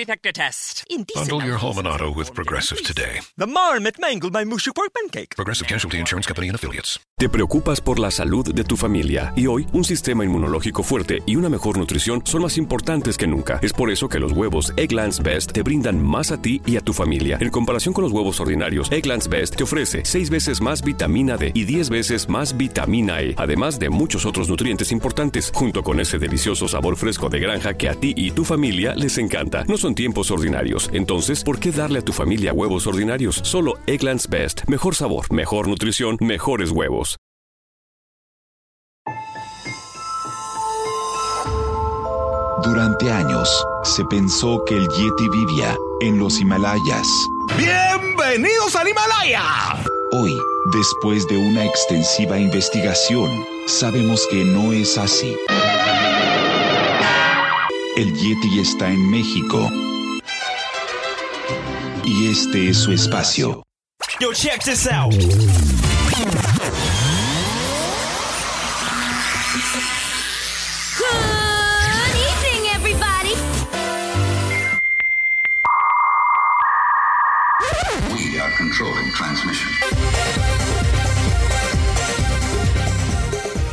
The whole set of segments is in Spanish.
Detector test. Indecent Bundle your home and auto with Progressive today. The marmot mangled my mushu pork pancake. Progressive Casualty Insurance Company and Affiliates. Te preocupas por la salud de tu familia y hoy un sistema inmunológico fuerte y una mejor nutrición son más importantes que nunca. Es por eso que los huevos Egglands Best te brindan más a ti y a tu familia. En comparación con los huevos ordinarios, Egglands Best te ofrece 6 veces más vitamina D y 10 veces más vitamina E, además de muchos otros nutrientes importantes, junto con ese delicioso sabor fresco de granja que a ti y tu familia les encanta. No son tiempos ordinarios, entonces, ¿por qué darle a tu familia huevos ordinarios? Solo Egglands Best. Mejor sabor, mejor nutrición, mejores huevos. Durante años, se pensó que el Yeti vivía en los Himalayas. ¡Bienvenidos al Himalaya! Hoy, después de una extensiva investigación, sabemos que no es así. El Yeti está en México. Y este es su espacio. Yo, check this out. Good evening, everybody. We are controlling transmission.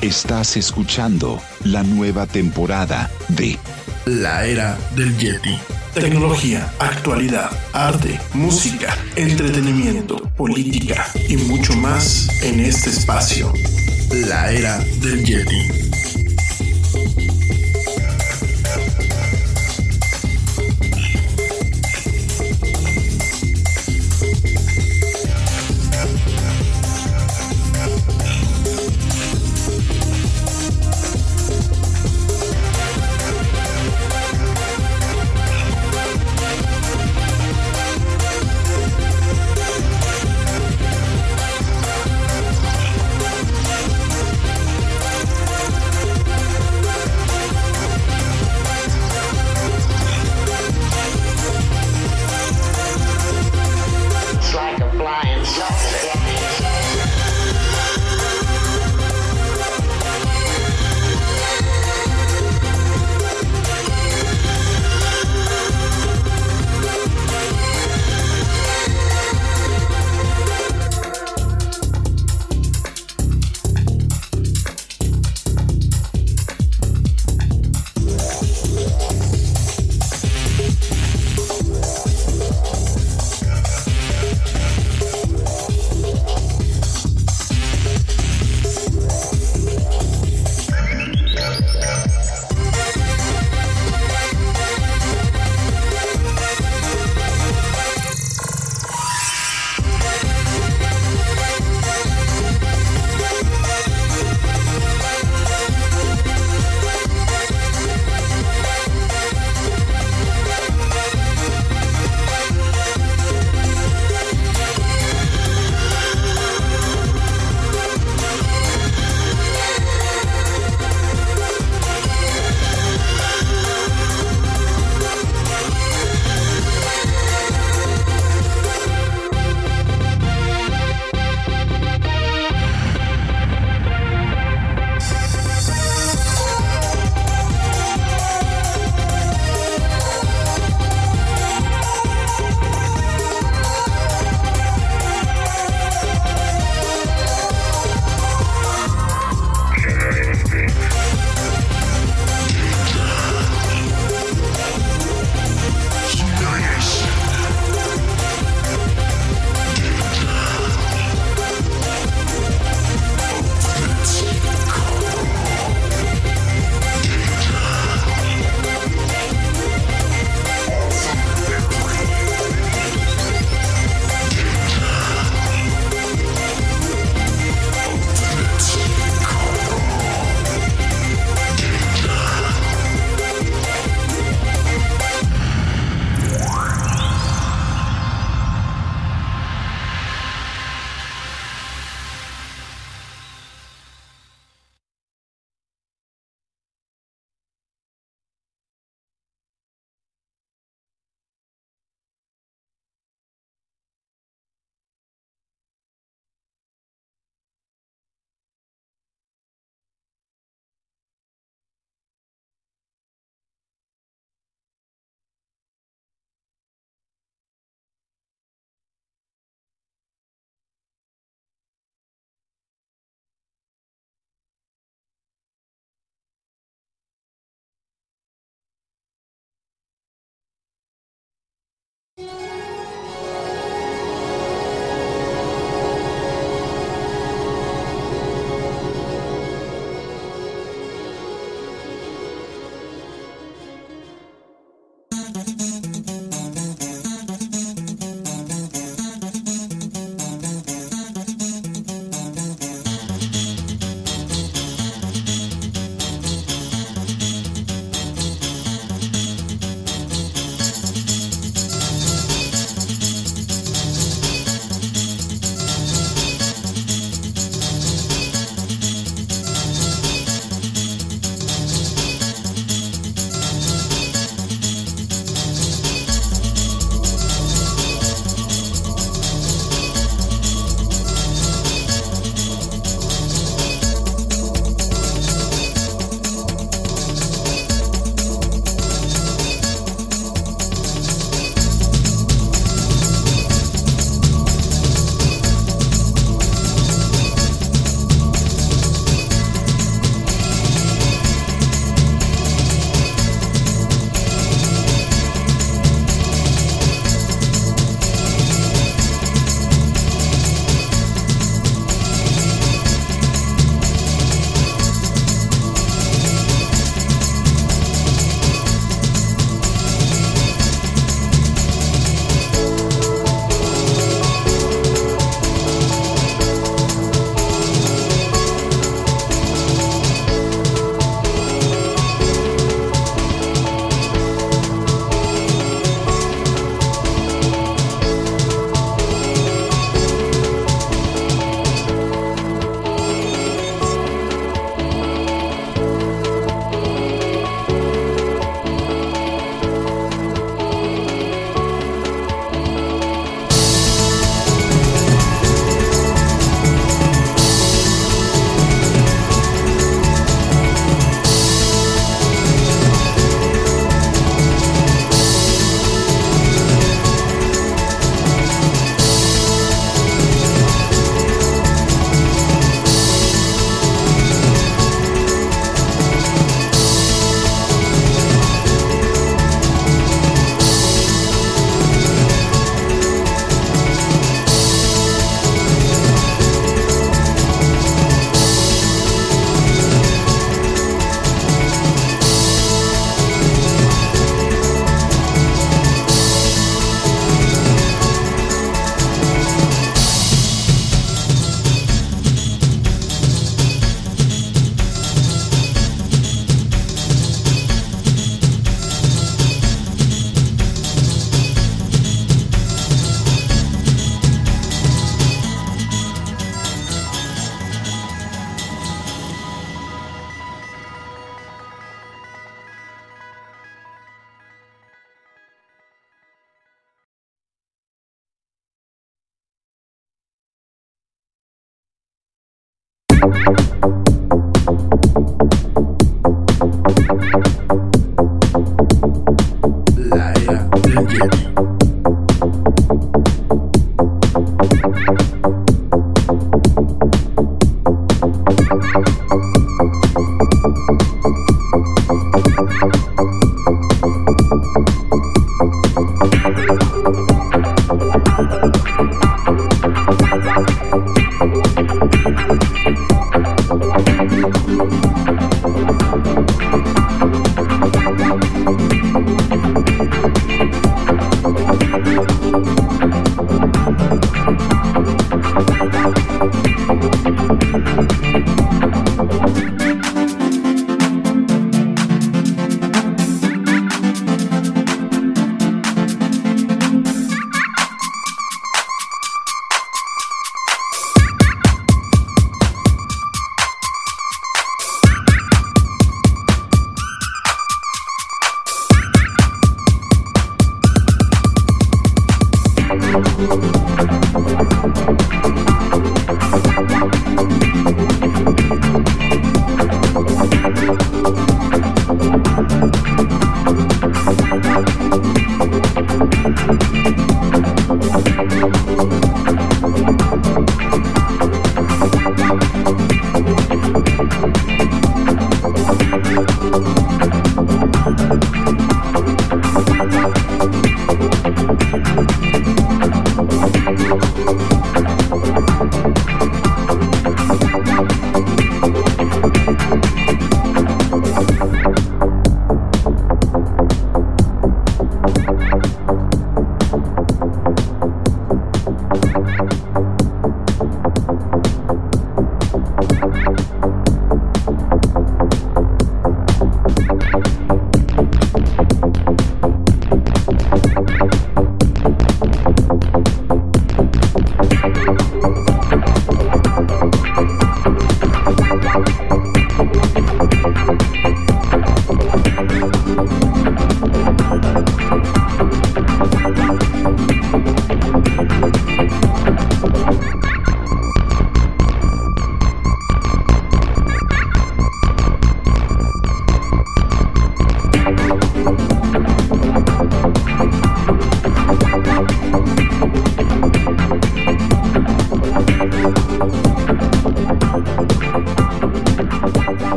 Estás escuchando la nueva temporada de La era del Yeti. Tecnología, actualidad, arte, música, entretenimiento, política y mucho más en este espacio. La era del Yeti.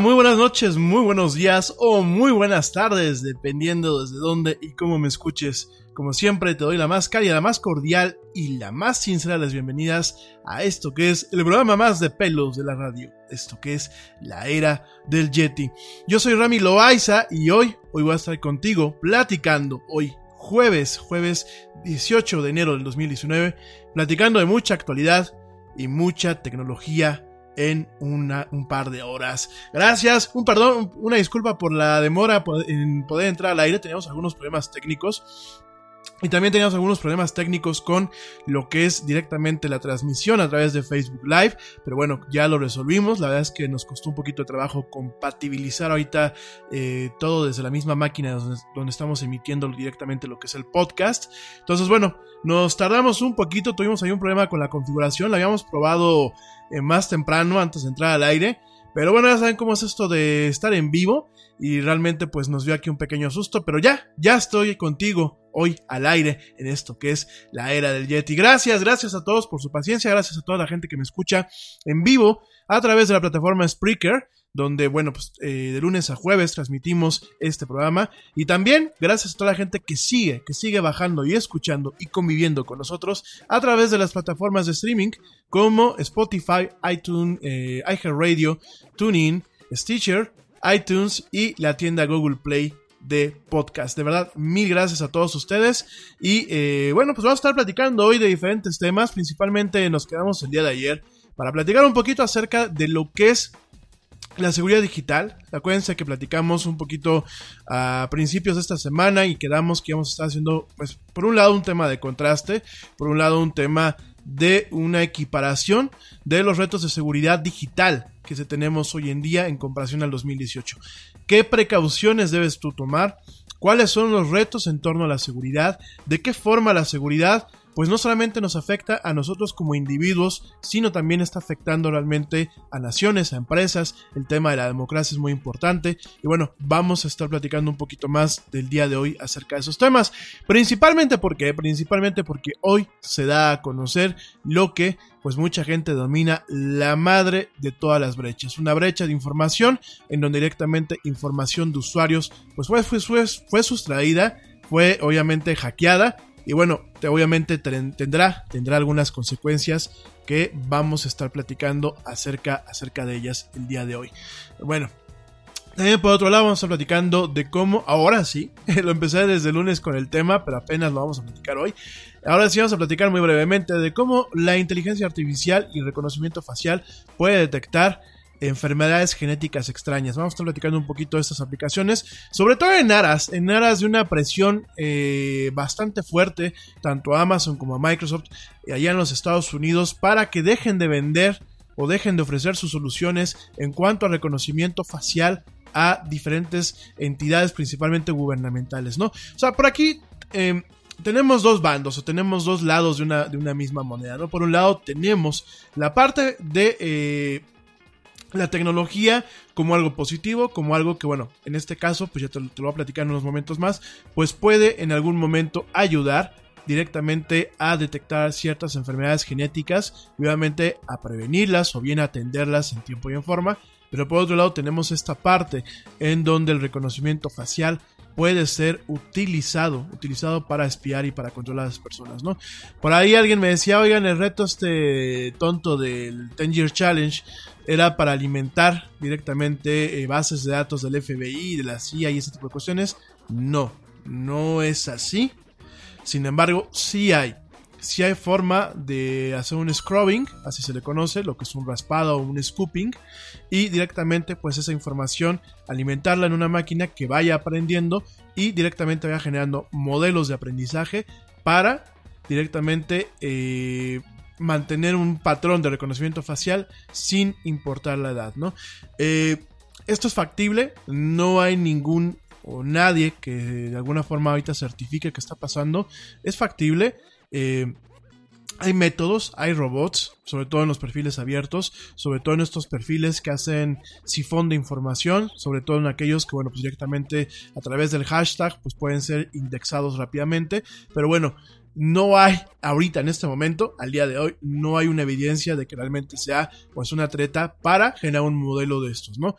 Muy buenas noches, muy buenos días o muy buenas tardes, dependiendo desde dónde y cómo me escuches. Como siempre, te doy la más cálida, la más cordial y la más sincera de las bienvenidas a esto que es el programa más de pelos de la radio, esto que es la era del Yeti. Yo soy Rami Loaiza y hoy, hoy voy a estar contigo platicando, hoy jueves, jueves 18 de enero del 2019, platicando de mucha actualidad y mucha tecnología en una, un par de horas. Gracias, un perdón, una disculpa por la demora en poder entrar al aire. Teníamos algunos problemas técnicos. Y también teníamos algunos problemas técnicos con lo que es directamente la transmisión a través de Facebook Live. Pero bueno, ya lo resolvimos. La verdad es que nos costó un poquito de trabajo compatibilizar ahorita eh, todo desde la misma máquina donde, estamos emitiendo directamente lo que es el podcast. Entonces, bueno, nos tardamos un poquito. Tuvimos ahí un problema con la configuración. La habíamos probado eh, más temprano antes de entrar al aire. Pero bueno, ya saben cómo es esto de estar en vivo y realmente pues nos dio aquí un pequeño susto, pero ya, ya estoy contigo hoy al aire en esto que es la era del Yeti. Gracias, gracias a todos por su paciencia, gracias a toda la gente que me escucha en vivo a través de la plataforma Spreaker donde, bueno, pues eh, de lunes a jueves transmitimos este programa. Y también gracias a toda la gente que sigue, que sigue bajando y escuchando y conviviendo con nosotros a través de las plataformas de streaming como Spotify, iTunes, eh, iHeartRadio, TuneIn, Stitcher, iTunes y la tienda Google Play de podcast. De verdad, mil gracias a todos ustedes. Y eh, bueno, pues vamos a estar platicando hoy de diferentes temas. Principalmente nos quedamos el día de ayer para platicar un poquito acerca de lo que es la seguridad digital. Acuérdense que platicamos un poquito a principios de esta semana y quedamos que íbamos a estar haciendo, pues, por un lado un tema de contraste, por un lado un tema de una equiparación de los retos de seguridad digital que se tenemos hoy en día en comparación al 2018. ¿Qué precauciones debes tú tomar? ¿Cuáles son los retos en torno a la seguridad? ¿De qué forma la seguridad pues no solamente nos afecta a nosotros como individuos, sino también está afectando realmente a naciones, a empresas. El tema de la democracia es muy importante. Y bueno, vamos a estar platicando un poquito más del día de hoy acerca de esos temas. Principalmente porque, principalmente porque hoy se da a conocer lo que pues mucha gente domina la madre de todas las brechas. Una brecha de información en donde directamente información de usuarios pues fue, fue, fue, fue sustraída, fue obviamente hackeada y bueno, te, obviamente tendrá, tendrá algunas consecuencias que vamos a estar platicando acerca, acerca de ellas el día de hoy. Bueno, también por otro lado vamos a estar platicando de cómo, ahora sí, lo empecé desde el lunes con el tema, pero apenas lo vamos a platicar hoy. Ahora sí vamos a platicar muy brevemente de cómo la inteligencia artificial y reconocimiento facial puede detectar enfermedades genéticas extrañas. Vamos a estar platicando un poquito de estas aplicaciones, sobre todo en aras, en aras de una presión eh, bastante fuerte, tanto a Amazon como a Microsoft, allá en los Estados Unidos, para que dejen de vender o dejen de ofrecer sus soluciones en cuanto a reconocimiento facial a diferentes entidades, principalmente gubernamentales, ¿no? O sea, por aquí em, tenemos dos bandos o tenemos dos lados de una, de una misma moneda, ¿no? Por un lado tenemos la parte de eh, la tecnología como algo positivo, como algo que, bueno, en este caso, pues ya te, lo voy a platicar en unos momentos más, pues puede en algún momento ayudar directamente a detectar ciertas enfermedades genéticas y obviamente a prevenirlas o bien atenderlas en tiempo y en forma. Pero por otro lado tenemos esta parte en donde el reconocimiento facial puede ser utilizado, utilizado para espiar y para controlar a las personas, ¿no? Por ahí alguien me decía, oigan, el reto este tonto del 10 Year Challenge era para alimentar directamente eh, bases de datos del FBI, de la CIA y ese tipo de cuestiones. No, no es así. Sin embargo, sí hay. Sí hay forma de hacer un scrubbing, así se le conoce, lo que es un raspado o un scooping, y directamente pues esa información alimentarla en una máquina que vaya aprendiendo y directamente vaya generando modelos de aprendizaje para directamente eh, mantener un patrón de reconocimiento facial sin importar la edad, ¿no? Eh, esto es factible, no hay ningún o nadie que de alguna forma ahorita certifique que está pasando, es factible. Eh, hay métodos, hay robots, sobre todo en los perfiles abiertos, sobre todo en estos perfiles que hacen sifón de información, sobre todo en aquellos que, bueno, pues directamente a través del hashtag, pues pueden ser indexados rápidamente, pero bueno, no hay ahorita en este momento, al día de hoy, no hay una evidencia de que realmente sea pues una treta para generar un modelo de estos, ¿no?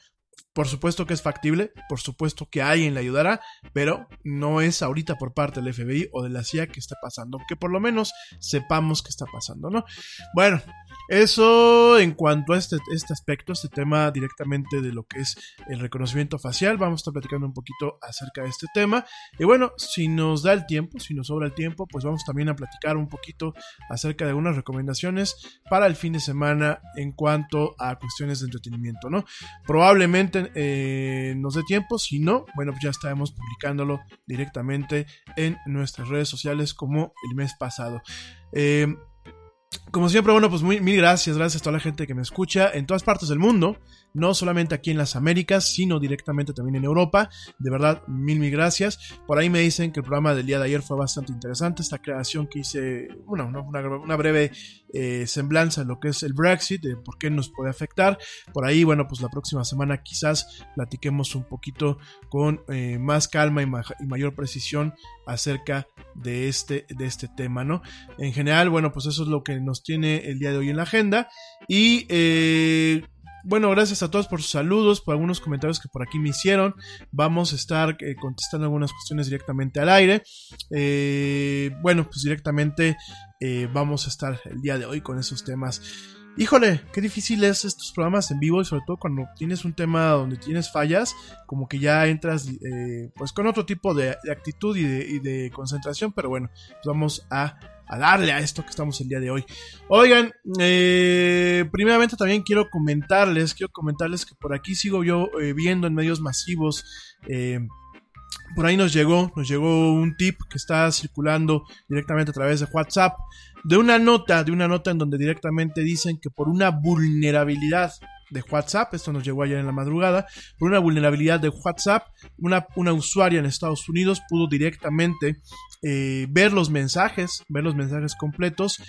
Por supuesto que es factible, por supuesto que alguien le ayudará, pero no es ahorita por parte del FBI o de la CIA que está pasando, que por lo menos sepamos que está pasando, ¿no? Bueno, eso en cuanto a este, este aspecto, este tema directamente de lo que es el reconocimiento facial, vamos a estar platicando un poquito acerca de este tema. Y bueno, si nos da el tiempo, si nos sobra el tiempo, pues vamos también a platicar un poquito acerca de algunas recomendaciones para el fin de semana en cuanto a cuestiones de entretenimiento, ¿no? Probablemente nos dé tiempo, si no, bueno, pues ya estaremos publicándolo directamente en nuestras redes sociales como el mes pasado. Eh, como siempre, bueno, pues muy, mil gracias, gracias a toda la gente que me escucha en todas partes del mundo no solamente aquí en las Américas, sino directamente también en Europa. De verdad, mil, mil gracias. Por ahí me dicen que el programa del día de ayer fue bastante interesante. Esta creación que hice, bueno, una, breve eh, semblanza de lo que es el Brexit, de por qué nos puede afectar. Por ahí, bueno, pues la próxima semana quizás platiquemos un poquito con eh, más calma y, mayor precisión acerca de este, de este tema, ¿no? En general, bueno, pues eso es lo que nos tiene el día de hoy en la agenda. Y eh, bueno, gracias a todos por sus saludos, por algunos comentarios que por aquí me hicieron. Vamos a estar eh, contestando algunas cuestiones directamente al aire. Eh, bueno, pues directamente eh, vamos a estar el día de hoy con esos temas. Híjole, qué difícil es estos programas en vivo y sobre todo cuando tienes un tema donde tienes fallas, como que ya entras pues con otro tipo de, actitud y de, concentración, pero bueno, pues vamos a a darle a esto que estamos el día de hoy. Oigan, eh, primeramente también quiero comentarles, quiero comentarles que por aquí sigo yo eh, viendo en medios masivos. Eh, por ahí nos llegó, nos llegó un tip que está circulando directamente a través de WhatsApp de una nota, de una nota en donde directamente dicen que por una vulnerabilidad de WhatsApp, esto nos llegó ayer en la madrugada, por una vulnerabilidad de WhatsApp, una, una usuaria en Estados Unidos pudo directamente eh, ver los mensajes, ver los mensajes completos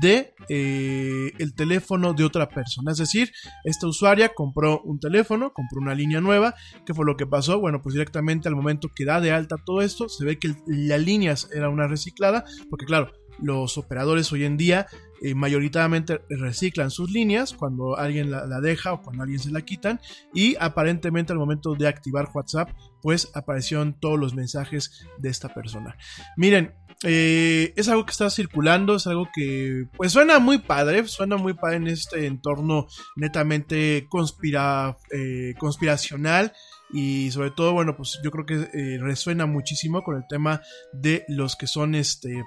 de eh, el teléfono de otra persona. Es decir, esta usuaria compró un teléfono, compró una línea nueva. ¿Qué fue lo que pasó? Bueno, pues directamente al momento que da de alta todo esto, se ve que la línea era una reciclada, porque claro, los operadores hoy en día eh, mayoritariamente reciclan sus líneas cuando alguien la, deja o cuando alguien se la quitan y aparentemente al momento de activar WhatsApp pues aparecieron todos los mensajes de esta persona. Miren, eh, es algo que está circulando, es algo que pues suena muy padre, suena muy padre en este entorno netamente conspira, eh, conspiracional y sobre todo, bueno, pues yo creo que resuena muchísimo con el tema de los que son este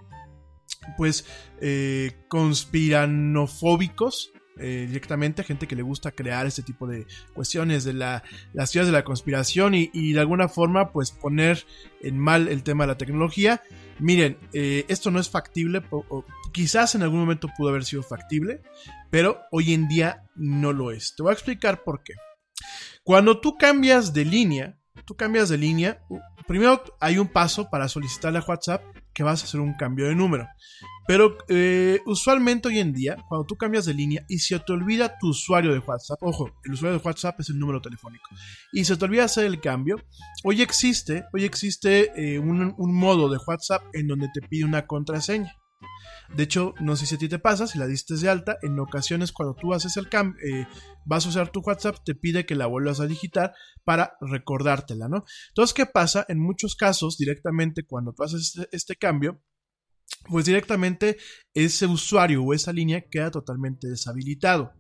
pues eh, conspiranofóbicos. Eh, directamente, gente que le gusta crear este tipo de cuestiones de la, las teorías de la conspiración y, de alguna forma pues poner en mal el tema de la tecnología. Miren, eh, esto no es factible, quizás en algún momento pudo haber sido factible, pero hoy en día no lo es. Te voy a explicar por qué. Cuando tú cambias de línea, tú cambias de línea, primero hay un paso para solicitarle a WhatsApp que vas a hacer un cambio de número. Pero eh, usualmente hoy en día, cuando tú cambias de línea y se te olvida tu usuario de WhatsApp, ojo, el usuario de WhatsApp es el número telefónico, y se te olvida hacer el cambio, hoy existe, hoy existe eh, un, un modo de WhatsApp en donde te pide una contraseña. De hecho, no sé si a ti te pasa, si la diste de alta, en ocasiones cuando tú haces el cambio, eh, vas a usar tu WhatsApp, te pide que la vuelvas a digitar para recordártela, ¿no? Entonces, ¿qué pasa? En muchos casos, directamente cuando tú haces este, este cambio, pues directamente ese usuario o esa línea queda totalmente deshabilitado.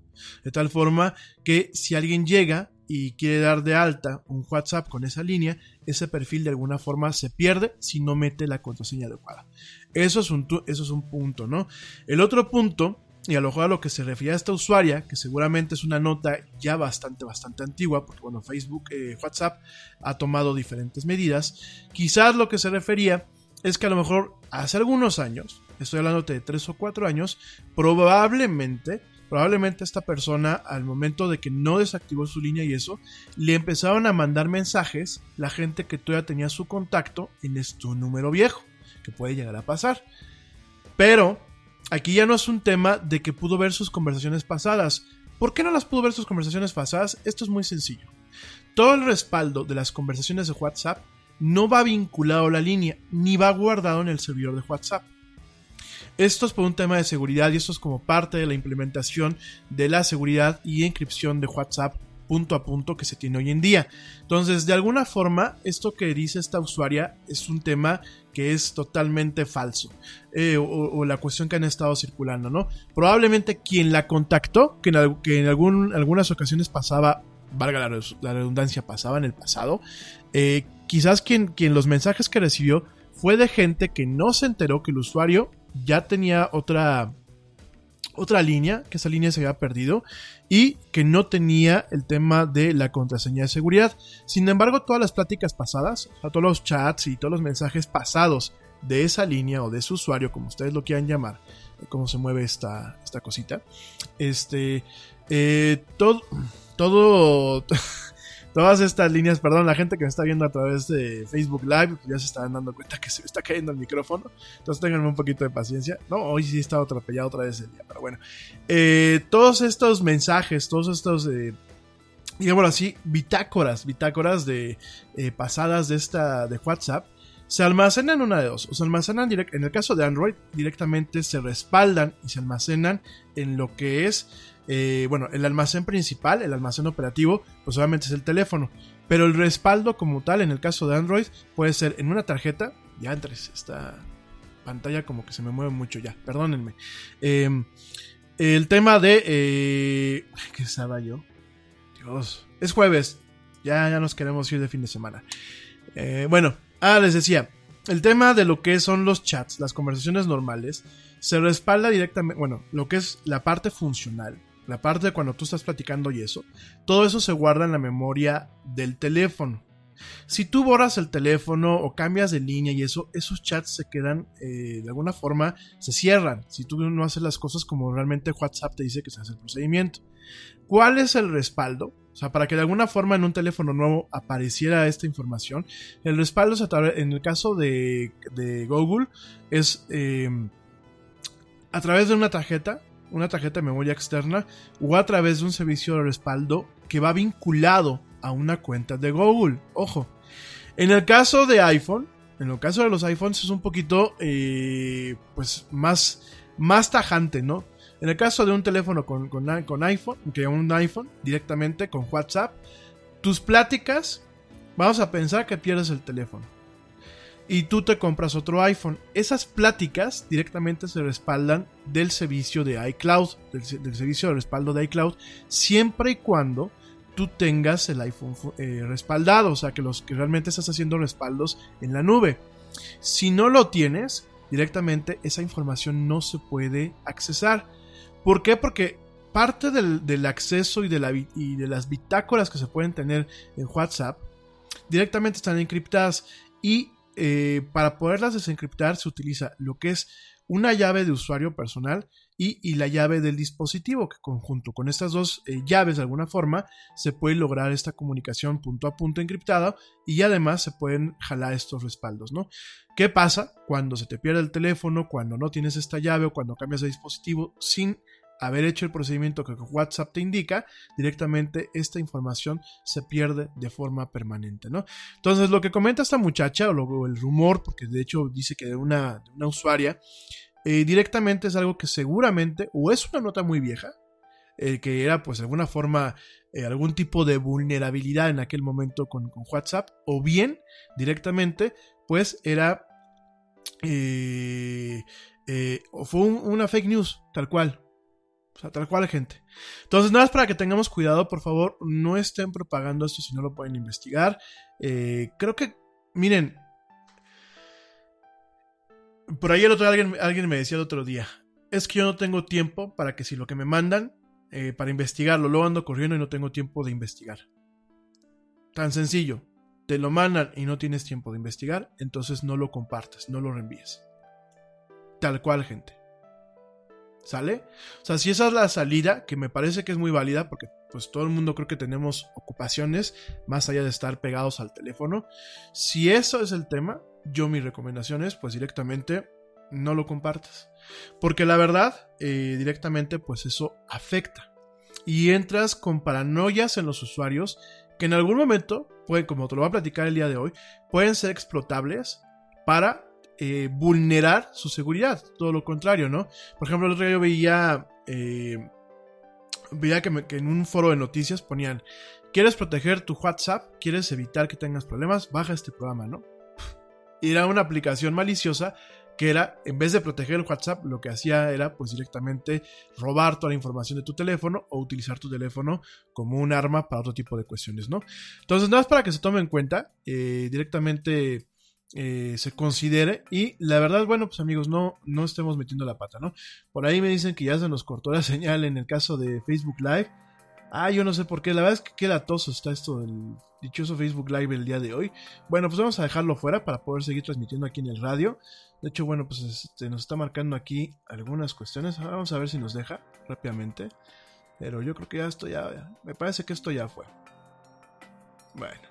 De tal forma que si alguien llega y quiere dar de alta un WhatsApp con esa línea, ese perfil de alguna forma se pierde si no mete la contraseña adecuada. Eso es un, eso es un punto, ¿no? El otro punto, y a lo mejor a lo que se refería a esta usuaria, que seguramente es una nota ya bastante, bastante antigua, porque bueno, Facebook, eh, WhatsApp ha tomado diferentes medidas, quizás lo que se refería es que a lo mejor hace algunos años, estoy hablando de tres o cuatro años, probablemente probablemente esta persona al momento de que no desactivó su línea y eso, le empezaron a mandar mensajes la gente que todavía tenía su contacto en este número viejo, que puede llegar a pasar. Pero aquí ya no es un tema de que pudo ver sus conversaciones pasadas. ¿Por qué no las pudo ver sus conversaciones pasadas? Esto es muy sencillo. Todo el respaldo de las conversaciones de WhatsApp no va vinculado a la línea, ni va guardado en el servidor de WhatsApp. Esto es por un tema de seguridad y esto es como parte de la implementación de la seguridad y encripción de WhatsApp punto a punto que se tiene hoy en día. Entonces, de alguna forma, esto que dice esta usuaria es un tema que es totalmente falso. Eh, o, la cuestión que han estado circulando, ¿no? Probablemente quien la contactó, que en, algún, algunas ocasiones pasaba, valga la, redundancia, pasaba en el pasado, eh, quizás quien, quien los mensajes que recibió fue de gente que no se enteró que el usuario ya tenía otra otra línea, que esa línea se había perdido y que no tenía el tema de la contraseña de seguridad. Sin embargo, todas las pláticas pasadas, o todos los chats y todos los mensajes pasados de esa línea o de ese usuario, como ustedes lo quieran llamar, eh, cómo se mueve esta, esta cosita, este, eh, todo, todo, todas estas líneas, perdón, la gente que me está viendo a través de Facebook Live ya se están dando cuenta que se me está cayendo el micrófono. Entonces tenganme un poquito de paciencia. No, hoy sí he estado atropellado otra vez el día, pero bueno. Eh, todos estos mensajes, todos estos, eh, digámoslo así, bitácoras, bitácoras de eh, pasadas de esta, de WhatsApp, se almacenan una de dos. O se almacenan direct, en el caso de Android, directamente se respaldan y se almacenan en lo que es eh, bueno, el almacén principal, el almacén operativo, pues obviamente es el teléfono. Pero el respaldo como tal, en el caso de Android, puede ser en una tarjeta. Ya entres, esta pantalla como que se me mueve mucho ya, perdónenme. Em, el tema de... Eh, ¿Qué estaba yo? Dios, es jueves. Ya, ya nos queremos ir de fin de semana. Eh, bueno, ah, les decía, el tema de lo que son los chats, las conversaciones normales, se respalda directamente, bueno, lo que es la parte funcional, la parte de cuando tú estás platicando y eso, todo eso se guarda en la memoria del teléfono. Si tú borras el teléfono o cambias de línea y eso, esos chats se quedan eh, de alguna forma, se cierran. Si tú no haces las cosas como realmente WhatsApp te dice que se hace el procedimiento. ¿Cuál es el respaldo? O sea, para que de alguna forma en un teléfono nuevo apareciera esta información, el respaldo en el caso de, Google es eh, a través de una tarjeta una tarjeta de memoria externa o a través de un servicio de respaldo que va vinculado a una cuenta de Google. Ojo, en el caso de iPhone, en el caso de los iPhones es un poquito eh, pues más, más tajante, ¿no? En el caso de un teléfono con, con, con iPhone, que un iPhone directamente con WhatsApp, tus pláticas, vamos a pensar que pierdes el teléfono y tú te compras otro iPhone. Esas pláticas directamente se respaldan del servicio de iCloud, del, servicio de respaldo de iCloud, siempre y cuando tú tengas el iPhone eh, respaldado, o sea que los que realmente estás haciendo respaldos en la nube. Si no lo tienes, directamente esa información no se puede accesar. ¿Por qué? Porque parte del, acceso y de, la, y de las bitácoras que se pueden tener en WhatsApp directamente están encriptadas y eh, para poderlas desencriptar se utiliza lo que es una llave de usuario personal y, la llave del dispositivo, que conjunto con estas dos eh, llaves de alguna forma se puede lograr esta comunicación punto a punto encriptada y además se pueden jalar estos respaldos, ¿no? ¿Qué pasa cuando se te pierde el teléfono, cuando no tienes esta llave o cuando cambias de dispositivo sin haber hecho el procedimiento que WhatsApp te indica, directamente esta información se pierde de forma permanente, ¿no? Entonces, lo que comenta esta muchacha, o, el rumor, porque de hecho dice que de una, usuaria, eh, directamente es algo que seguramente, o es una nota muy vieja, eh, que era pues de alguna forma eh, algún tipo de vulnerabilidad en aquel momento con, WhatsApp, o bien directamente pues era... O fue un- una fake news, tal cual. O sea, tal cual, gente. Entonces, nada más para que tengamos cuidado, por favor, no estén propagando esto si no lo pueden investigar. Eh, creo que, miren, por ahí el otro alguien, alguien me decía el otro día, es que yo no tengo tiempo para que si lo que me mandan eh, para investigarlo, luego ando corriendo y no tengo tiempo de investigar. Tan sencillo, te lo mandan y no tienes tiempo de investigar, entonces no lo compartes, no lo reenvíes. Tal cual, gente. ¿Sale? O sea, si esa es la salida, que me parece que es muy válida, porque pues todo el mundo creo que tenemos ocupaciones más allá de estar pegados al teléfono. Si eso es el tema, yo mi recomendación es pues directamente no lo compartas. Porque la verdad, eh, directamente pues eso afecta. Y entras con paranoias en los usuarios que en algún momento, como te lo voy a platicar el día de hoy, pueden ser explotables para eh, vulnerar su seguridad. Todo lo contrario, ¿no? Por ejemplo, el otro día yo veía, eh, veía que, en un foro de noticias ponían, ¿quieres proteger tu WhatsApp? ¿Quieres evitar que tengas problemas? Baja este programa, ¿no? Era una aplicación maliciosa que era, en vez de proteger el WhatsApp, lo que hacía era pues directamente robar toda la información de tu teléfono o utilizar tu teléfono como un arma para otro tipo de cuestiones, ¿no? Entonces, nada más para que se tome en cuenta, eh, directamente eh, se considere y la verdad, bueno, pues amigos, no, no estemos metiendo la pata, ¿no? Por ahí me dicen que ya se nos cortó la señal en el caso de Facebook Live. Ah, yo no sé por qué, la verdad es que qué latoso está esto del dichoso Facebook Live el día de hoy. Bueno, pues vamos a dejarlo fuera para poder seguir transmitiendo aquí en el radio. De hecho, bueno, pues este, nos está marcando aquí algunas cuestiones. Ahora vamos a ver si nos deja rápidamente. Pero yo creo que ya esto ya, me parece que esto ya fue. Bueno,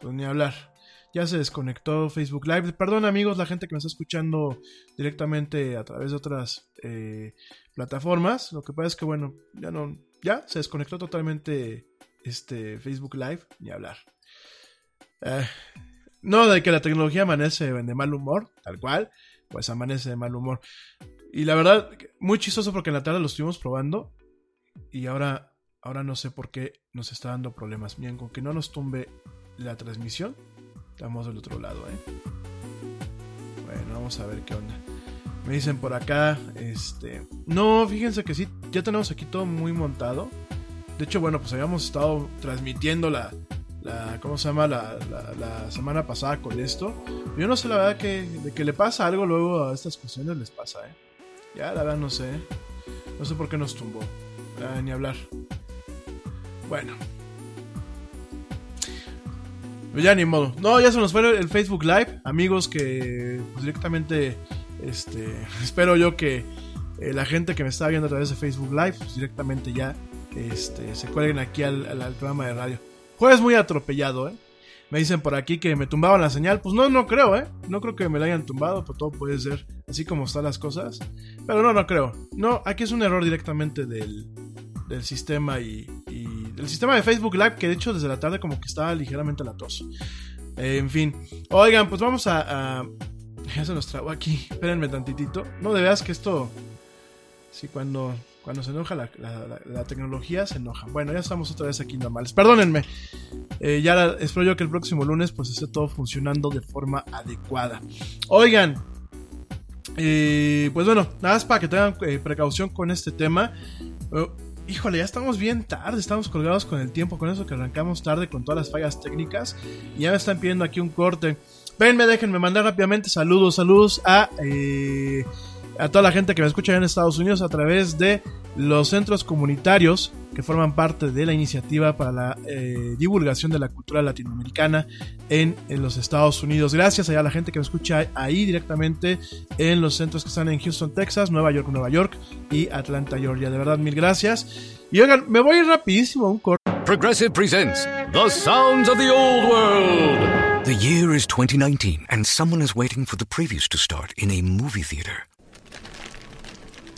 pues ni hablar. Ya se desconectó Facebook Live. Perdón amigos, la gente que me está escuchando directamente a través de otras eh, plataformas. Lo que pasa es que bueno, ya no, ya se desconectó totalmente este Facebook Live. Ni hablar. Eh, no de que la tecnología amanece de mal humor, tal cual, pues amanece de mal humor. Y la verdad, muy chistoso porque en la tarde lo estuvimos probando y ahora, ahora no sé por qué nos está dando problemas. Miren, con que no nos tumbe la transmisión, estamos del otro lado, ¿eh? Bueno, vamos a ver qué onda. Me dicen por acá, este... No, fíjense que sí, ya tenemos aquí todo muy montado. De hecho, bueno, pues habíamos estado transmitiendo la, la ¿cómo se llama? La, la, semana pasada con esto. Yo no sé la verdad que de que le pasa algo luego a estas cuestiones les pasa, ¿eh? Ya la verdad no sé. No sé por qué nos tumbó. Ni hablar. Bueno. Pues ya ni modo. No, ya se nos fue el Facebook Live. Amigos que pues, directamente, este, espero yo que eh, la gente que me está viendo a través de Facebook Live, pues directamente ya este, se cuelguen aquí al, programa de radio. Jueves muy atropellado, ¿eh? Me dicen por aquí que me tumbaban la señal. Pues no, no creo, ¿eh? No creo que me la hayan tumbado, pero todo puede ser así como están las cosas. Pero no, no creo. No, aquí es un error directamente del, del sistema y, y del sistema de Facebook Live, que de hecho desde la tarde como que estaba ligeramente latoso. Eh, en fin. Oigan, pues vamos a, Ya se nos trabó aquí. Espérenme tantitito. No, de veras que esto... Sí, cuando, cuando se enoja la, la- tecnología, se enoja. Bueno, ya estamos otra vez aquí normales. Perdónenme. Eh, ya espero yo que el próximo lunes pues esté todo funcionando de forma adecuada. Oigan, eh, pues bueno, nada más para que tengan eh, precaución con este tema. Eh, híjole, ya estamos bien tarde, estamos colgados con el tiempo, con eso que arrancamos tarde con todas las fallas técnicas. Y ya me están pidiendo aquí un corte. Venme, déjenme mandar rápidamente saludos, saludos a, eh, a toda la gente que me escucha en Estados Unidos a través de los centros comunitarios que forman parte de la iniciativa para la eh, divulgación de la cultura latinoamericana en, en los Estados Unidos. Gracias a la gente que me escucha ahí directamente en los centros que están en Houston, Texas, Nueva York, Nueva York y Atlanta, Georgia. De verdad, mil gracias. Y oigan, me voy a ir rapidísimo a un corte. Progressive presents The Sounds of the Old World. The year is 2019, and someone is waiting for the previews to start in a movie theater.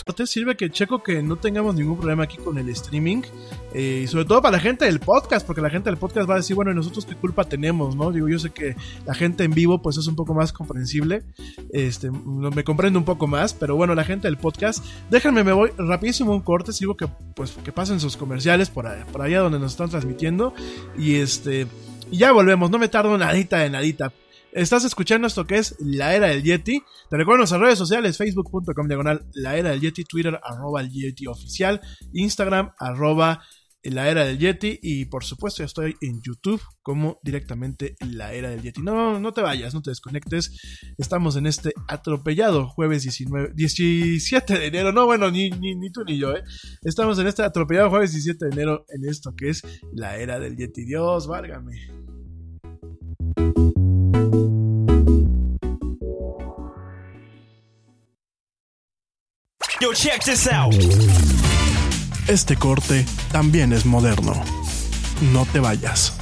Aparte sirve que checo que no tengamos ningún problema aquí con el streaming. eh, y sobre todo para la gente del podcast, porque la gente del podcast va a decir, bueno, ¿y nosotros qué culpa tenemos? ¿no? Digo, yo sé que la gente en vivo pues es un poco más comprensible. Este, me comprende un poco más, pero bueno, la gente del podcast, déjenme, me voy rapidísimo un corte, sigo que pues que pasen sus comerciales por, ahí- por allá donde nos están transmitiendo. Y este, y ya volvemos, no me tardo nadita de nadita. Estás escuchando esto que es La Era del Yeti. Te recuerdo nuestras redes sociales, facebook.com diagonal La Era del Yeti, Twitter arroba el Yeti oficial, Instagram arroba La Era del Yeti y por supuesto ya estoy en YouTube como directamente La Era del Yeti. No, no te vayas, no te desconectes. Estamos en este atropellado jueves 19, 17 de enero. No, bueno, ni, ni, ni tú ni yo, ¿eh? Estamos en este atropellado jueves 17 de enero en esto que es La Era del Yeti. Dios, válgame. Yo, check this out. Este corte también es moderno. No te vayas.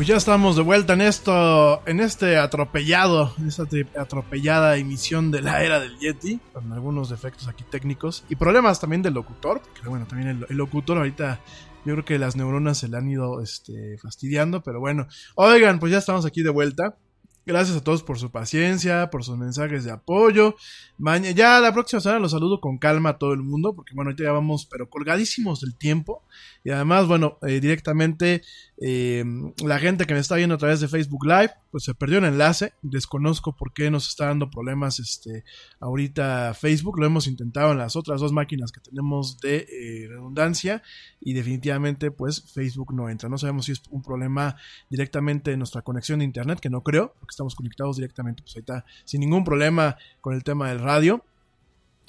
Pues ya estamos de vuelta en esto, en este atropellado, en esta atropellada emisión de la era del Yeti, con algunos defectos aquí técnicos y problemas también del locutor, porque bueno, también el, locutor ahorita yo creo que las neuronas se le han ido este, fastidiando, pero bueno, oigan, pues ya estamos aquí de vuelta. Gracias a todos por su paciencia, por sus mensajes de apoyo. Mañana, ya la próxima semana los saludo con calma a todo el mundo, porque bueno, ahorita ya vamos, pero colgadísimos del tiempo. Y además, bueno, eh, directamente eh, la gente que me está viendo a través de Facebook Live, pues se perdió el enlace. Desconozco por qué nos está dando problemas este ahorita Facebook. Lo hemos intentado en las otras dos máquinas que tenemos de eh, redundancia y definitivamente pues Facebook no entra. No sabemos si es un problema directamente de nuestra conexión de internet, que no creo, porque estamos conectados directamente pues ahorita sin ningún problema con el tema del radio.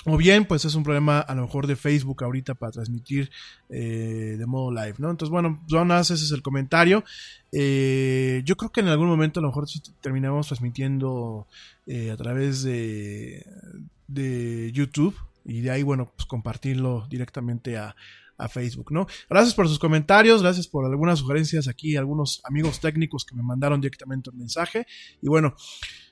O bien, pues es un problema a lo mejor de Facebook ahorita para transmitir eh, de modo live, ¿no? Entonces, bueno, Jonas, ese es el comentario. Eh, yo creo que en algún momento a lo mejor si terminamos transmitiendo eh, a través de, de YouTube y de ahí, bueno, pues compartirlo directamente a, a Facebook, ¿no? Gracias por sus comentarios, gracias por algunas sugerencias aquí, algunos amigos técnicos que me mandaron directamente un mensaje. Y bueno,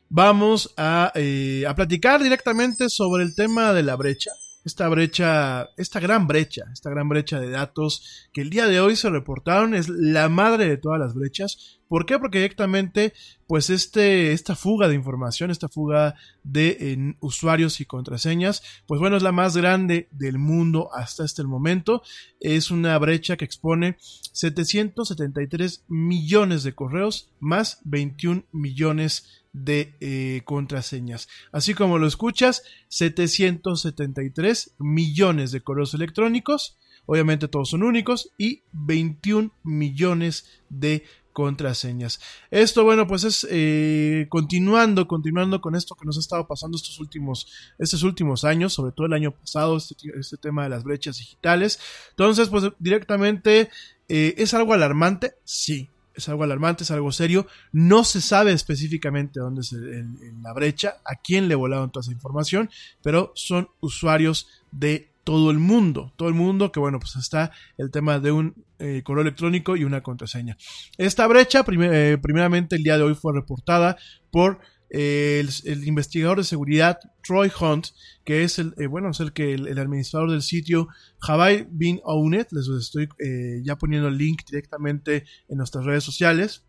vamos a, eh, a, platicar directamente sobre el tema de la brecha. Esta brecha, esta gran brecha, esta gran brecha de datos que el día de hoy se reportaron es la madre de todas las brechas. ¿Por qué? Porque directamente, pues este, esta fuga de información, esta fuga de usuarios y contraseñas, pues bueno, es la más grande del mundo hasta este momento. Es una brecha que expone 773 millones de correos más 21 millones de eh, contraseñas. Así como lo escuchas, 773 millones de correos electrónicos, obviamente todos son únicos, y 21 millones de contraseñas. Esto, bueno, pues es eh, continuando, continuando con esto que nos ha estado pasando estos últimos, estos últimos años, sobre todo el año pasado, este, este tema de las brechas digitales. Entonces, pues directamente, eh, ¿es algo alarmante? Sí, es algo alarmante, es algo serio. No se sabe específicamente dónde es la brecha, a quién le volaron toda esa información, pero son usuarios de todo el mundo, todo el mundo que bueno, pues está el tema de un eh, correo electrónico y una contraseña. Esta brecha, primer, eh, primeramente el día de hoy fue reportada por el, investigador de seguridad Troy Hunt, que es el, eh, bueno, es el que el, administrador del sitio Have I Owned, les estoy eh, ya poniendo el link directamente en nuestras redes sociales.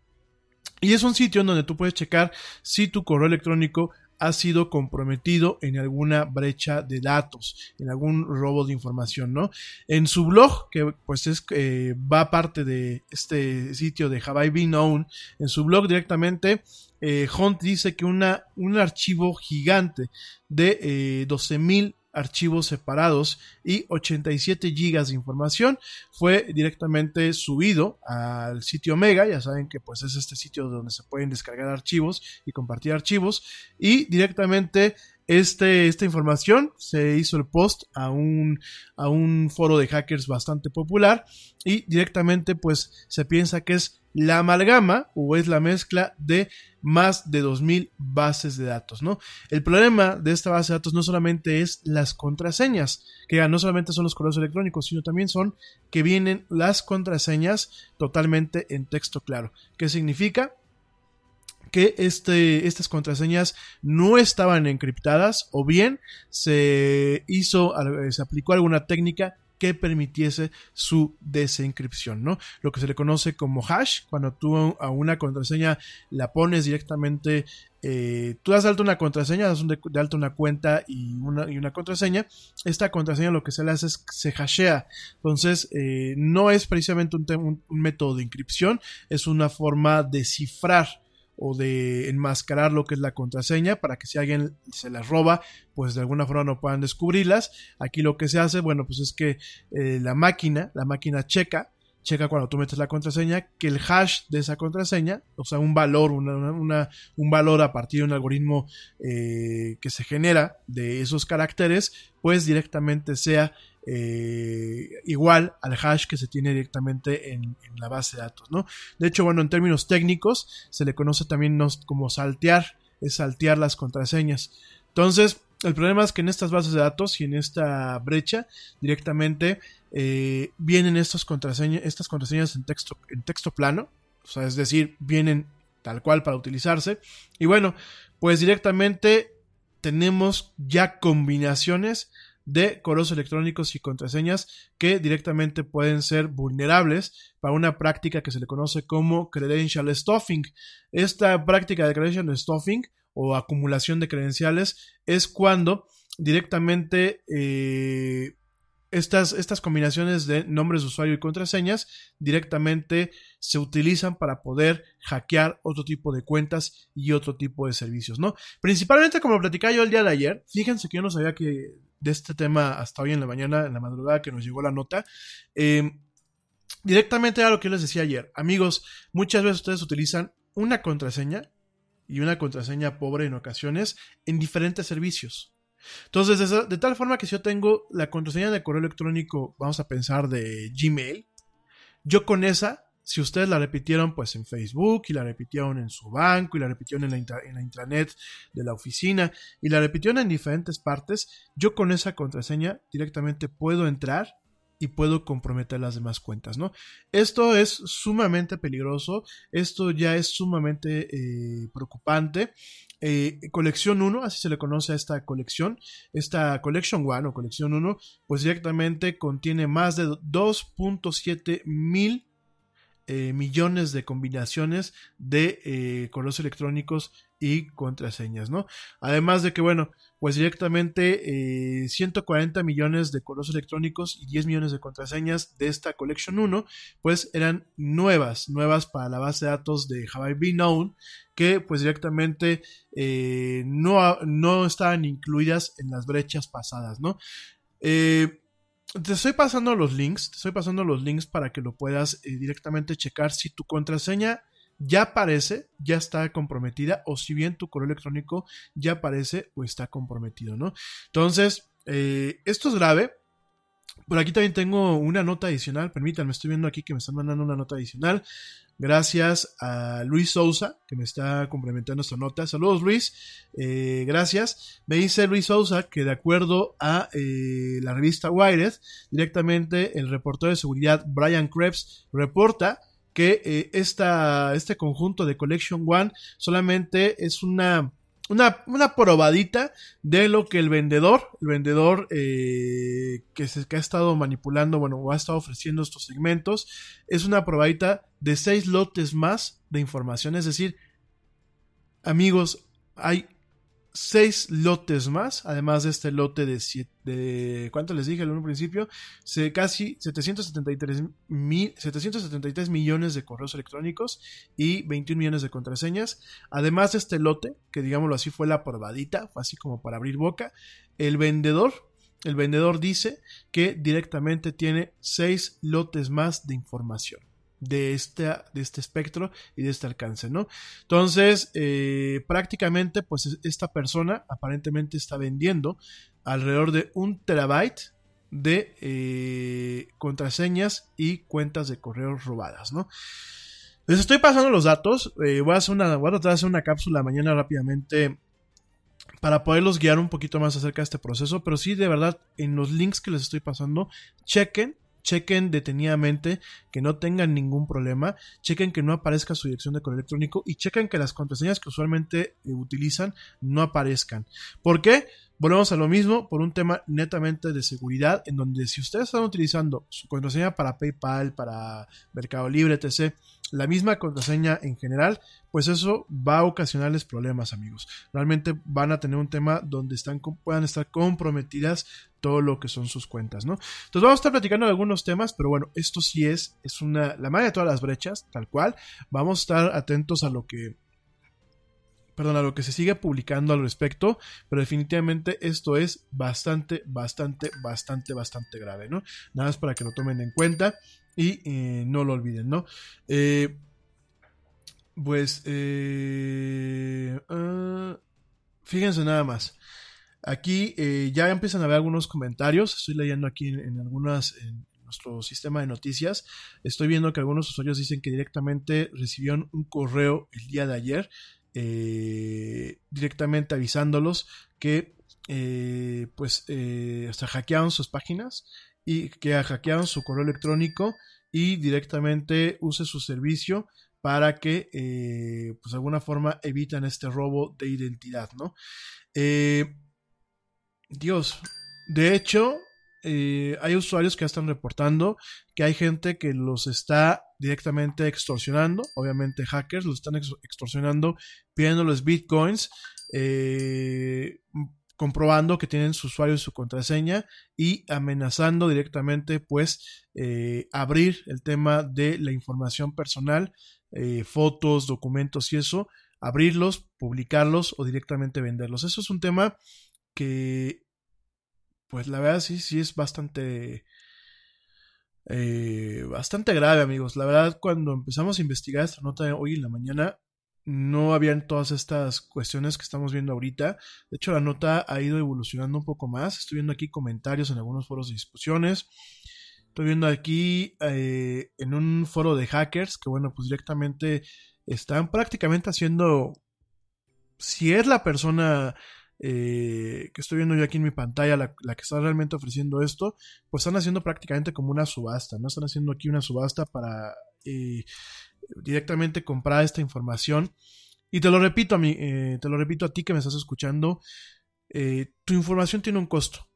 Y es un sitio en donde tú puedes checar si tu correo electrónico ha sido comprometido en alguna brecha de datos, en algún robo de información, ¿no? En su blog, que pues es eh, va parte de este sitio de Have I Known, en su blog directamente, eh, Hunt dice que una, un archivo gigante de eh, 12.000 archivos separados y 87 gigas de información fue directamente subido al sitio Mega, ya saben que pues es este sitio donde se pueden descargar archivos y compartir archivos. Y directamente este, esta información se hizo el post a un, a un foro de hackers bastante popular y directamente pues se piensa que es la amalgama o es la mezcla de más de 2000 bases de datos, ¿no? El problema de esta base de datos no solamente es las contraseñas, que no solamente son los correos electrónicos, sino también son que vienen las contraseñas totalmente en texto claro. ¿Qué significa? Que este, estas contraseñas no estaban encriptadas o bien se hizo, se aplicó alguna técnica que permitiese su desencripción, ¿no? Lo que se le conoce como hash, cuando tú a una contraseña la pones directamente, eh, tú das de alta una contraseña, das de, alta una cuenta y una, y una, contraseña, esta contraseña lo que se le hace es se hashea, entonces eh, no es precisamente un método de inscripción, es una forma de cifrar o de enmascarar lo que es la contraseña para que si alguien se las roba, pues de alguna forma no puedan descubrirlas. Aquí lo que se hace, bueno, pues es que eh, la máquina, la máquina checa, checa cuando tú metes la contraseña, que el hash de esa contraseña, o sea, un valor, una, un valor a partir de un algoritmo eh, que se genera de esos caracteres, pues directamente sea eh, igual al hash que se tiene directamente en, la base de datos, ¿no? De hecho, bueno, en términos técnicos se le conoce también como saltear, es saltear las contraseñas. Entonces, el problema es que en estas bases de datos y en esta brecha directamente eh, vienen contraseñas, estas contraseñas en texto, en texto plano, o sea, es decir, vienen tal cual para utilizarse. Y bueno, pues directamente tenemos ya combinaciones de correos electrónicos y contraseñas que directamente pueden ser vulnerables para una práctica que se le conoce como credential stuffing. Esta práctica de credential stuffing o acumulación de credenciales es cuando directamente eh, estas, estas combinaciones de nombres de usuario y contraseñas directamente se utilizan para poder hackear otro tipo de cuentas y otro tipo de servicios, ¿no? Principalmente como platicaba yo el día de ayer, fíjense que yo no sabía que de este tema hasta hoy en la mañana, en la madrugada que nos llegó la nota, eh, directamente era lo que les decía ayer. Amigos, muchas veces ustedes utilizan una contraseña y una contraseña pobre en ocasiones en diferentes servicios. Entonces, de, tal forma que si yo tengo la contraseña de correo electrónico, vamos a pensar de Gmail, yo con esa, si ustedes la repitieron pues en Facebook y la repitieron en su banco y la repitieron en la, intranet de la oficina y la repitieron en diferentes partes, yo con esa contraseña directamente puedo entrar y puedo comprometer las demás cuentas, ¿no? Esto es sumamente peligroso, esto ya es sumamente eh, preocupante. Eh, colección 1, así se le conoce a esta colección, esta Collection 1 o colección 1, pues directamente contiene más de 2.7 mil eh, millones de combinaciones de eh, correos electrónicos y contraseñas, ¿no? Además de que, bueno, pues directamente eh, 140 millones de correos electrónicos y 10 millones de contraseñas de esta Collection 1, pues eran nuevas, nuevas para la base de datos de Have I Been Known, que pues directamente eh, no, no estaban incluidas en las brechas pasadas, ¿no? Eh, te estoy pasando los links, te estoy pasando los links para que lo puedas eh, directamente checar si tu contraseña ya aparece, ya está comprometida, o si bien tu correo electrónico ya aparece o está comprometido, ¿no? Entonces, eh, esto es grave. Por aquí también tengo una nota adicional, permítanme, estoy viendo aquí que me están mandando una nota adicional. Gracias a Luis Sousa, que me está complementando esta nota. Saludos Luis, eh, gracias. Me dice Luis Sousa que de acuerdo a eh, la revista Wired, directamente el reportero de seguridad Brian Krebs reporta que eh, esta, este conjunto de Collection One solamente es una, una, una probadita de lo que el vendedor, el vendedor eh, que, se, que ha estado manipulando, bueno, o ha estado ofreciendo estos segmentos, es una probadita de seis lotes más de información. Es decir, amigos, hay seis lotes más, además de este lote de, ¿cuánto les dije un principio? Se, casi 773, mil, 773 millones de correos electrónicos y 21 millones de contraseñas. Además de este lote, que digámoslo así fue la probadita, fue así como para abrir boca, el vendedor, el vendedor dice que directamente tiene seis lotes más de información de este, de este espectro y de este alcance, ¿no? Entonces, eh, prácticamente, pues esta persona aparentemente está vendiendo alrededor de un terabyte de eh, contraseñas y cuentas de correo robadas, ¿no? Les estoy pasando los datos. Eh, voy, a hacer una, voy a tratar de hacer una cápsula mañana rápidamente para poderlos guiar un poquito más acerca de este proceso. Pero sí, de verdad, en los links que les estoy pasando, chequen chequen detenidamente que no tengan ningún problema, chequen que no aparezca su dirección de correo electrónico y chequen que las contraseñas que usualmente eh, utilizan no aparezcan. ¿Por qué? Volvemos a lo mismo por un tema netamente de seguridad, en donde si ustedes están utilizando su contraseña para PayPal, para Mercado Libre, etc., la misma contraseña en general, pues eso va a ocasionarles problemas, amigos. Realmente van a tener un tema donde están, puedan estar comprometidas todo lo que son sus cuentas, ¿no? Entonces vamos a estar platicando de algunos temas, pero bueno, esto sí es, es una, la madre de todas las brechas, tal cual. Vamos a estar atentos a lo que perdón, a lo que se sigue publicando al respecto, pero definitivamente esto es bastante, bastante, bastante, bastante grave, ¿no? Nada más para que lo tomen en cuenta y eh, no lo olviden, ¿no? Eh, pues, eh, ah, fíjense nada más. Aquí ya empiezan a ver algunos comentarios. Estoy leyendo aquí en, algunas, en nuestro sistema de noticias. Estoy viendo que algunos usuarios dicen que directamente recibieron un correo el día de ayer, directamente avisándolos que, pues, hasta hackearon sus páginas y que hackearon su correo electrónico y directamente use su servicio para que eh, pues de alguna forma evitan este robo de identidad, ¿no? Eh, Dios, de hecho, eh, hay usuarios que ya están reportando que hay gente que los está directamente extorsionando, obviamente hackers los están extorsionando pidiéndoles bitcoins, comprobando que tienen su usuario y su contraseña y amenazando directamente pues eh, abrir el tema de la información personal, eh, fotos, documentos y eso, abrirlos, publicarlos o directamente venderlos. Eso es un tema que pues la verdad sí, sí es bastante... Eh, bastante grave amigos. La verdad cuando empezamos a investigar esta nota hoy en la mañana no habían todas estas cuestiones que estamos viendo ahorita. De hecho, la nota ha ido evolucionando un poco más. Estoy viendo aquí comentarios en algunos foros de discusiones. Estoy viendo aquí eh, en un foro de hackers que, bueno, pues directamente están prácticamente haciendo... Si es la persona eh, que estoy viendo yo aquí en mi pantalla, la, que está realmente ofreciendo esto, pues están haciendo prácticamente como una subasta, ¿no? Están haciendo aquí una subasta para eh, directamente comprar esta información. Y te lo repito a mí, eh, te lo repito a ti que me estás escuchando, eh, tu información tiene un costo,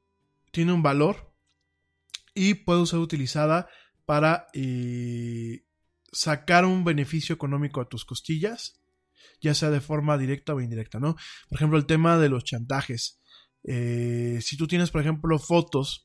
tiene un valor y puede ser utilizada para eh, sacar un beneficio económico a tus costillas, ya sea de forma directa o indirecta, ¿no? Por ejemplo, el tema de los chantajes. si tú tienes, por ejemplo, fotos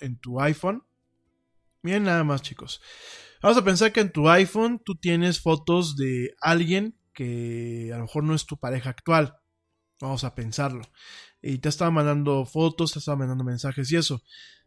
en tu iPhone. Miren nada más, chicos. Vamos a pensar que en tu iPhone tú tienes fotos de alguien que a lo mejor no es tu pareja actual. Vamos a pensarlo. Y te estaba mandando fotos, te estaba mandando mensajes y eso.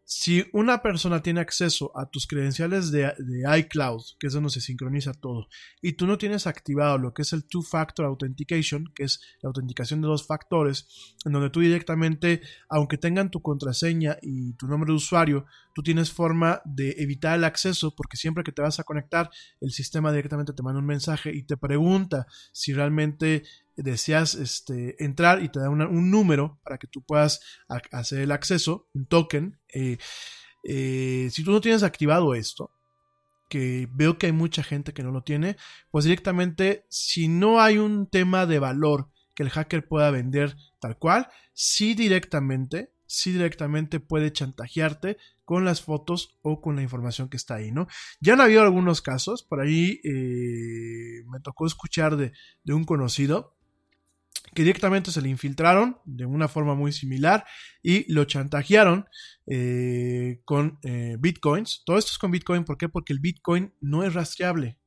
Si una persona tiene acceso a tus credenciales de, iCloud, que es donde se sincroniza todo, y tú no tienes activado lo que es el Two-Factor Authentication, que es la autenticación de dos factores, en donde tú directamente, aunque tengan tu contraseña y tu nombre de usuario, tú tienes forma de evitar el acceso, porque siempre que te vas a conectar, el sistema directamente te manda un mensaje y te pregunta si realmente deseas este, entrar y te da un número para que tú puedas hacer el acceso, un token. Eh, eh, si tú no tienes activado esto, que veo que hay mucha gente que no lo tiene, pues directamente, si no hay un tema de valor que el hacker pueda vender tal cual, sí directamente, sí directamente puede chantajearte con las fotos o con la información que está ahí, ¿no? Ya han habido algunos casos, por ahí eh, me tocó escuchar de, de un conocido que directamente se le infiltraron de una forma muy similar y lo chantajearon eh, con eh, bitcoins. Todo esto es con bitcoin, ¿por qué? Porque el bitcoin no es rastreable.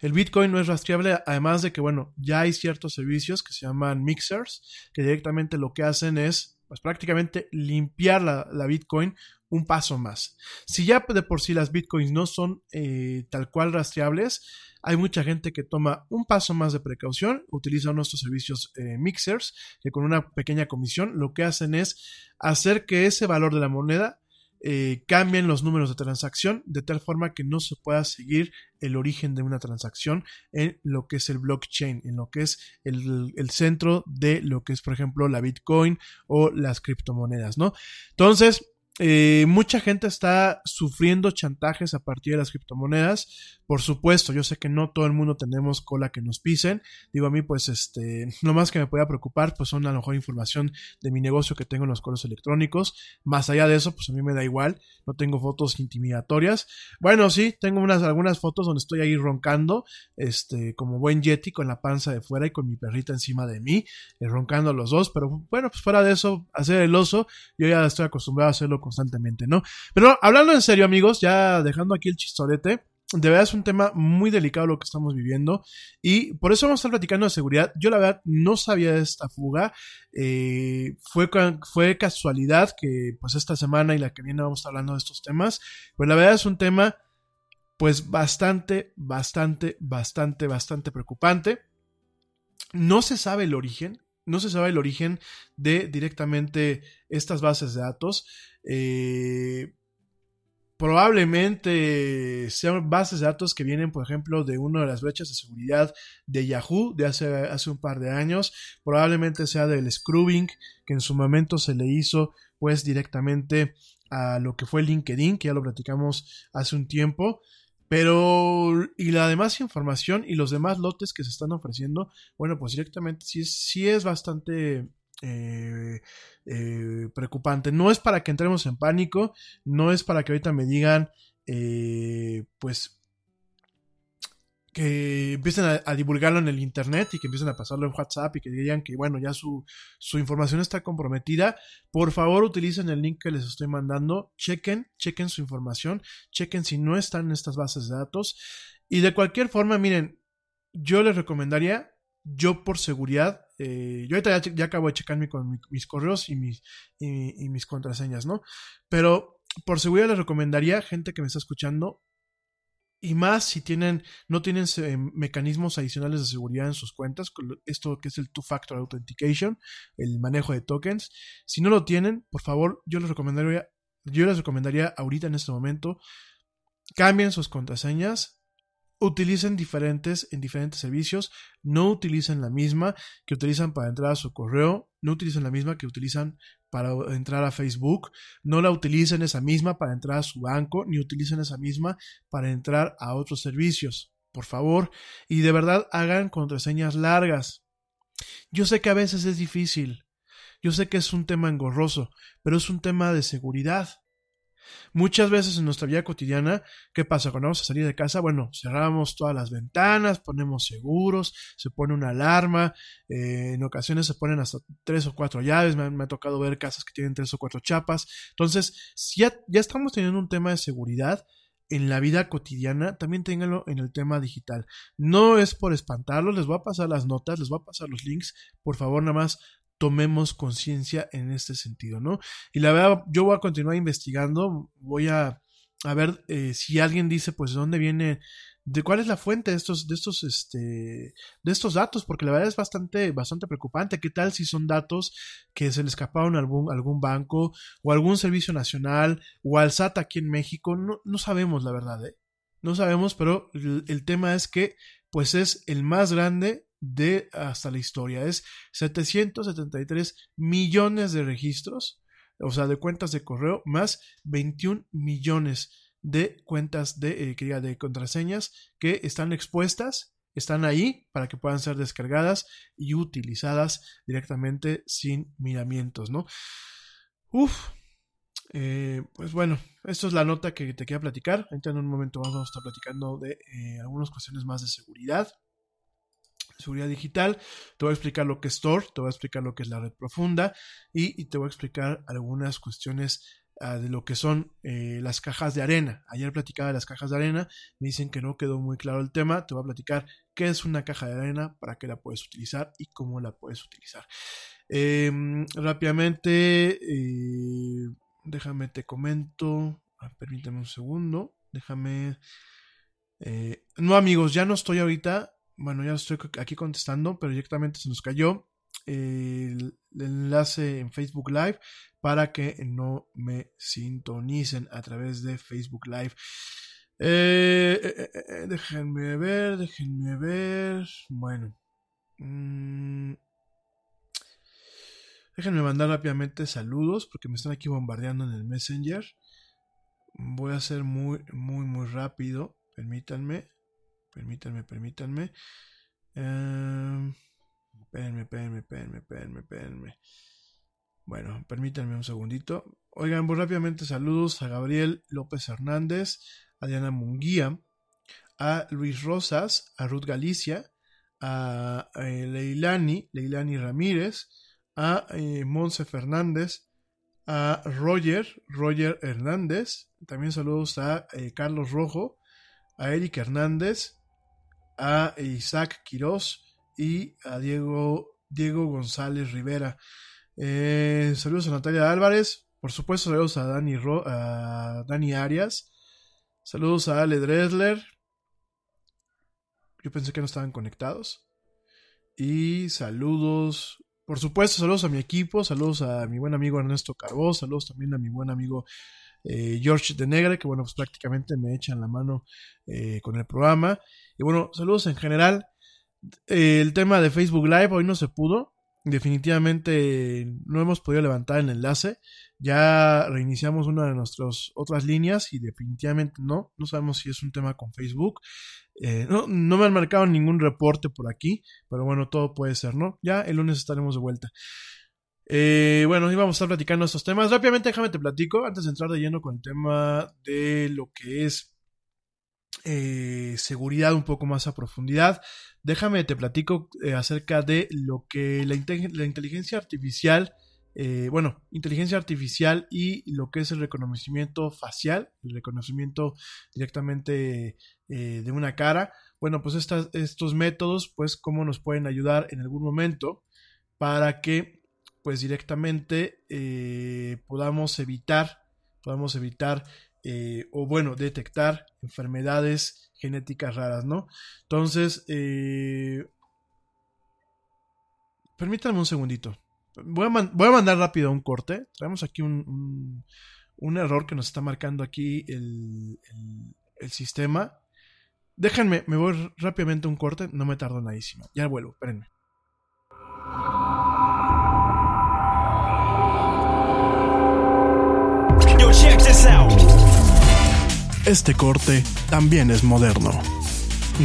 El bitcoin no es rastreable, además de que, bueno, ya hay ciertos servicios que se llaman mixers, que directamente lo que hacen es, pues prácticamente limpiar la, la bitcoin un paso más. Si ya de por sí las bitcoins no son eh, tal cual rastreables, hay mucha gente que toma un paso más de precaución, utiliza nuestros servicios eh, mixers, que con una pequeña comisión lo que hacen es hacer que ese valor de la moneda eh, cambien los números de transacción de tal forma que no se pueda seguir el origen de una transacción en lo que es el blockchain, en lo que es el, el, centro de lo que es, por ejemplo, la Bitcoin o las criptomonedas, ¿no? Entonces, eh, mucha gente está sufriendo chantajes a partir de las criptomonedas. Por supuesto, yo sé que no todo el mundo tenemos cola que nos pisen. Digo a mí, pues, este, lo más que me pueda preocupar, pues son a lo mejor información de mi negocio que tengo en los correos electrónicos. Más allá de eso, pues a mí me da igual. No tengo fotos intimidatorias. Bueno, sí, tengo unas, algunas fotos donde estoy ahí roncando, este, como buen Yeti con la panza de fuera y con mi perrita encima de mí, eh, roncando los dos. Pero bueno, pues fuera de eso, hacer el oso, yo ya estoy acostumbrado a hacerlo constantemente, ¿no? Pero hablando en serio, amigos, ya dejando aquí el chistorete, de verdad es un tema muy delicado lo que estamos viviendo y por eso vamos a estar platicando de seguridad. Yo la verdad no sabía de esta fuga. Eh, fue, fue casualidad que pues esta semana y la que viene vamos a estar hablando de estos temas. Pues la verdad es un tema pues bastante, bastante, bastante, bastante preocupante. No se sabe el origen, no se sabe el origen de directamente estas bases de datos. Eh, probablemente sean bases de datos que vienen, por ejemplo, de una de las brechas de seguridad de Yahoo de hace, hace un par de años. Probablemente sea del scrubbing que en su momento se le hizo pues directamente a lo que fue LinkedIn, que ya lo platicamos hace un tiempo. Pero, y la demás información y los demás lotes que se están ofreciendo, bueno, pues directamente sí, sí es bastante eh, eh, preocupante. No es para que entremos en pánico, no es para que ahorita me digan, eh, pues, que empiecen a, divulgarlo en el internet y que empiecen a pasarlo en WhatsApp y que digan que, bueno, ya su, su información está comprometida. Por favor, utilicen el link que les estoy mandando, chequen, chequen su información, chequen si no están en estas bases de datos. Y de cualquier forma, miren, yo les recomendaría, yo por seguridad, eh, yo ahorita ya, acabo de checar con mis correos y mis, y, mis contraseñas, ¿no? Pero por seguridad les recomendaría, gente que me está escuchando, y más si tienen, no tienen eh, mecanismos adicionales de seguridad en sus cuentas, esto que es el Two-Factor Authentication, el manejo de tokens. Si no lo tienen, por favor, yo les recomendaría, yo les recomendaría ahorita en este momento, cambien sus contraseñas, utilicen diferentes en diferentes servicios, no utilicen la misma que utilizan para entrar a su correo, no utilicen la misma que utilizan para entrar a Facebook, no la utilicen esa misma para entrar a su banco, ni utilicen esa misma para entrar a otros servicios. Por favor, y de verdad hagan contraseñas largas. Yo sé que a veces es difícil, yo sé que es un tema engorroso, pero es un tema de seguridad. Muchas veces en nuestra vida cotidiana, ¿qué pasa? Cuando vamos a salir de casa, bueno, cerramos todas las ventanas, ponemos seguros, se pone una alarma, eh, en ocasiones se ponen hasta tres o cuatro llaves, me, ha tocado ver casas que tienen tres o cuatro chapas. Entonces, si ya, ya estamos teniendo un tema de seguridad, en la vida cotidiana, también ténganlo en el tema digital. No es por espantarlos, les voy a pasar las notas, les voy a pasar los links. Por favor, nada más tomemos conciencia en este sentido, ¿no? Y la verdad, yo voy a continuar investigando, voy a, a ver eh, si alguien dice, pues, de dónde viene de cuál es la fuente de estos, de estos, este, de estos datos, porque la verdad es bastante, bastante preocupante. ¿Qué tal si son datos que se le escaparon a algún, algún banco o algún servicio nacional o al SAT aquí en México? No, no sabemos la verdad, ¿eh? No sabemos, pero el, el tema es que, pues es el más grande de hasta la historia. Es 773 millones de registros, o sea, de cuentas de correo, más 21 millones de cuentas de, eh, de contraseñas que están expuestas, están ahí para que puedan ser descargadas y utilizadas directamente sin miramientos, ¿no? Uf, eh, pues bueno, esto es la nota que te quería platicar. Ahorita en un momento vamos a estar platicando de eh, algunas cuestiones más de seguridad. Seguridad digital, te voy a explicar lo que es Tor, te voy a explicar lo que es la red profunda y, te voy a explicar algunas cuestiones de lo que son eh, las cajas de arena. Ayer platicaba de las cajas de arena, me dicen que no quedó muy claro el tema, te voy a platicar qué es una caja de arena, para qué la puedes utilizar y cómo la puedes utilizar. Em, rápidamente, eh, déjame te comento, ah, permíteme un segundo, déjame... Eh, no amigos, ya no estoy ahorita, bueno, ya estoy aquí contestando, pero directamente se nos cayó el, enlace en Facebook Live para que no me sintonicen a través de Facebook Live. Eh, eh, eh, déjenme ver, déjenme ver. Bueno. Mm, déjenme mandar rápidamente saludos porque me están aquí bombardeando en el Messenger. Voy a ser muy, muy, muy rápido. Permítanme. Permítanme, permítanme. Espérenme, espérenme, espérenme. Bueno, permítanme un segundito. Oigan, muy rápidamente saludos a Gabriel López Hernández, a Diana Munguía, a Luis Rosas, a Ruth Galicia, a, eh, Leilani, Leilani Ramírez, a eh, Monse Fernández, a Roger, Roger Hernández, también saludos a eh, Carlos Rojo, a Eric Hernández, a Isaac Quirós, y a Diego, Diego González Rivera. Eh, saludos a Natalia Álvarez, por supuesto saludos a Dani, a Dani Arias, saludos a Ale Dresler, yo pensé que no estaban conectados. Y saludos, por supuesto, saludos a mi equipo, saludos a mi buen amigo Ernesto Carbó, saludos también a mi buen amigo eh, George de Negre, que bueno, pues prácticamente me echan la mano eh, con el programa. Y bueno, saludos en general el tema de Facebook Live hoy no se pudo. Definitivamente no hemos podido levantar el enlace. Ya reiniciamos una de nuestras otras líneas y definitivamente no. No sabemos si es un tema con Facebook. Eh, no, me han marcado ningún reporte por aquí, pero bueno, todo puede ser, ¿no? Ya el lunes estaremos de vuelta. Eh, bueno, íbamos a estar platicando estos temas. Rápidamente déjame te platico, antes de entrar de lleno con el tema de lo que es eh, seguridad un poco más a profundidad. Déjame te platico eh, acerca de lo que la, inteligencia artificial, bueno, inteligencia artificial y lo que es el reconocimiento facial, el reconocimiento directamente de una cara. Bueno, pues estos métodos, pues cómo nos pueden ayudar en algún momento para que, pues directamente podamos evitar, podamos evitar eh, o bueno, detectar enfermedades genéticas raras, ¿no? Entonces, eh, permítanme un segundito. Voy a, mandar rápido un corte. Traemos aquí un, error que nos está marcando aquí el, el, sistema. Déjenme, me voy rápidamente un corte, no me tardo nadísimo. Ya vuelvo, espérenme. Este corte también es moderno.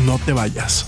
No te vayas.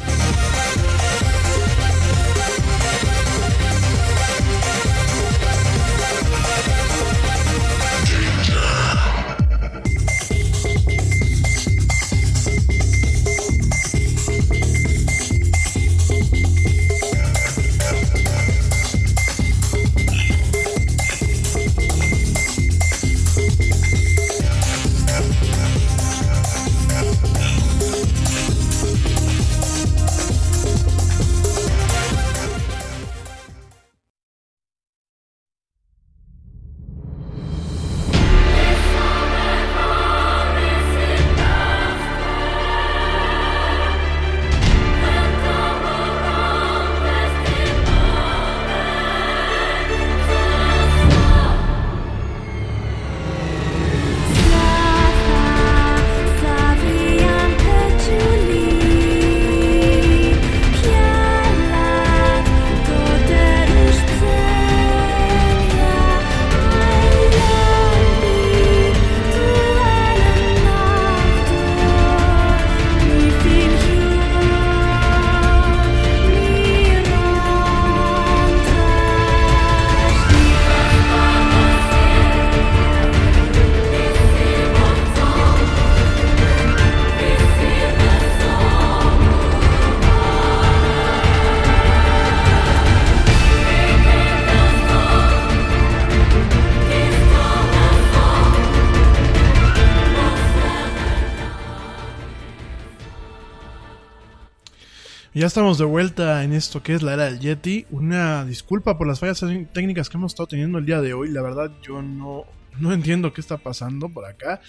Estamos de vuelta en esto que es la era del Yeti. Una disculpa por las fallas técnicas que hemos estado teniendo el día de hoy. La verdad, yo no, no entiendo qué está pasando por acá.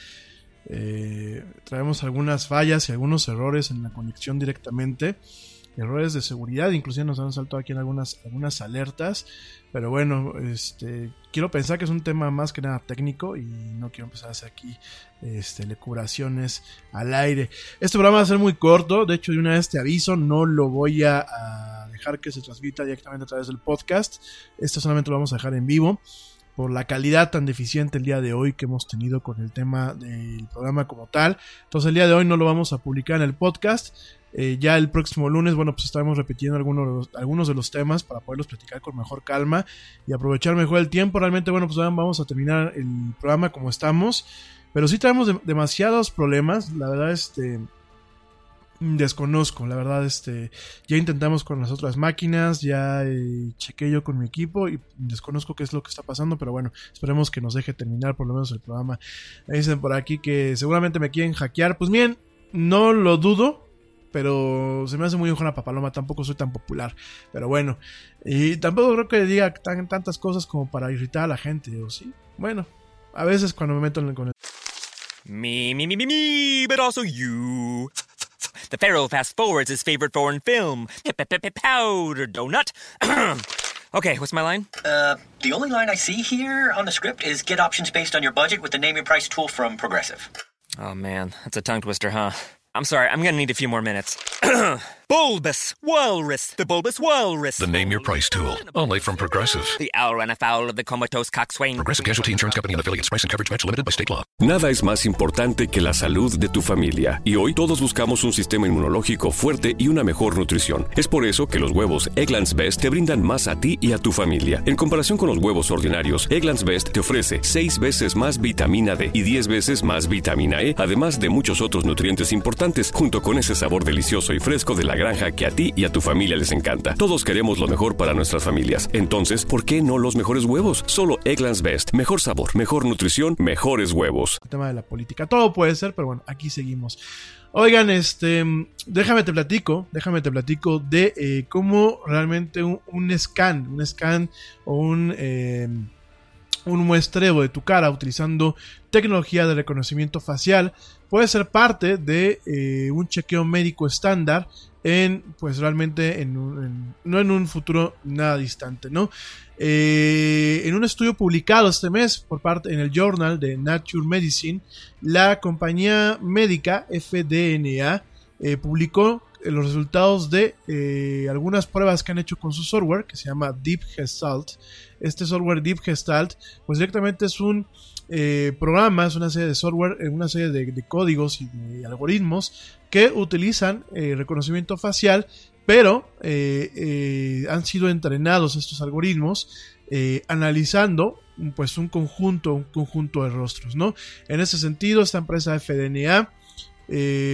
Eh, traemos algunas fallas y algunos errores en la conexión directamente. Errores de seguridad, inclusive nos han saltado aquí en algunas, algunas alertas. Pero bueno, este, quiero pensar que es un tema más que nada técnico y no quiero empezar a hacer aquí este, lecuraciones al aire. Este programa va a ser muy corto, de hecho de una vez te aviso, no lo voy a, a dejar que se transmita directamente a través del podcast. Esto solamente lo vamos a dejar en vivo por la calidad tan deficiente el día de hoy que hemos tenido con el tema del programa como tal. Entonces el día de hoy no lo vamos a publicar en el podcast. Eh, ya el próximo lunes, bueno, pues estaremos repitiendo algunos algunos de los temas para poderlos platicar con mejor calma y aprovechar mejor el tiempo. Realmente, bueno, pues vamos a terminar el programa como estamos. Pero sí tenemos de, demasiados problemas. La verdad, este desconozco, la verdad, este, ya intentamos con las otras máquinas, ya eh, chequé yo con mi equipo y desconozco qué es lo que está pasando, pero bueno, esperemos que nos deje terminar por lo menos el programa. Dicen por aquí que seguramente me quieren hackear, pues bien, no lo dudo, pero se me hace muy ojona Papaloma, tampoco soy tan popular, pero bueno, y tampoco creo que diga tan, tantas cosas como para irritar a la gente, o sí, bueno, a veces cuando me meto en, con el... Me, me, me, me, me, but also you. The Pharaoh fast forwards his favorite foreign film, Powder Donut. okay, what's my line? Uh, the only line I see here on the script is get options based on your budget with the name your price tool from Progressive. Oh man, that's a tongue twister, huh? I'm sorry, I'm gonna need a few more minutes. bulbous Walrus, the Bulbous Walrus. The name your price tool, only from Progressive. The owl ran afoul of the comatose coxswain. Progressive Casualty Insurance Company and affiliates. Price and coverage match limited by state law. Nada es más importante que la salud de tu familia, y hoy todos buscamos un sistema inmunológico fuerte y una mejor nutrición. Es por eso que los huevos Egglands Best te brindan más a ti y a tu familia. En comparación con los huevos ordinarios, Egglands Best te ofrece 6 veces más vitamina D y 10 veces más vitamina E, además de muchos otros nutrientes importantes, junto con ese sabor delicioso y fresco de la granja que a ti y a tu familia les encanta. Todos queremos lo mejor para nuestras familias. Entonces, ¿por qué no los mejores huevos? Solo Egglands Best. Mejor sabor, mejor nutrición, mejores huevos. El tema de la política. Todo puede ser, pero bueno, aquí seguimos. Oigan, este, déjame te platico, déjame te platico de eh, cómo realmente un, un, scan, un scan o un, eh, un muestreo de tu cara utilizando tecnología de reconocimiento facial puede ser parte de eh, un chequeo médico estándar en, pues realmente, en, un, no en un futuro nada distante, ¿no? Eh, en un estudio publicado este mes por parte en el Journal de Nature Medicine, la compañía médica FDNA eh, publicó los resultados de algunas pruebas que han hecho con su software que se llama Deep Gestalt. Este software Deep Gestalt, pues directamente es un eh, programa, es una serie de software, eh, una serie de, códigos y de algoritmos que utilizan reconocimiento facial, pero han sido entrenados estos algoritmos analizando pues un conjunto, un conjunto de rostros, ¿no? En ese sentido, esta empresa FDNA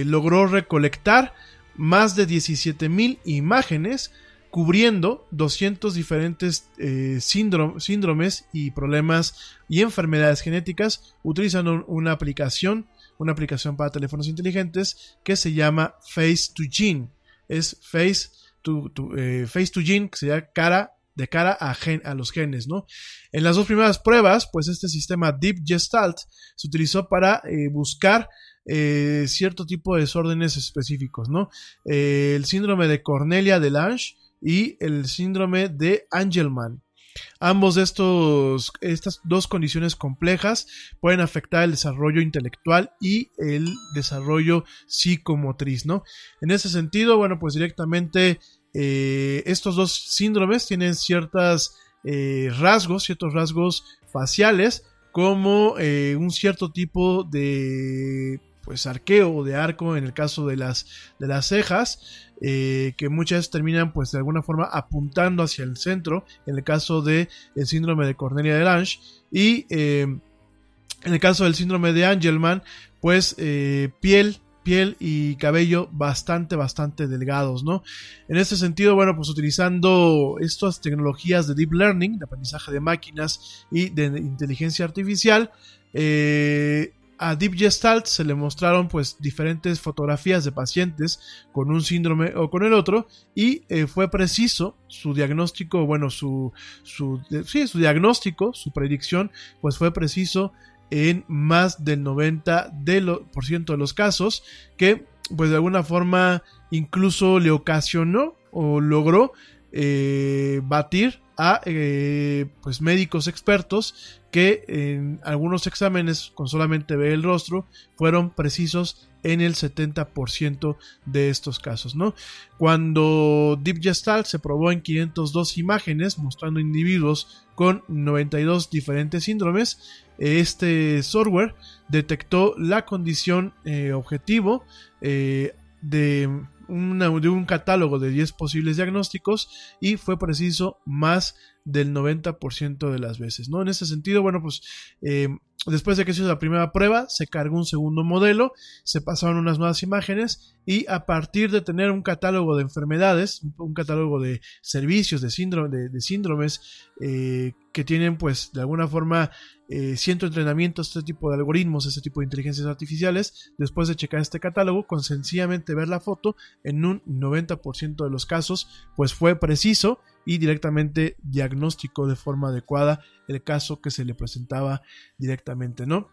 logró recolectar más de 17.000 imágenes cubriendo 200 diferentes eh, síndromes y problemas y enfermedades genéticas utilizando una aplicación, una aplicación para teléfonos inteligentes que se llama Face to Gene. Es Face to, eh, face to Gene, que sería cara de cara a, a, los genes, ¿no? En las dos primeras pruebas, pues este sistema Deep Gestalt se utilizó para eh, buscar cierto tipo de desórdenes específicos, ¿no? El síndrome de Cornelia de Lange y el síndrome de Angelman. Ambos de estos, estas dos condiciones complejas pueden afectar el desarrollo intelectual y el desarrollo psicomotriz, ¿no? En ese sentido, bueno, pues directamente eh, estos dos síndromes tienen ciertos rasgos, ciertos rasgos faciales, como un cierto tipo de pues arqueo o de arco en el caso de las, de las cejas, eh, que muchas terminan pues de alguna forma apuntando hacia el centro, en el caso de el síndrome de Cornelia de Lange, y eh, en el caso del síndrome de Angelman, pues eh, piel piel y cabello bastante, bastante delgados, ¿no? En este sentido, bueno, pues utilizando estas tecnologías de deep learning, de aprendizaje de máquinas y de inteligencia artificial, eh, a Deep Gestalt se le mostraron pues diferentes fotografías de pacientes con un síndrome o con el otro y eh, fue preciso su diagnóstico, bueno, su, su, sí, su diagnóstico, su predicción pues fue preciso en más del 90% de, de los casos que pues de alguna forma incluso le ocasionó o logró eh, batir a eh, pues médicos expertos que en algunos exámenes con solamente ver el rostro fueron precisos en el 70% de estos casos, ¿no? Cuando Deep Gestalt se probó en 502 imágenes mostrando individuos con 92 diferentes síndromes, este software detectó la condición eh, objetivo eh, de de un catálogo de 10 posibles diagnósticos y fue preciso más del 90% de las veces, ¿no? En ese sentido, bueno, pues eh, después de que se hizo la primera prueba, se cargó un segundo modelo, se pasaron unas nuevas imágenes y a partir de tener un catálogo de enfermedades, un catálogo de servicios, de, de, síndromes eh, que tienen pues de alguna forma eh, ciento entrenamientos, este tipo de algoritmos, este tipo de inteligencias artificiales, después de checar este catálogo, con sencillamente ver la foto, en un 90% de los casos, pues fue preciso y directamente diagnóstico de forma adecuada el caso que se le presentaba directamente, ¿no?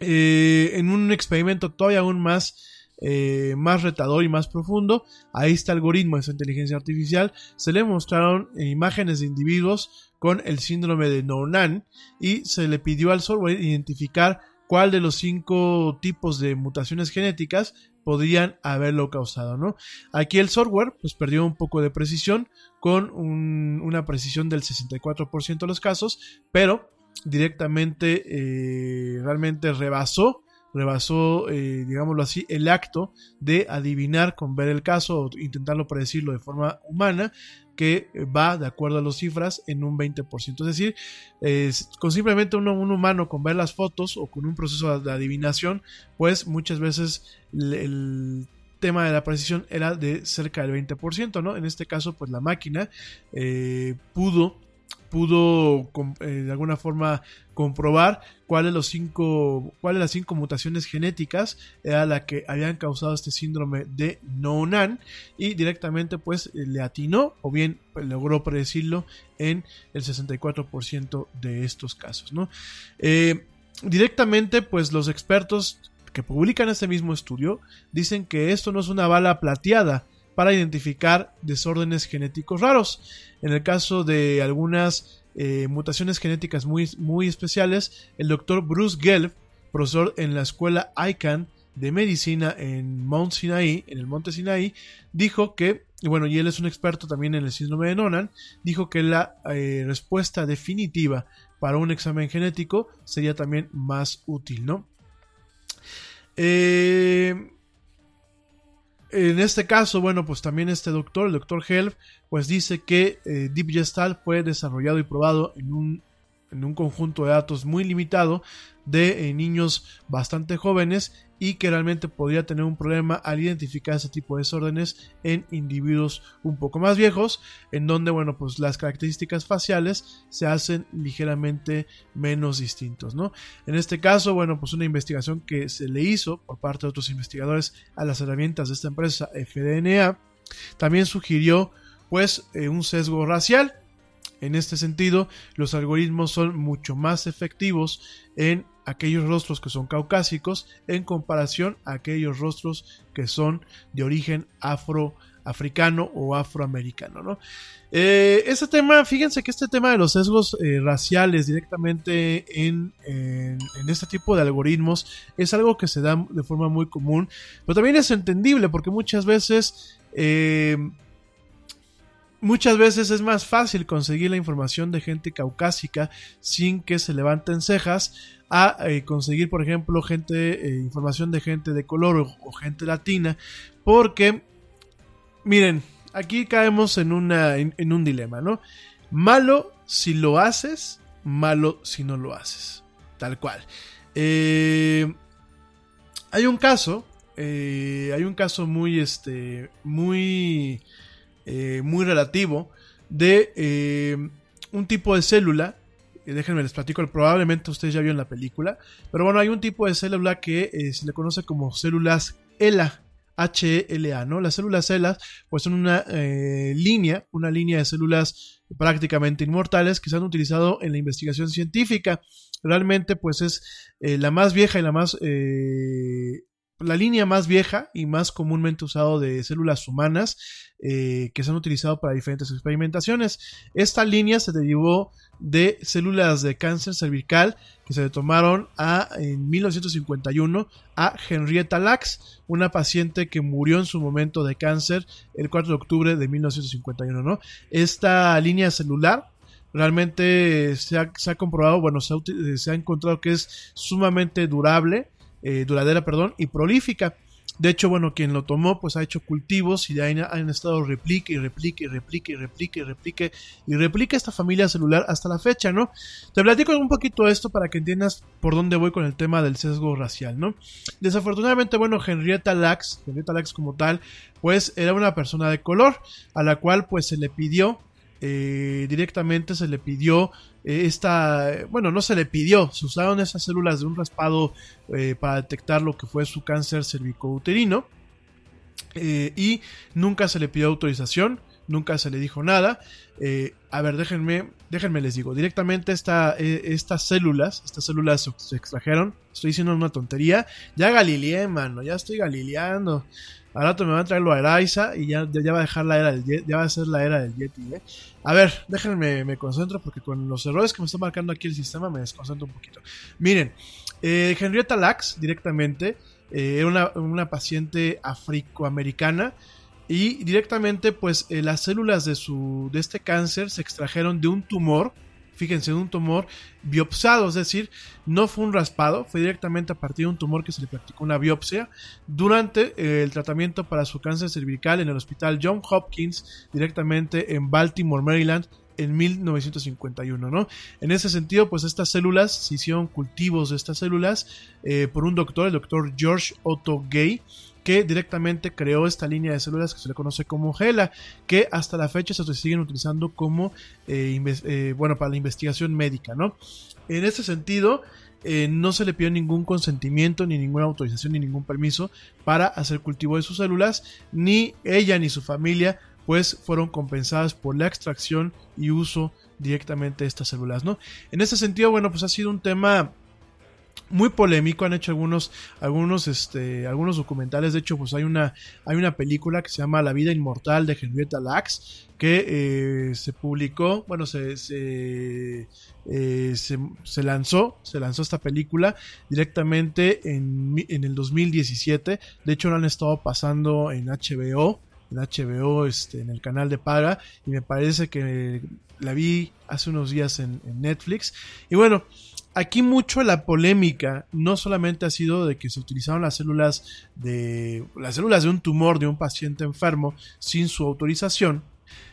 Eh, en un experimento todavía aún más eh, más retador y más profundo, a este algoritmo, a esa inteligencia artificial, se le mostraron imágenes de individuos con el síndrome de Noonan y se le pidió al software identificar cuál de los cinco tipos de mutaciones genéticas podrían haberlo causado, ¿no? Aquí el software pues perdió un poco de precisión con una precisión del 64% de los casos, pero directamente eh, realmente rebasó rebasó, eh, digámoslo así, el acto de adivinar con ver el caso o intentarlo predecirlo de forma humana, que va, de acuerdo a las cifras, en un 20%. Es decir, con simplemente un, humano con ver las fotos o con un proceso de adivinación, pues muchas veces el, tema de la precisión era de cerca del 20%, ¿no? En este caso, pues la máquina eh, pudo pudo eh, de alguna forma comprobar cuáles los cinco cuáles las cinco mutaciones genéticas era la que habían causado este síndrome de Noonan y directamente pues le atinó o bien pues, logró predecirlo en el 64% de estos casos ¿no? Eh, directamente pues los expertos que publican este mismo estudio dicen que esto no es una bala plateada para identificar desórdenes genéticos raros. En el caso de algunas eh, mutaciones genéticas muy, muy especiales, el doctor Bruce Gelb, profesor en la escuela ICANN de Medicina en Mount Sinai, en el Monte Sinai, dijo que, y bueno, y él es un experto también en el síndrome de Nonan, dijo que la eh, respuesta definitiva para un examen genético sería también más útil, ¿no? Eh, en este caso, bueno, pues también este doctor, el doctor Helf, pues dice que eh, Deep Gestalt fue desarrollado y probado en un, en un conjunto de datos muy limitado de eh, niños bastante jóvenes y que realmente podría tener un problema al identificar ese tipo de desórdenes en individuos un poco más viejos, en donde, bueno, pues las características faciales se hacen ligeramente menos distintos, ¿no? En este caso, bueno, pues una investigación que se le hizo por parte de otros investigadores a las herramientas de esta empresa FDNA, también sugirió, pues, eh, un sesgo racial, en este sentido, los algoritmos son mucho más efectivos en aquellos rostros que son caucásicos en comparación a aquellos rostros que son de origen afroafricano o afroamericano. ¿no? Este tema, fíjense que este tema de los sesgos eh, raciales directamente en, en, este tipo de algoritmos es algo que se da de forma muy común, pero también es entendible porque muchas veces... Eh, Muchas veces es más fácil conseguir la información de gente caucásica sin que se levanten cejas a eh, conseguir, por ejemplo, gente, eh, información de gente de color o, gente latina, porque, miren, aquí caemos en, una, en, un dilema, ¿no? Malo si lo haces, malo si no lo haces, tal cual. Eh, hay un caso, hay un caso muy, este, muy eh, muy relativo de eh, un tipo de célula. déjenme les platico, probablemente ustedes ya vieron la película. Pero bueno, hay un tipo de célula que eh, se le conoce como células ELA. HELA, ¿no? Las células ELA pues son una línea, una línea de células prácticamente inmortales que se han utilizado en la investigación científica. Realmente pues es la más vieja y la más la línea más vieja y más comúnmente usado de células humanas eh, que se han utilizado para diferentes experimentaciones. Esta línea se derivó de células de cáncer cervical que se tomaron a, en 1951 a Henrietta Lacks, una paciente que murió en su momento de cáncer el 4 de octubre de 1951. ¿no? Esta línea celular realmente se ha, comprobado, bueno, se ha encontrado que es sumamente durable eh, duradera, perdón, y prolífica. De hecho, bueno, quien lo tomó, pues ha hecho cultivos y de ahí han estado replique y replique y replique y replique y replique y replique esta familia celular hasta la fecha, ¿no? Te platico un poquito esto para que entiendas por dónde voy con el tema del sesgo racial, ¿no? Desafortunadamente, bueno, Henrietta Lacks, Henrietta Lacks como tal, pues era una persona de color a la cual pues se le pidió eh, directamente se le pidió esta, bueno, no se le pidió, se usaron esas células de un raspado eh, para detectar lo que fue su cáncer cervicouterino. Y nunca se le pidió autorización, nunca se le dijo nada. a ver, déjenme, déjenme les digo, directamente esta, estas células, estas células se, extrajeron, estoy diciendo una tontería, ya galileé, mano, ya estoy galileando. Al rato me van a traerlo a Eraiza y ya, ya, va a dejar la era del ya va a ser la era del Yeti, ¿eh? A ver, déjenme, me concentro porque con los errores que me está marcando aquí el sistema me desconcentro un poquito. Miren, eh, Henrietta Lacks directamente eh, era una, una, paciente africoamericana y directamente pues eh, las células de, su, de este cáncer se extrajeron de un tumor fíjense, un tumor biopsado, es decir, no fue un raspado, fue directamente a partir de un tumor que se le practicó una biopsia durante eh, el tratamiento para su cáncer cervical en el hospital John Hopkins, directamente en Baltimore, Maryland, en 1951, ¿no? En ese sentido, pues estas células, se hicieron cultivos de estas células eh, por un doctor, el doctor George Otto Gay, que directamente creó esta línea de células que se le conoce como GELA, que hasta la fecha se siguen utilizando como, eh, eh, bueno, para la investigación médica, ¿no? En ese sentido, eh, no se le pidió ningún consentimiento, ni ninguna autorización, ni ningún permiso para hacer cultivo de sus células, ni ella ni su familia, pues fueron compensadas por la extracción y uso directamente de estas células, ¿no? En ese sentido, bueno, pues ha sido un tema muy polémico han hecho algunos algunos este algunos documentales de hecho pues hay una hay una película que se llama La vida inmortal de Henrietta Lacks que eh, se publicó bueno se se, eh, se, se lanzó se lanzó esta película directamente en, en el 2017 de hecho lo han estado pasando en HBO en HBO, este, en el canal de Paga, y me parece que la vi hace unos días en Netflix. Y bueno, aquí mucho la polémica no solamente ha sido de que se utilizaron las células de las células de un tumor de un paciente enfermo sin su autorización,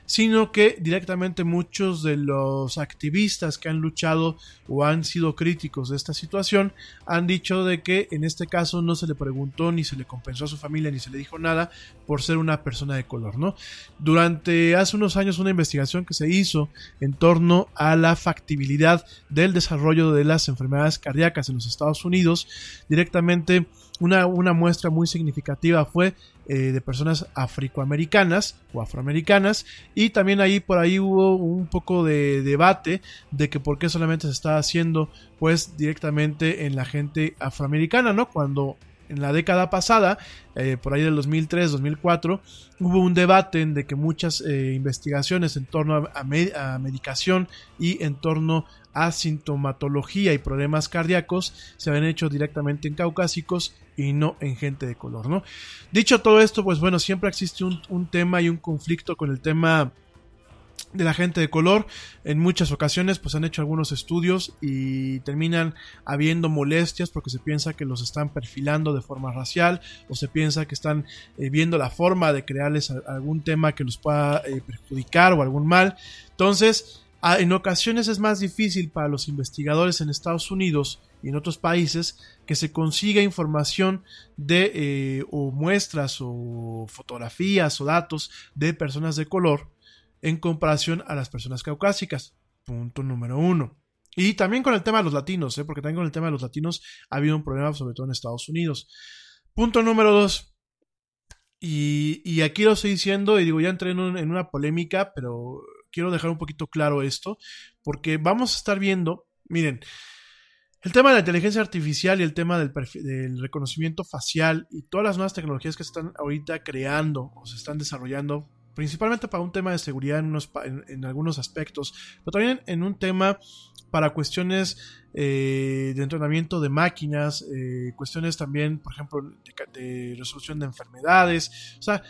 sino que directamente muchos de los activistas que han luchado o han sido críticos de esta situación han dicho de que en este caso no se le preguntó ni se le compensó a su familia ni se le dijo nada por ser una persona de color, ¿no? Durante hace unos años una investigación que se hizo en torno a la factibilidad del desarrollo de las enfermedades cardíacas en los Estados Unidos, directamente una, una muestra muy significativa fue eh, de personas afroamericanas o afroamericanas y también ahí por ahí hubo un poco de debate de que por qué solamente se está haciendo pues directamente en la gente afroamericana, ¿no? Cuando en la década pasada, eh, por ahí del 2003-2004, hubo un debate en de que muchas eh, investigaciones en torno a, a, medicación y en torno a sintomatología y problemas cardíacos se habían hecho directamente en caucásicos y no en gente de color, ¿no? Dicho todo esto, pues bueno, siempre existe un, un tema y un conflicto con el tema de la gente de color. En muchas ocasiones pues han hecho algunos estudios y terminan habiendo molestias porque se piensa que los están perfilando de forma racial o se piensa que están eh, viendo la forma de crearles algún tema que los pueda eh, perjudicar o algún mal. Entonces, en ocasiones es más difícil para los investigadores en Estados Unidos y en otros países que se consiga información de eh, o muestras o fotografías o datos de personas de color en comparación a las personas caucásicas. Punto número uno. Y también con el tema de los latinos, ¿eh? porque también con el tema de los latinos ha habido un problema, sobre todo en Estados Unidos. Punto número dos. Y, y aquí lo estoy diciendo, y digo, ya entré en, un, en una polémica, pero quiero dejar un poquito claro esto, porque vamos a estar viendo, miren, el tema de la inteligencia artificial y el tema del, del, reconocimiento facial y todas las nuevas tecnologías que están ahorita creando o se están desarrollando, principalmente para un tema de seguridad en, unos, en, en algunos aspectos, pero también en un tema para cuestiones eh, de entrenamiento de máquinas, eh, cuestiones también, por ejemplo, de, de resolución de enfermedades, o sea,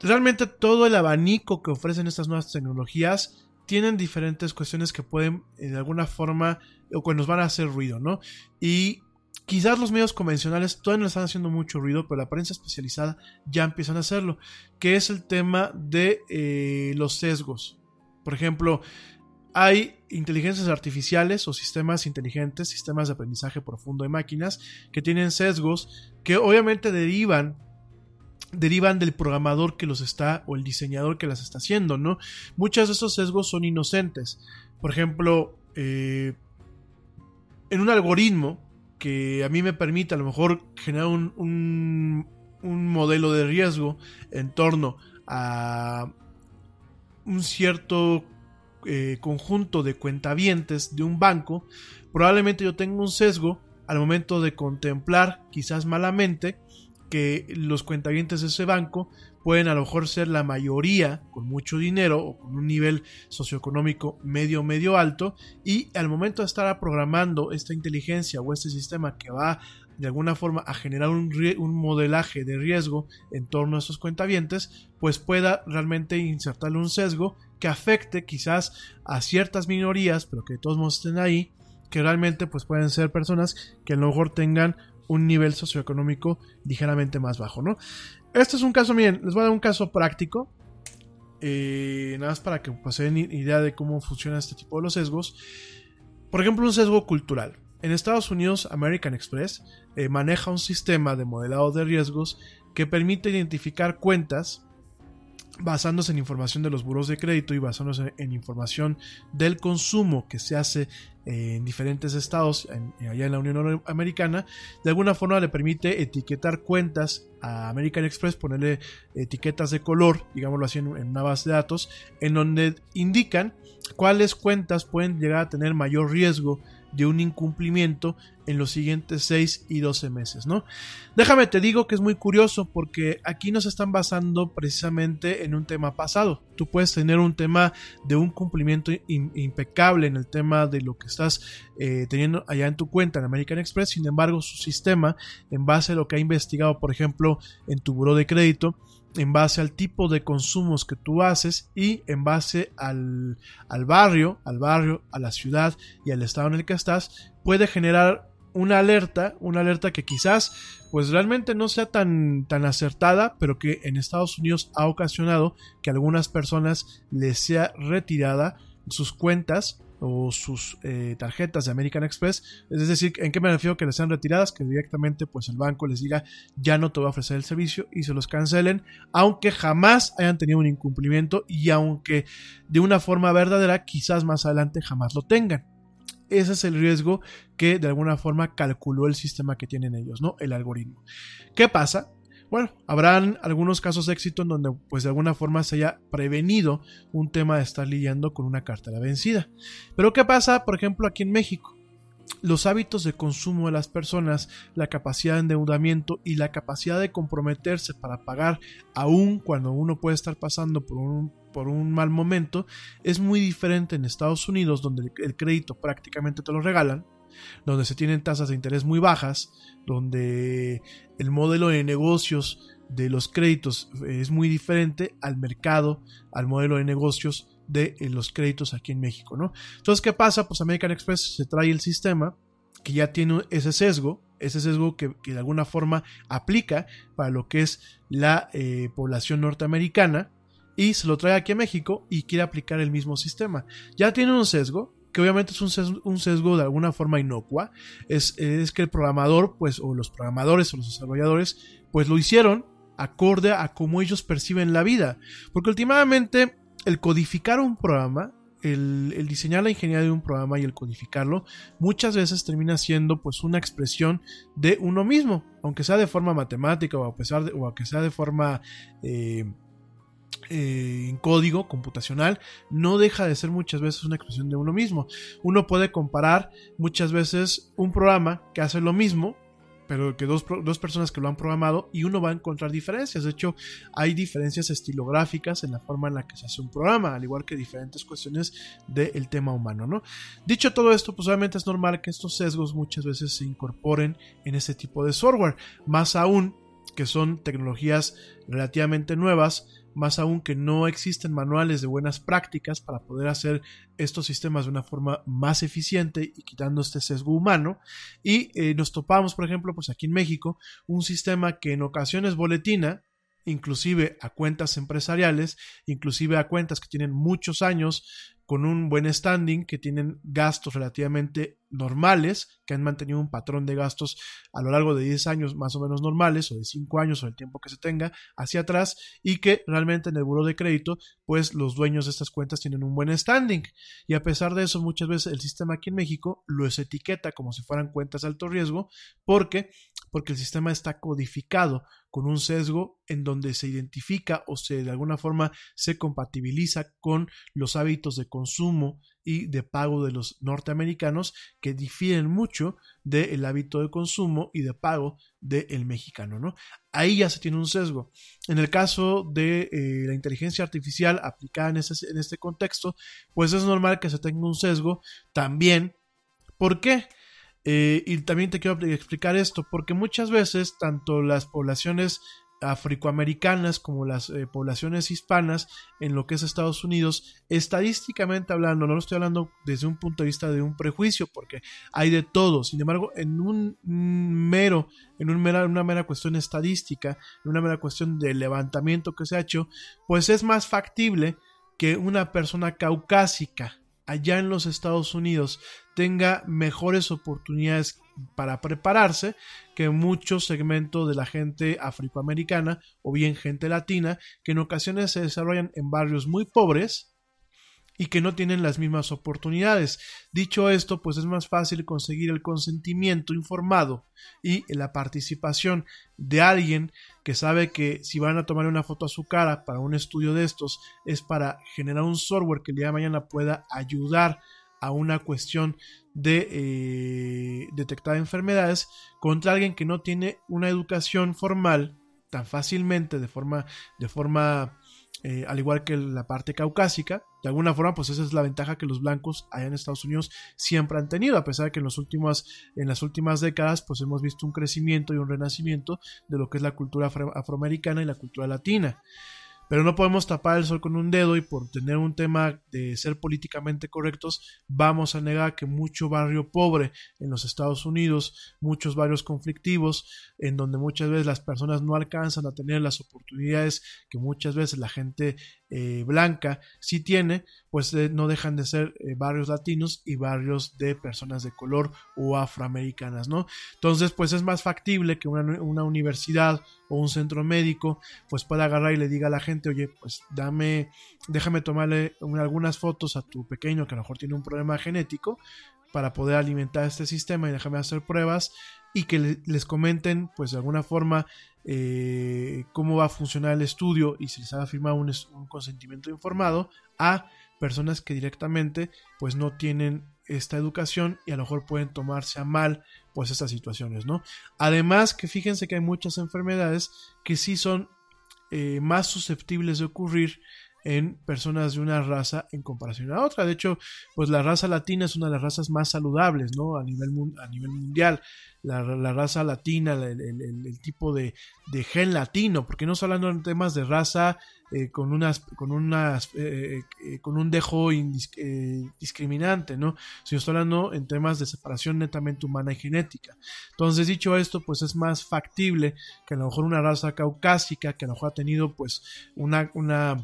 realmente todo el abanico que ofrecen estas nuevas tecnologías tienen diferentes cuestiones que pueden eh, de alguna forma o que nos van a hacer ruido, ¿no? Y quizás los medios convencionales todavía no están haciendo mucho ruido, pero la prensa especializada ya empiezan a hacerlo, que es el tema de eh, los sesgos. Por ejemplo, hay inteligencias artificiales o sistemas inteligentes, sistemas de aprendizaje profundo de máquinas, que tienen sesgos que obviamente derivan derivan del programador que los está o el diseñador que las está haciendo, ¿no? Muchos de esos sesgos son inocentes. Por ejemplo, eh, en un algoritmo que a mí me permite a lo mejor generar un, un, un modelo de riesgo en torno a un cierto eh, conjunto de cuentavientes de un banco, probablemente yo tenga un sesgo al momento de contemplar, quizás malamente, que los cuentavientes de ese banco pueden a lo mejor ser la mayoría con mucho dinero o con un nivel socioeconómico medio medio alto y al momento de estar programando esta inteligencia o este sistema que va de alguna forma a generar un, modelaje de riesgo en torno a esos cuentavientes, pues pueda realmente insertarle un sesgo que afecte quizás a ciertas minorías, pero que de todos modos estén ahí, que realmente pues pueden ser personas que a lo mejor tengan un nivel socioeconómico ligeramente más bajo, ¿no? Este es un caso, miren, les voy a dar un caso práctico, eh, nada más para que pues, se den idea de cómo funciona este tipo de los sesgos. Por ejemplo, un sesgo cultural. En Estados Unidos, American Express eh, maneja un sistema de modelado de riesgos que permite identificar cuentas basándose en información de los buros de crédito y basándose en información del consumo que se hace en diferentes estados en, allá en la Unión Americana, de alguna forma le permite etiquetar cuentas a American Express, ponerle etiquetas de color, digámoslo así, en una base de datos, en donde indican cuáles cuentas pueden llegar a tener mayor riesgo de un incumplimiento en los siguientes 6 y 12 meses, ¿no? Déjame te digo que es muy curioso porque aquí nos están basando precisamente en un tema pasado. Tú puedes tener un tema de un cumplimiento impecable en el tema de lo que estás eh, teniendo allá en tu cuenta en American Express, sin embargo su sistema, en base a lo que ha investigado, por ejemplo, en tu buro de crédito, en base al tipo de consumos que tú haces y en base al, al, barrio, al barrio, a la ciudad y al estado en el que estás, puede generar una alerta, una alerta que quizás pues realmente no sea tan, tan acertada, pero que en Estados Unidos ha ocasionado que algunas personas les sea retirada sus cuentas o sus eh, tarjetas de American Express. Es decir, ¿en qué me refiero que les sean retiradas? Que directamente pues el banco les diga ya no te voy a ofrecer el servicio y se los cancelen, aunque jamás hayan tenido un incumplimiento y aunque de una forma verdadera quizás más adelante jamás lo tengan. Ese es el riesgo que de alguna forma calculó el sistema que tienen ellos, ¿no? El algoritmo. ¿Qué pasa? Bueno, habrán algunos casos de éxito en donde pues de alguna forma se haya prevenido un tema de estar lidiando con una cartera vencida. Pero ¿qué pasa, por ejemplo, aquí en México? Los hábitos de consumo de las personas, la capacidad de endeudamiento y la capacidad de comprometerse para pagar aún cuando uno puede estar pasando por un por un mal momento, es muy diferente en Estados Unidos, donde el crédito prácticamente te lo regalan, donde se tienen tasas de interés muy bajas, donde el modelo de negocios de los créditos es muy diferente al mercado, al modelo de negocios de eh, los créditos aquí en México, ¿no? Entonces, ¿qué pasa? Pues American Express se trae el sistema que ya tiene ese sesgo, ese sesgo que, de alguna forma aplica para lo que es la eh, población norteamericana, y se lo trae aquí a México y quiere aplicar el mismo sistema. Ya tiene un sesgo, que obviamente es un sesgo, de alguna forma inocua, es, es, que el programador, pues, o los programadores o los desarrolladores, pues lo hicieron acorde a cómo ellos perciben la vida. Porque últimamente el codificar un programa, el, diseñar la ingeniería de un programa y el codificarlo, muchas veces termina siendo pues una expresión de uno mismo, aunque sea de forma matemática o a pesar de, o aunque sea de forma eh, eh, en código computacional no deja de ser muchas veces una expresión de uno mismo. Uno puede comparar muchas veces un programa que hace lo mismo, pero que dos, dos, personas que lo han programado y uno va a encontrar diferencias. De hecho, hay diferencias estilográficas en la forma en la que se hace un programa, al igual que diferentes cuestiones del tema humano, ¿no? Dicho todo esto, pues obviamente es normal que estos sesgos muchas veces se incorporen en ese tipo de software, más aún que son tecnologías relativamente nuevas, más aún que no existen manuales de buenas prácticas para poder hacer estos sistemas de una forma más eficiente y quitando este sesgo humano. Y eh, nos topamos, por ejemplo, pues aquí en México, un sistema que en ocasiones boletina, inclusive a cuentas empresariales, inclusive a cuentas que tienen muchos años con un buen standing, que tienen gastos relativamente normales, que han mantenido un patrón de gastos a lo largo de 10 años más o menos normales, o de 5 años, o el tiempo que se tenga hacia atrás, y que realmente en el buro de crédito, pues los dueños de estas cuentas tienen un buen standing. Y a pesar de eso, muchas veces el sistema aquí en México los etiqueta como si fueran cuentas de alto riesgo, porque porque el sistema está codificado con un sesgo en donde se identifica o se de alguna forma se compatibiliza con los hábitos de consumo y de pago de los norteamericanos que difieren mucho del hábito de consumo y de pago del mexicano, ¿no? Ahí ya se tiene un sesgo. En el caso de eh, la inteligencia artificial aplicada en en este contexto, pues es normal que se tenga un sesgo también. ¿Por qué? Eh, y también te quiero explicar esto, porque muchas veces tanto las poblaciones afroamericanas como las eh, poblaciones hispanas en lo que es Estados Unidos, estadísticamente hablando, no lo estoy hablando desde un punto de vista de un prejuicio, porque hay de todo, sin embargo, en un mero, en mera, una mera cuestión estadística, en una mera cuestión de levantamiento que se ha hecho, pues es más factible que una persona caucásica allá en los Estados Unidos tenga mejores oportunidades para prepararse que muchos segmentos de la gente afroamericana o bien gente latina que en ocasiones se desarrollan en barrios muy pobres y que no tienen las mismas oportunidades. Dicho esto, pues es más fácil conseguir el consentimiento informado y la participación de alguien que sabe que si van a tomar una foto a su cara para un estudio de estos es para generar un software que el día de mañana pueda ayudar a una cuestión de eh, detectar enfermedades contra alguien que no tiene una educación formal tan fácilmente de forma, de forma eh, al igual que la parte caucásica. De alguna forma, pues esa es la ventaja que los blancos allá en Estados Unidos siempre han tenido, a pesar de que en, los últimos, en las últimas décadas pues hemos visto un crecimiento y un renacimiento de lo que es la cultura afroamericana y la cultura latina. Pero no podemos tapar el sol con un dedo y por tener un tema de ser políticamente correctos, vamos a negar que mucho barrio pobre en los Estados Unidos, muchos barrios conflictivos, en donde muchas veces las personas no alcanzan a tener las oportunidades que muchas veces la gente eh, blanca sí tiene, pues eh, no dejan de ser eh, barrios latinos y barrios de personas de color o afroamericanas, ¿no? Entonces, pues es más factible que una, una universidad o un centro médico pues pueda agarrar y le diga a la gente, oye, pues dame, déjame tomarle algunas fotos a tu pequeño que a lo mejor tiene un problema genético para poder alimentar este sistema y déjame hacer pruebas y que les comenten pues de alguna forma eh, cómo va a funcionar el estudio y si les haga firmar un, un consentimiento informado a personas que directamente pues no tienen esta educación y a lo mejor pueden tomarse a mal pues estas situaciones, ¿no? Además que fíjense que hay muchas enfermedades que sí son eh, más susceptibles de ocurrir en personas de una raza en comparación a otra. De hecho, pues la raza latina es una de las razas más saludables, ¿no? A nivel, a nivel mundial. La, raza latina, el, tipo de, gen latino, porque no estoy hablando en temas de raza eh, con unas, con unas, eh, eh, con un dejo discriminante, ¿no? Sino estoy hablando en temas de separación netamente humana y genética. Entonces, dicho esto, pues es más factible que a lo mejor una raza caucásica, que a lo mejor ha tenido pues una, una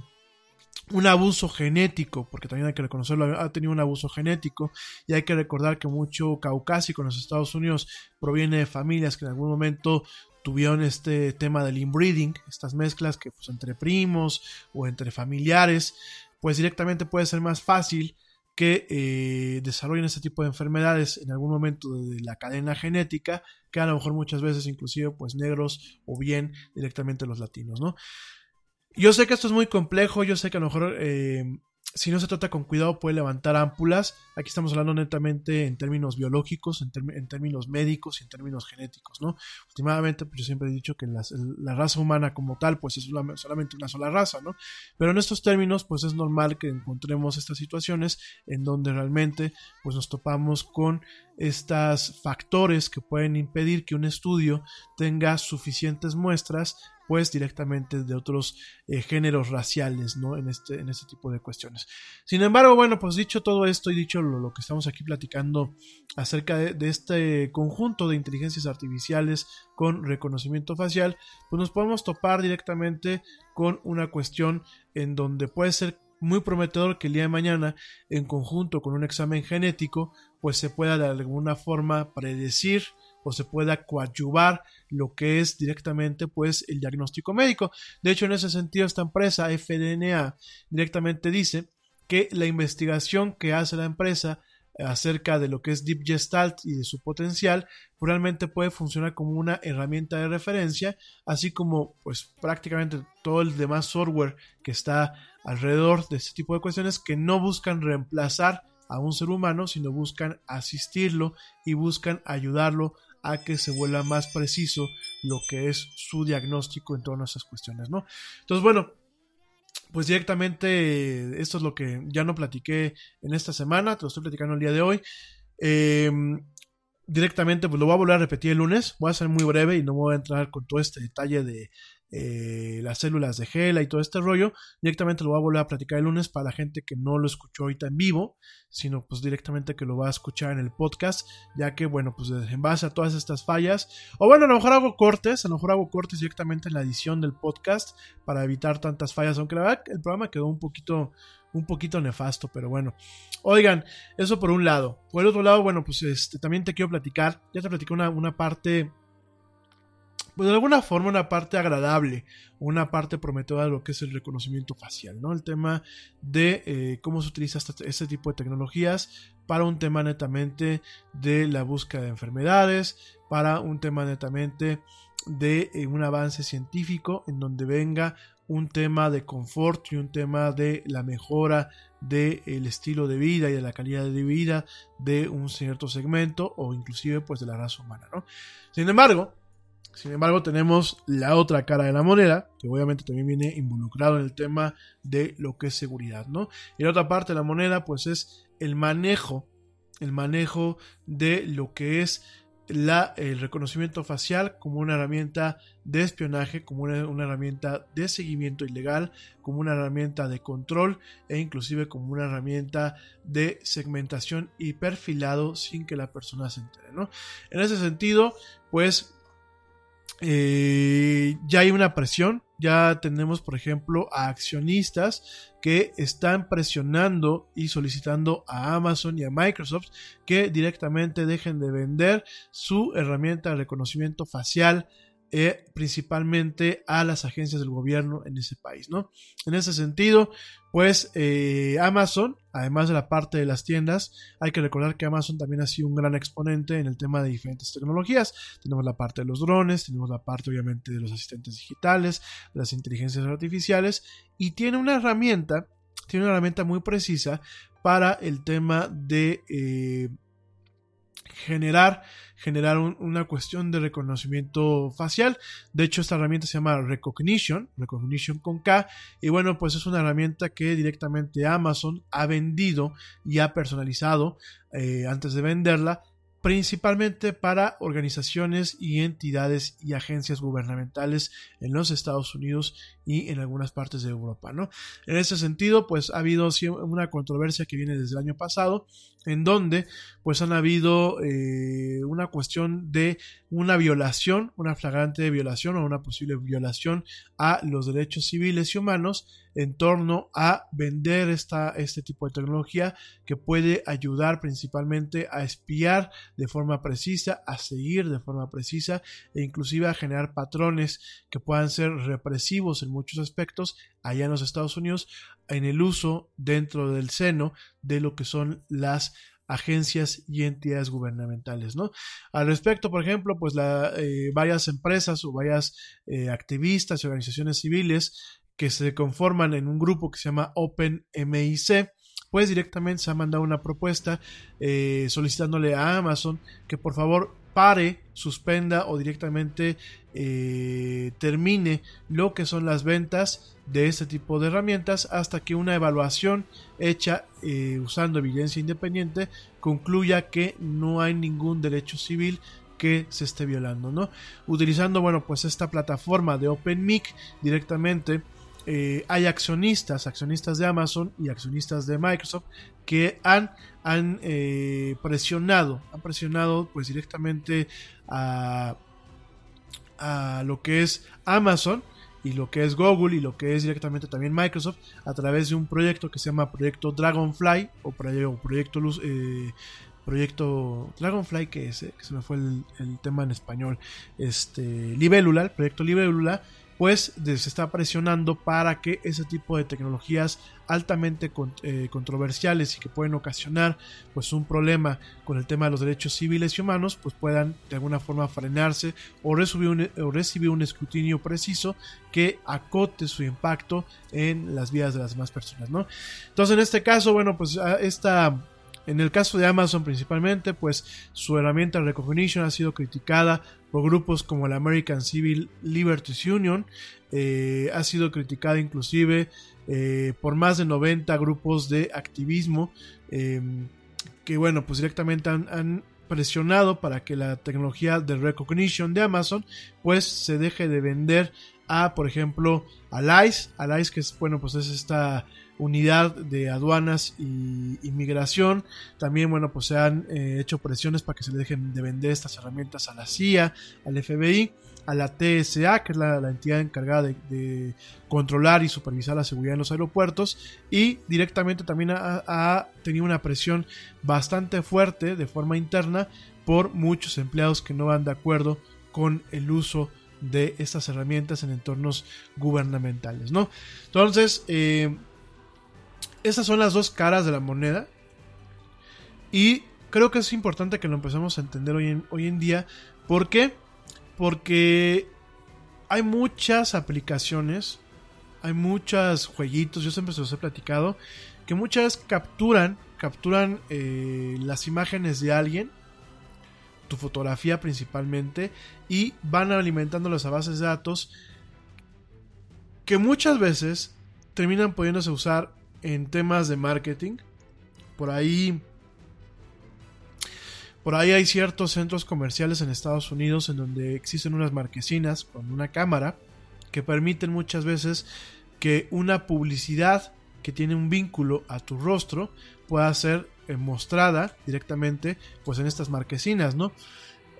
un abuso genético, porque también hay que reconocerlo, ha tenido un abuso genético y hay que recordar que mucho caucásico en los Estados Unidos proviene de familias que en algún momento tuvieron este tema del inbreeding, estas mezclas que pues entre primos o entre familiares, pues directamente puede ser más fácil que eh, desarrollen este tipo de enfermedades en algún momento de la cadena genética, que a lo mejor muchas veces inclusive pues negros o bien directamente los latinos, ¿no? Yo sé que esto es muy complejo, yo sé que a lo mejor eh, si no se trata con cuidado puede levantar ámpulas. Aquí estamos hablando netamente en términos biológicos, en, términos médicos y en términos genéticos, ¿no? Últimamente, pues yo siempre he dicho que la raza humana como tal, pues es solamente una sola raza, ¿no? Pero en estos términos, pues es normal que encontremos estas situaciones en donde realmente, pues nos topamos con estos factores que pueden impedir que un estudio tenga suficientes muestras pues directamente de otros eh, géneros raciales, ¿no? En este, en este tipo de cuestiones. Sin embargo, bueno, pues dicho todo esto y dicho lo, que estamos aquí platicando acerca de, este conjunto de inteligencias artificiales con reconocimiento facial, pues nos podemos topar directamente con una cuestión en donde puede ser muy prometedor que el día de mañana, en conjunto con un examen genético, pues se pueda de alguna forma predecir o se pueda coadyuvar lo que es directamente pues el diagnóstico médico. De hecho, en ese sentido, esta empresa FDNA directamente dice que la investigación que hace la empresa acerca de lo que es Deep Gestalt y de su potencial, realmente puede funcionar como una herramienta de referencia, así como pues prácticamente todo el demás software que está alrededor de este tipo de cuestiones que no buscan reemplazar a un ser humano, sino buscan asistirlo y buscan ayudarlo a que se vuelva más preciso lo que es su diagnóstico en todas esas cuestiones, ¿no? Entonces, bueno, pues directamente esto es lo que ya no platiqué en esta semana, te lo estoy platicando el día de hoy. Em, directamente, pues lo voy a volver a repetir el lunes, voy a ser muy breve y no voy a entrar con todo este detalle de eh, las células de Gela y todo este rollo. Directamente lo voy a volver a platicar el lunes para la gente que no lo escuchó ahorita en vivo, sino pues directamente que lo va a escuchar en el podcast, ya que bueno, pues en base a todas estas fallas, o bueno, a lo mejor hago cortes, a lo mejor hago cortes directamente en la edición del podcast para evitar tantas fallas, aunque la verdad el programa quedó un poquito un poquito nefasto, pero bueno. Oigan, eso por un lado. Por el otro lado, bueno, pues este, también te quiero platicar, ya te platicé una, una parte pues de alguna forma una parte agradable, una parte prometedora de lo que es el reconocimiento facial, ¿no? El tema de eh, cómo se utiliza este, tipo de tecnologías para un tema netamente de la búsqueda de enfermedades, para un tema netamente de eh, un avance científico en donde venga un tema de confort y un tema de la mejora del estilo de vida y de la calidad de vida de un cierto segmento o inclusive pues de la raza humana, ¿no? Sin embargo, sin embargo, tenemos la otra cara de la moneda, que obviamente también viene involucrado en el tema de lo que es seguridad, ¿no? Y la otra parte de la moneda, pues es el manejo, el manejo de lo que es la, el reconocimiento facial como una herramienta de espionaje, como una, una, herramienta de seguimiento ilegal, como una herramienta de control e inclusive como una herramienta de segmentación y perfilado sin que la persona se entere. ¿no? En ese sentido, pues eh, ya hay una presión, ya tenemos por ejemplo a accionistas que están presionando y solicitando a Amazon y a Microsoft que directamente dejen de vender su herramienta de reconocimiento facial eh, principalmente a las agencias del gobierno en ese país, ¿no? En ese sentido, pues eh, Amazon, además de la parte de las tiendas, hay que recordar que Amazon también ha sido un gran exponente en el tema de diferentes tecnologías. Tenemos la parte de los drones, tenemos la parte obviamente de los asistentes digitales, de las inteligencias artificiales, y tiene una herramienta, tiene una herramienta muy precisa para el tema de eh, generar generar una cuestión de reconocimiento facial. De hecho, esta herramienta se llama Recognition, Recognition con K. Y bueno, pues es una herramienta que directamente Amazon ha vendido y ha personalizado eh, antes de venderla principalmente para organizaciones y entidades y agencias gubernamentales en los Estados Unidos y en algunas partes de Europa, ¿no? En ese sentido, pues ha habido una controversia que viene desde el año pasado, en donde pues han habido eh, una cuestión de una violación, una flagrante violación o una posible violación a los derechos civiles y humanos en torno a vender esta, este tipo de tecnología que puede ayudar principalmente a espiar de forma precisa, a seguir de forma precisa e inclusive a generar patrones que puedan ser represivos en muchos aspectos allá en los Estados Unidos en el uso dentro del seno de lo que son las agencias y entidades gubernamentales, ¿no? Al respecto, por ejemplo, pues la, eh, varias empresas o varias eh, activistas y organizaciones civiles que se conforman en un grupo que se llama OpenMIC, pues directamente se ha mandado una propuesta eh, solicitándole a Amazon que por favor pare, suspenda o directamente eh, termine lo que son las ventas de este tipo de herramientas hasta que una evaluación hecha eh, usando evidencia independiente concluya que no hay ningún derecho civil que se esté violando, ¿no? Utilizando, bueno, pues esta plataforma de OpenMic directamente eh, hay accionistas, accionistas de Amazon y accionistas de Microsoft que han, han eh, presionado, han presionado pues directamente a, a lo que es Amazon y lo que es Google y lo que es directamente también Microsoft a través de un proyecto que se llama Proyecto Dragonfly o, Proyecto eh, Proyecto Dragonfly que, es, que se me fue el, el, tema en español, este Libélula, el proyecto Libélula pues se está presionando para que ese tipo de tecnologías altamente eh, controversiales y que pueden ocasionar pues un problema con el tema de los derechos civiles y humanos pues puedan de alguna forma frenarse o recibir un, o recibir un escrutinio preciso que acote su impacto en las vidas de las demás personas ¿no? entonces en este caso bueno pues esta en el caso de Amazon principalmente, pues su herramienta Recognition ha sido criticada por grupos como la American Civil Liberties Union, eh, ha sido criticada inclusive eh, por más de 90 grupos de activismo em, que bueno, pues directamente han, han presionado para que la tecnología de Recognition de Amazon pues se deje de vender a, por ejemplo, a ICE, a ICE que es, bueno, pues es esta unidad de aduanas y inmigración. También, bueno, pues se han eh, hecho presiones para que se le dejen de vender estas herramientas a la CIA, al FBI, a la TSA, que es la, entidad encargada de, controlar y supervisar la seguridad en los aeropuertos, y directamente también ha, tenido una presión bastante fuerte de forma interna por muchos empleados que no van de acuerdo con el uso de estas herramientas en entornos gubernamentales, ¿no? Entonces, eh, esas son las dos caras de la moneda. Y creo que es importante que lo empecemos a entender hoy en, hoy en día. ¿Por qué? Porque hay muchas aplicaciones, hay muchos jueguitos, yo siempre se los he platicado, que muchas capturan, capturan eh, las imágenes de alguien, tu fotografía principalmente, y van alimentándolas a bases de datos que muchas veces terminan pudiéndose usar en temas de marketing. Por ahí por ahí hay ciertos centros comerciales en Estados Unidos en donde existen unas marquesinas con una cámara que permiten muchas veces que una publicidad que tiene un vínculo a tu rostro pueda ser eh, mostrada directamente pues en estas marquesinas, ¿no?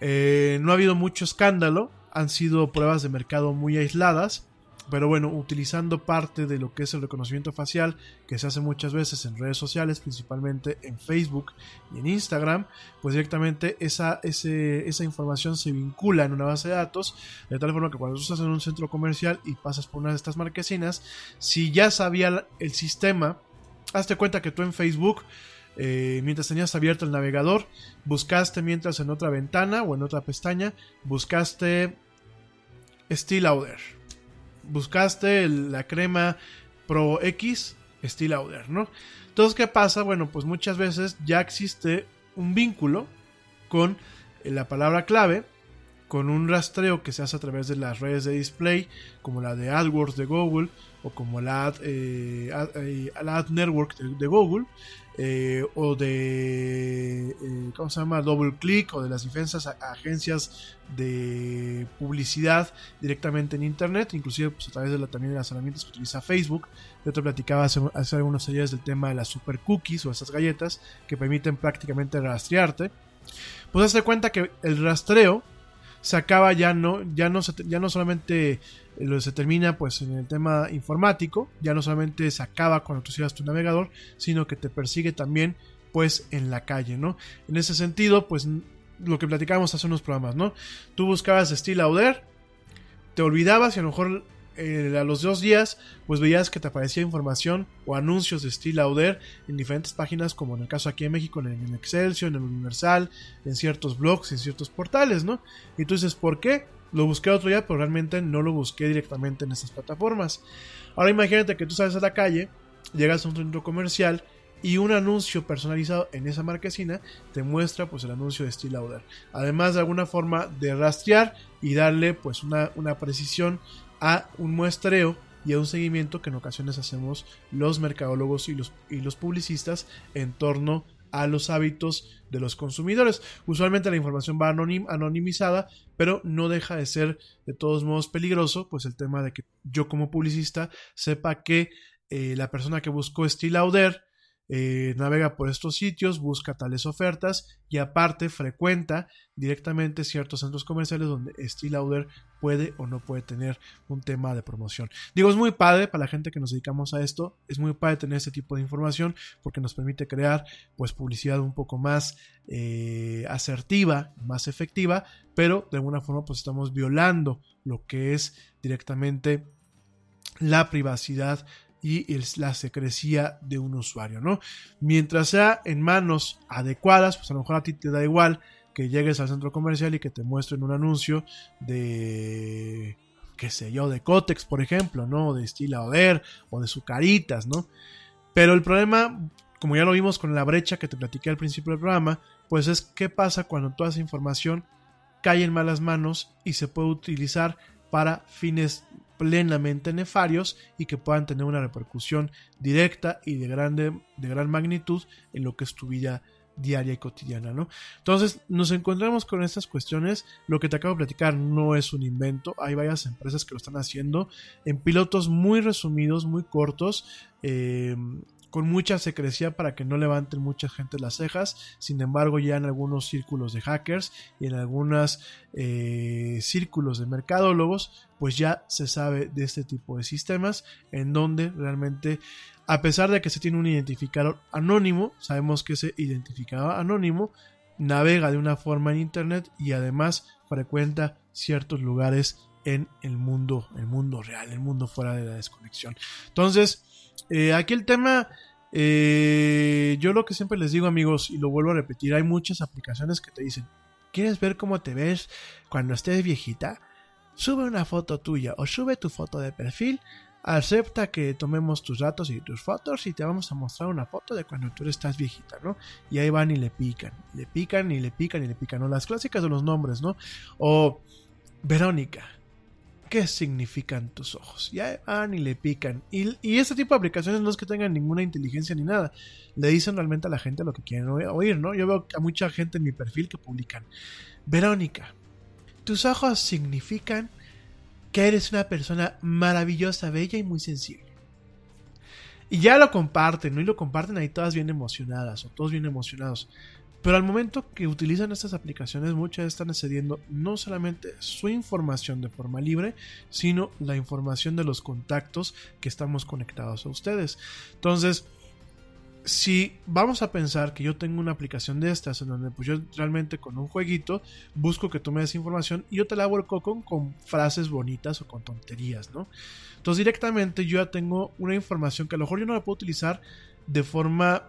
Eh, no ha habido mucho escándalo, han sido pruebas de mercado muy aisladas, pero bueno, utilizando parte de lo que es el reconocimiento facial que se hace muchas veces en redes sociales, principalmente en Facebook y en Instagram, pues directamente esa, esa información se vincula en una base de datos, de tal forma que cuando tú estás en un centro comercial y pasas por una de estas marquesinas, si ya sabía el sistema, hazte cuenta que tú en Facebook eh, mientras tenías abierto el navegador, buscaste mientras en otra ventana o en otra pestaña, buscaste Steel Lauder buscaste la crema Pro X Steel Lauder, ¿no? Entonces, ¿qué pasa? Bueno, pues muchas veces ya existe un vínculo con la palabra clave, con un rastreo que se hace a través de las redes de display, como la de AdWords de Google o como la Ad, eh, eh, Ad, Network de Google, eh, o de, ¿cómo se llama? Double Click o de las diferentes agencias de publicidad directamente en Internet, inclusive pues, a través de la, también de las herramientas que utiliza Facebook. Yo te platicaba hace, hace algunos días del tema de las super cookies o esas galletas que permiten prácticamente rastrearte. Pues hazte cuenta que el rastreo se acaba ya no, ya no, ya no solamente lo se termina pues en el tema informático, ya no solamente se acaba cuando tú cierras tu navegador, sino que te persigue también pues en la calle, ¿no? En ese sentido, pues lo que platicábamos hace unos programas, ¿no? Tú buscabas Steel Lauder, te olvidabas y a lo mejor eh, a los dos días, pues veías que te aparecía información o anuncios de Steel Lauder en diferentes páginas, como en el caso aquí en México, en el Excelsior, en el Universal, en ciertos blogs, en ciertos portales, ¿no? Dices, ¿por qué? Lo busqué otro día, pero realmente no lo busqué directamente en esas plataformas. Ahora imagínate que tú sales a la calle, llegas a un centro comercial y un anuncio personalizado en esa marquesina te muestra pues el anuncio de Steel Lauder. Además de alguna forma de rastrear y darle pues una, una precisión a un muestreo y a un seguimiento que en ocasiones hacemos los mercadólogos y los, y los publicistas en torno a los hábitos de los consumidores. Usualmente la información va anonimizada, pero no deja de ser de todos modos peligroso, pues el tema de que yo como publicista sepa que eh, la persona que buscó Steel Lauder eh, navega por estos sitios, busca tales ofertas y aparte frecuenta directamente ciertos centros comerciales donde Steel puede o no puede tener un tema de promoción. Digo, es muy padre para la gente que nos dedicamos a esto, es muy padre tener este tipo de información porque nos permite crear pues publicidad un poco más eh, asertiva, más efectiva, pero de alguna forma pues estamos violando lo que es directamente la privacidad y la secrecía de un usuario, ¿no? Mientras sea en manos adecuadas, pues a lo mejor a ti te da igual que llegues al centro comercial y que te muestren un anuncio de qué sé yo, de Cotex, por ejemplo, ¿no? De Estila Oder o de Sucaritas, ¿no? Pero el problema, como ya lo vimos con la brecha que te platiqué al principio del programa, pues es qué pasa cuando toda esa información cae en malas manos y se puede utilizar para fines plenamente nefarios y que puedan tener una repercusión directa y de, grande, de gran magnitud en lo que es tu vida diaria y cotidiana, ¿no? Entonces nos encontramos con estas cuestiones, lo que te acabo de platicar no es un invento, hay varias empresas que lo están haciendo en pilotos muy resumidos, muy cortos, eh, con mucha secrecía para que no levanten mucha gente las cejas. Sin embargo, ya en algunos círculos de hackers y en algunos eh, círculos de mercadólogos, pues ya se sabe de este tipo de sistemas en donde realmente, a pesar de que se tiene un identificador anónimo, sabemos que ese identificador anónimo navega de una forma en Internet y además frecuenta ciertos lugares en el mundo, el mundo real, el mundo fuera de la desconexión. Entonces, eh, aquí el tema Eh, yo lo que siempre les digo amigos, y lo vuelvo a repetir, hay muchas aplicaciones que te dicen, ¿quieres ver cómo te ves cuando estés viejita? Sube una foto tuya o sube tu foto de perfil, acepta que tomemos tus datos y tus fotos y te vamos a mostrar una foto de cuando tú estás viejita, ¿no? Y ahí van y le pican, le pican y le pican y le pican, ¿no? Las clásicas de los nombres, ¿no? O Verónica, ¿qué significan tus ojos? Ya van y le pican. Y, y, este tipo de aplicaciones no es que tengan ninguna inteligencia ni nada. Le dicen realmente a la gente lo que quieren oír, ¿no? Yo veo a mucha gente en mi perfil que publican. Verónica, tus ojos significan que eres una persona maravillosa, bella y muy sensible. Y ya lo comparten, ¿no? Y lo comparten ahí todas bien emocionadas o todos bien emocionados. Pero al momento que utilizan estas aplicaciones, muchas están cediendo no solamente su información de forma libre, sino la información de los contactos que estamos conectados a ustedes. Entonces, si vamos a pensar que yo tengo una aplicación de estas en donde pues yo realmente con un jueguito busco que tú me des información y yo te la hago el coco con frases bonitas o con tonterías, ¿no? Entonces directamente yo ya tengo una información que a lo mejor yo no la puedo utilizar de forma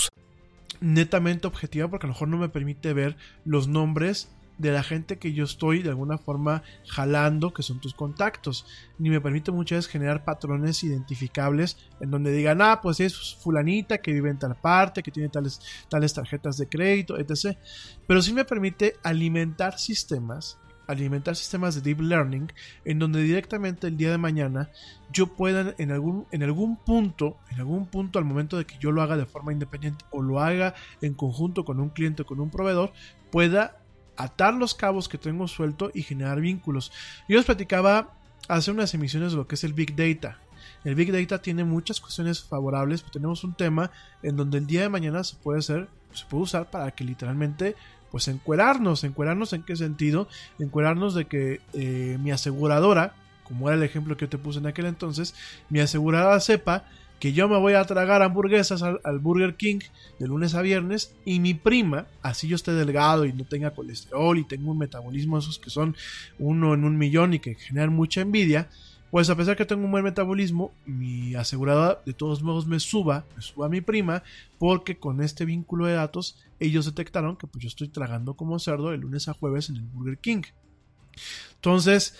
Netamente objetiva porque a lo mejor no me permite ver los nombres de la gente que yo estoy de alguna forma jalando, que son tus contactos. Ni me permite muchas veces generar patrones identificables en donde digan, ah, pues es fulanita que vive en tal parte, que tiene tales, tales tarjetas de crédito, etc. Pero sí me permite alimentar sistemas alimentar sistemas de deep learning en donde directamente el día de mañana yo pueda en algún, en algún punto, en algún punto al momento de que yo lo haga de forma independiente o lo haga en conjunto con un cliente o con un proveedor, pueda atar los cabos que tengo suelto y generar vínculos. Yo les platicaba hace unas emisiones de lo que es el Big Data. El Big Data tiene muchas cuestiones favorables, pero tenemos un tema en donde el día de mañana se puede hacer, se puede usar para que literalmente pues encuerarnos, encuerarnos en qué sentido, encuerarnos de que eh, mi aseguradora, como era el ejemplo que yo te puse en aquel entonces, mi aseguradora sepa que yo me voy a tragar hamburguesas al, Burger King de lunes a viernes y mi prima, así yo esté delgado y no tenga colesterol y tengo un metabolismo esos que son uno en un millón y que generan mucha envidia, pues a pesar que tengo un buen metabolismo, mi aseguradora de todos modos me suba, me suba mi prima, porque con este vínculo de datos ellos detectaron que pues yo estoy tragando como cerdo de lunes a jueves en el Burger King. Entonces,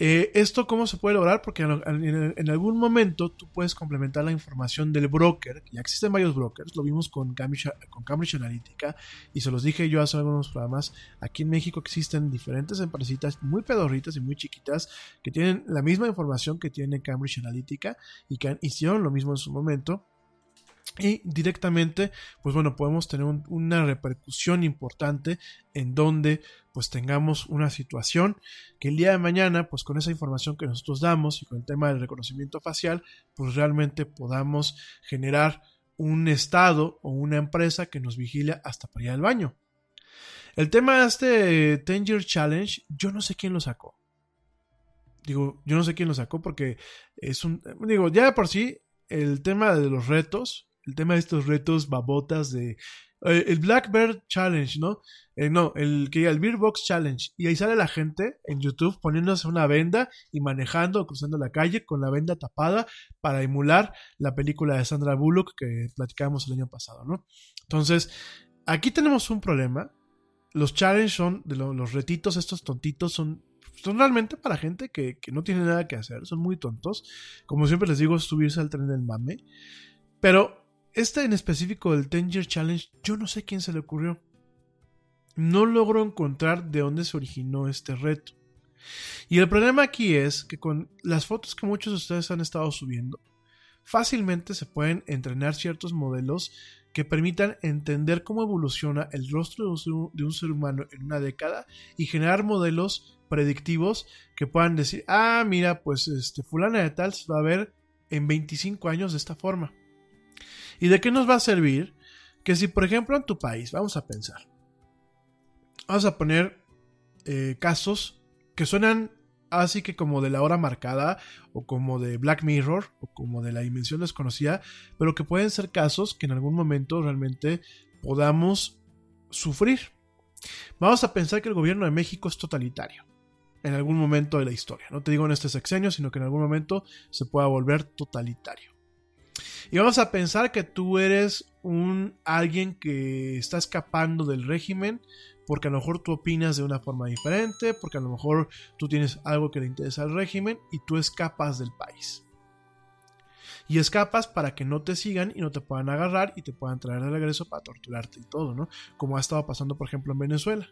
eh, ¿Esto cómo se puede lograr? Porque en, algún momento tú puedes complementar la información del broker, ya existen varios brokers, lo vimos con Cambridge, con Cambridge Analytica, y se los dije yo hace algunos programas, aquí en México existen diferentes empresitas muy pedorritas y muy chiquitas que tienen la misma información que tiene Cambridge Analytica y que hicieron lo mismo en su momento y directamente pues bueno podemos tener una repercusión importante en donde pues tengamos una situación que el día de mañana pues con esa información que nosotros damos y con el tema del reconocimiento facial pues realmente podamos generar un estado o una empresa que nos vigile hasta para ir al baño. El tema de este Tanger Challenge yo no sé quién lo sacó. Digo yo no sé quién lo sacó porque es un digo ya de por sí el tema de los retos el tema de estos retos babotas de eh, el Black Bear Challenge, ¿no? Eh, no, el que el Beer Box Challenge. Y ahí sale la gente en YouTube poniéndose una venda y manejando cruzando la calle con la venda tapada para emular la película de Sandra Bullock que platicábamos el año pasado, ¿no? Entonces, aquí tenemos un problema. Los challenges son, de los retitos, estos tontitos son son realmente para gente que, que, no tiene nada que hacer, son muy tontos. Como siempre les digo, subirse al tren del mame. Pero este en específico del Tanger Challenge, yo no sé quién se le ocurrió. No logro encontrar de dónde se originó este reto. Y el problema aquí es que con las fotos que muchos de ustedes han estado subiendo, fácilmente se pueden entrenar ciertos modelos que permitan entender cómo evoluciona el rostro de un, ser humano en una década y generar modelos predictivos que puedan decir, ah, mira, pues este fulana de tal se va a ver en 25 años de esta forma. ¿Y de qué nos va a servir? Que si, por ejemplo, en tu país, vamos a pensar, vamos a poner eh, casos que suenan así que como de la hora marcada, o como de Black Mirror, o como de la dimensión desconocida, pero que pueden ser casos que en algún momento realmente podamos sufrir. Vamos a pensar que el gobierno de México es totalitario en algún momento de la historia. No te digo en este sexenio, sino que en algún momento se pueda volver totalitario. Y vamos a pensar que tú eres un alguien que está escapando del régimen porque a lo mejor tú opinas de una forma diferente, porque a lo mejor tú tienes algo que le interesa al régimen y tú escapas del país. Y escapas para que no te sigan y no te puedan agarrar y te puedan traer de regreso para torturarte y todo, ¿no? Como ha estado pasando, por ejemplo, en Venezuela.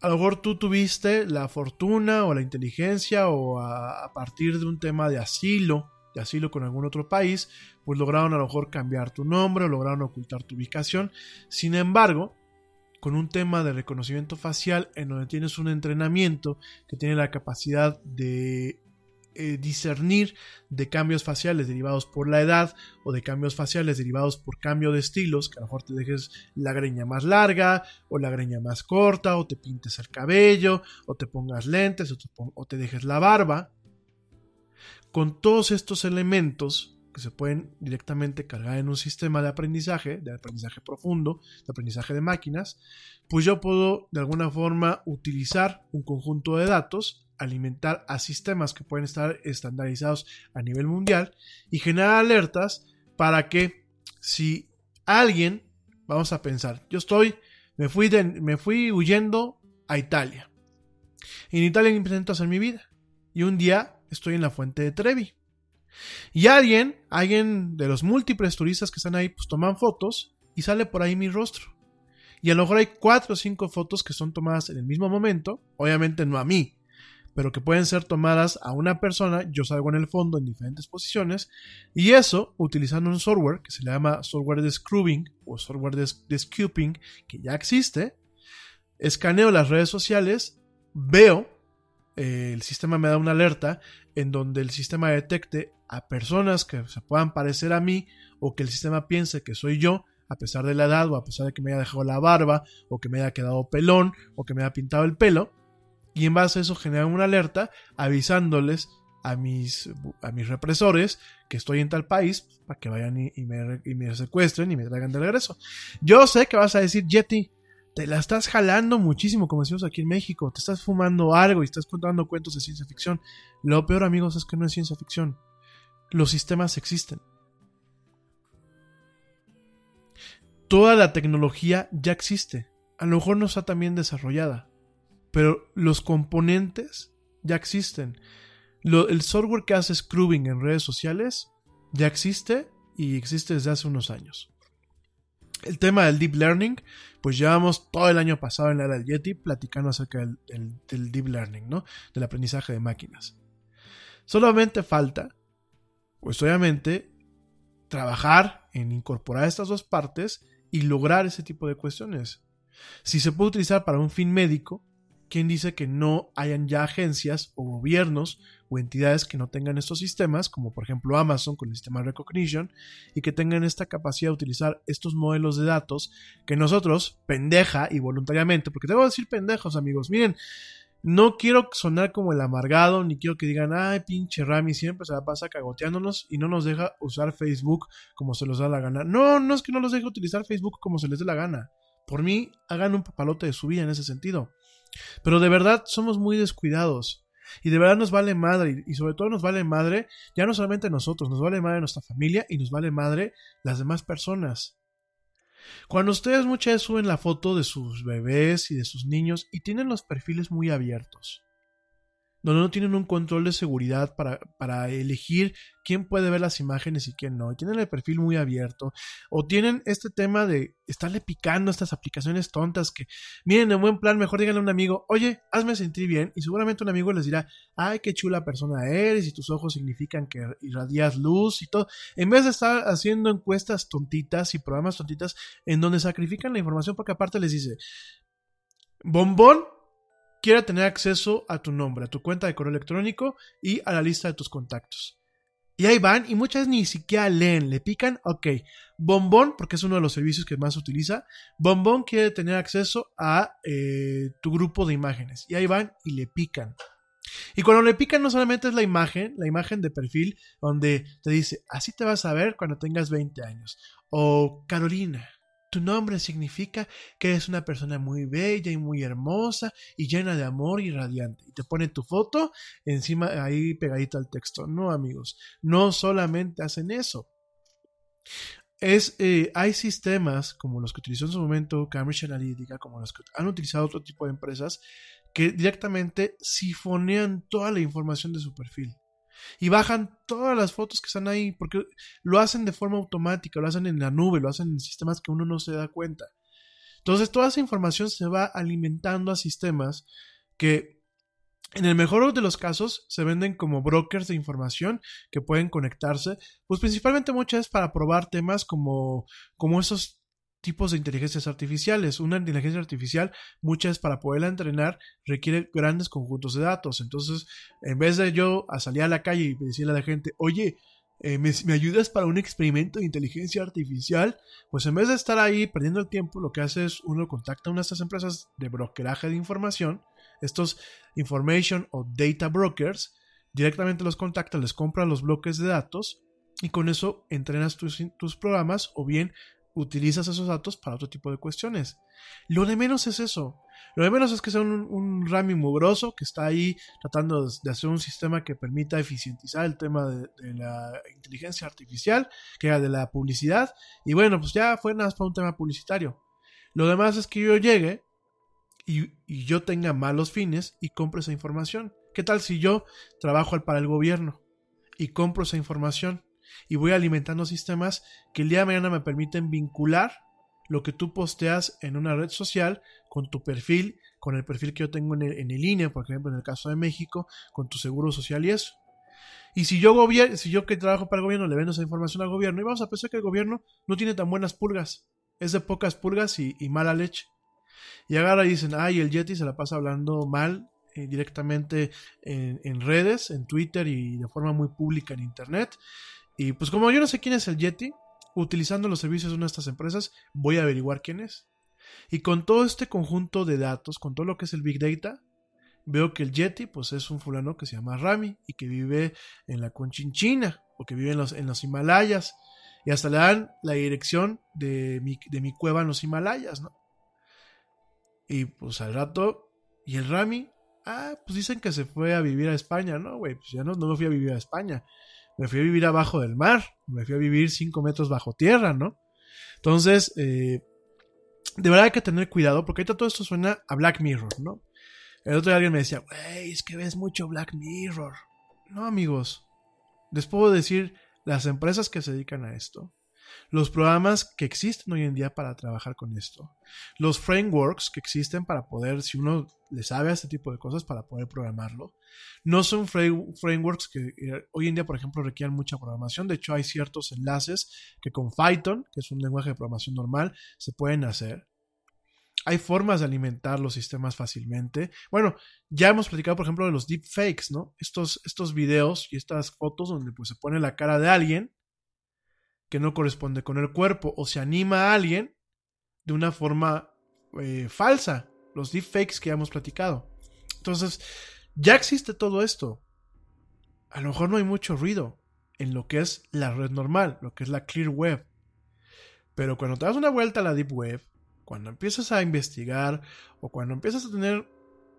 A lo mejor tú tuviste la fortuna o la inteligencia o a, a partir de un tema de asilo de asilo con algún otro país, pues lograron a lo mejor cambiar tu nombre o lograron ocultar tu ubicación. Sin embargo, con un tema de reconocimiento facial en donde tienes un entrenamiento que tiene la capacidad de eh, discernir de cambios faciales derivados por la edad o de cambios faciales derivados por cambio de estilos, que a lo mejor te dejes la greña más larga o la greña más corta o te pintes el cabello o te pongas lentes o te dejes la barba, con todos estos elementos que se pueden directamente cargar en un sistema de aprendizaje, de aprendizaje profundo, de aprendizaje de máquinas, pues yo puedo de alguna forma utilizar un conjunto de datos, alimentar a sistemas que pueden estar estandarizados a nivel mundial y generar alertas para que si alguien, vamos a pensar, yo estoy, me fui, me fui huyendo a Italia. En Italia intento hacer mi vida. Y un día estoy en la fuente de Trevi. Y alguien, alguien de los múltiples turistas que están ahí, pues toman fotos y sale por ahí mi rostro. Y a lo mejor hay cuatro o cinco fotos que son tomadas en el mismo momento, obviamente no a mí, pero que pueden ser tomadas a una persona, yo salgo en el fondo en diferentes posiciones, y eso utilizando un software que se le llama software de scrubbing o software de, de que ya existe, escaneo las redes sociales, veo el sistema me da una alerta en donde el sistema detecte a personas que se puedan parecer a mí o que el sistema piense que soy yo, a pesar de la edad o a pesar de que me haya dejado la barba o que me haya quedado pelón o que me haya pintado el pelo. Y en base a eso genera una alerta avisándoles a mis, a mis represores que estoy en tal país para que vayan y, me, y me secuestren y me traigan de regreso. Yo sé que vas a decir, Yeti, te la estás jalando muchísimo, como decimos aquí en México. Te estás fumando algo y estás contando cuentos de ciencia ficción. Lo peor, amigos, es que no es ciencia ficción. Los sistemas existen. Toda la tecnología ya existe. A lo mejor no está tan bien desarrollada. Pero los componentes ya existen. el software que hace scrubbing en redes sociales ya existe y existe desde hace unos años. El tema del deep learning, pues llevamos todo el año pasado en la era del Yeti platicando acerca del, deep learning, ¿no? Del aprendizaje de máquinas. Solamente falta, pues obviamente, trabajar en incorporar estas dos partes y lograr ese tipo de cuestiones. Si se puede utilizar para un fin médico, ¿quién dice que no hayan ya agencias o gobiernos o entidades que no tengan estos sistemas, como por ejemplo Amazon con el sistema Recognition, y que tengan esta capacidad de utilizar estos modelos de datos que nosotros, pendeja y voluntariamente, porque te voy a decir pendejos amigos, miren, no quiero sonar como el amargado, ni quiero que digan, ay, pinche Rami, siempre se la pasa cagoteándonos y no nos deja usar Facebook como se les da la gana. No, no es que no los deje utilizar Facebook como se les dé la gana. Por mí, hagan un papalote de su vida en ese sentido. Pero de verdad somos muy descuidados. Y de verdad nos vale madre, y sobre todo nos vale madre, ya no solamente nosotros, nos vale madre nuestra familia y nos vale madre las demás personas. Cuando ustedes muchas veces suben la foto de sus bebés y de sus niños y tienen los perfiles muy abiertos, donde no tienen un control de seguridad para, para, elegir quién puede ver las imágenes y quién no. Y tienen el perfil muy abierto. O tienen este tema de estarle picando estas aplicaciones tontas que, miren, en buen plan, mejor díganle a un amigo, oye, hazme sentir bien. Y seguramente un amigo les dirá, ay, qué chula persona eres y tus ojos significan que irradias luz y todo. En vez de estar haciendo encuestas tontitas y programas tontitas en donde sacrifican la información porque aparte les dice, bombón quiere tener acceso a tu nombre, a tu cuenta de correo electrónico y a la lista de tus contactos. Y ahí van, y muchas ni siquiera leen, le pican, ok. Bombón, porque es uno de los servicios que más utiliza, Bombón quiere tener acceso a eh, tu grupo de imágenes. Y ahí van y le pican. Y cuando le pican no solamente es la imagen, la imagen de perfil, donde te dice, así te vas a ver cuando tengas 20 años. O Carolina, tu nombre significa que eres una persona muy bella y muy hermosa y llena de amor y radiante. Y te pone tu foto encima ahí pegadito al texto. No, amigos, no solamente hacen eso. Es, eh, hay sistemas como los que utilizó en su momento Cambridge Analytica, como los que han utilizado otro tipo de empresas, que directamente sifonean toda la información de su perfil y bajan todas las fotos que están ahí porque lo hacen de forma automática, lo hacen en la nube, lo hacen en sistemas que uno no se da cuenta. Entonces toda esa información se va alimentando a sistemas que en el mejor de los casos se venden como brokers de información que pueden conectarse, pues principalmente muchas para probar temas como, como esos tipos de inteligencias artificiales. Una inteligencia artificial, muchas para poderla entrenar, requiere grandes conjuntos de datos. Entonces, en vez de yo a salir a la calle y decirle a la gente, oye, eh, ¿me, ¿me, ayudas para un experimento de inteligencia artificial? Pues en vez de estar ahí perdiendo el tiempo, lo que hace es uno contacta a una de estas empresas de brokeraje de información, estos information o data brokers, directamente los contacta, les compra los bloques de datos y con eso entrenas tus, tus programas o bien utilizas esos datos para otro tipo de cuestiones. Lo de menos es eso. Lo de menos es que sea un, Rami mugroso que está ahí tratando de hacer un sistema que permita eficientizar el tema de, la inteligencia artificial, que era de la publicidad. Y bueno, pues ya fue nada más para un tema publicitario. Lo demás es que yo llegue y, y yo tenga malos fines y compre esa información. ¿Qué tal si yo trabajo para el gobierno y compro esa información? Y voy alimentando sistemas que el día de mañana me permiten vincular lo que tú posteas en una red social con tu perfil, con el perfil que yo tengo en el, en el INE, por ejemplo, en el caso de México, con tu seguro social y eso. Y si yo, si yo que trabajo para el gobierno le vendo esa información al gobierno, y vamos a pensar que el gobierno no tiene tan buenas pulgas, es de pocas pulgas y, mala leche. Y y dicen, ay, el Yeti se la pasa hablando mal eh, directamente en, en, redes, en Twitter y de forma muy pública en Internet. Y pues como yo no sé quién es el Yeti, utilizando los servicios de una de estas empresas, voy a averiguar quién es. Y con todo este conjunto de datos, con todo lo que es el Big Data, veo que el Yeti pues es un fulano que se llama Rami y que vive en la Conchinchina o que vive en los, en los Himalayas. Y hasta le dan la dirección de mi, de mi cueva en los Himalayas, ¿no? Y pues al rato, y el Rami, ah, pues dicen que se fue a vivir a España, ¿no, güey? Pues ya no, no me fui a vivir a España me fui a vivir abajo del mar, me fui a vivir 5 metros bajo tierra, ¿no? Entonces, eh, de verdad hay que tener cuidado porque ahorita todo esto suena a Black Mirror, ¿no? El otro día alguien me decía, güey, es que ves mucho Black Mirror. No, amigos, les puedo decir, las empresas que se dedican a esto los programas que existen hoy en día para trabajar con esto, los frameworks que existen para poder, si uno le sabe a este tipo de cosas, para poder programarlo. No son frameworks que eh, hoy en día, por ejemplo, requieran mucha programación. De hecho, hay ciertos enlaces que con Python, que es un lenguaje de programación normal, se pueden hacer. Hay formas de alimentar los sistemas fácilmente. Bueno, ya hemos platicado, por ejemplo, de los deepfakes, ¿no? Estos, estos videos y estas fotos donde pues, se pone la cara de alguien que no corresponde con el cuerpo o se anima a alguien de una forma eh, falsa, los deepfakes que ya hemos platicado. Entonces, ya existe todo esto. A lo mejor no hay mucho ruido en lo que es la red normal, lo que es la clear web. Pero cuando te das una vuelta a la deep web, cuando empiezas a investigar o cuando empiezas a tener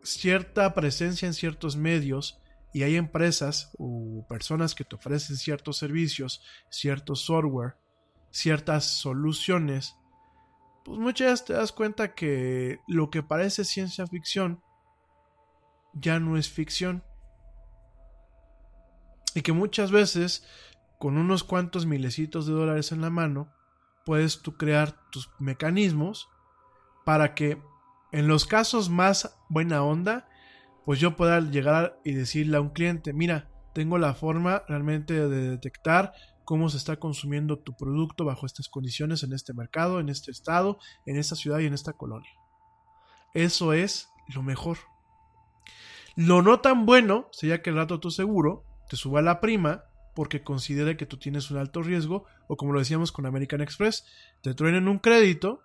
cierta presencia en ciertos medios, y hay empresas o personas que te ofrecen ciertos servicios, cierto software, ciertas soluciones, pues muchas veces te das cuenta que lo que parece ciencia ficción ya no es ficción. Y que muchas veces, con unos cuantos milecitos de dólares en la mano, puedes tú crear tus mecanismos para que en los casos más buena onda, pues yo pueda llegar y decirle a un cliente, mira, tengo la forma realmente de detectar cómo se está consumiendo tu producto bajo estas condiciones en este mercado, en este estado, en esta ciudad y en esta colonia. Eso es lo mejor. Lo no tan bueno sería que el rato tu seguro te suba la prima porque considere que tú tienes un alto riesgo o como lo decíamos con American Express, te truenen un crédito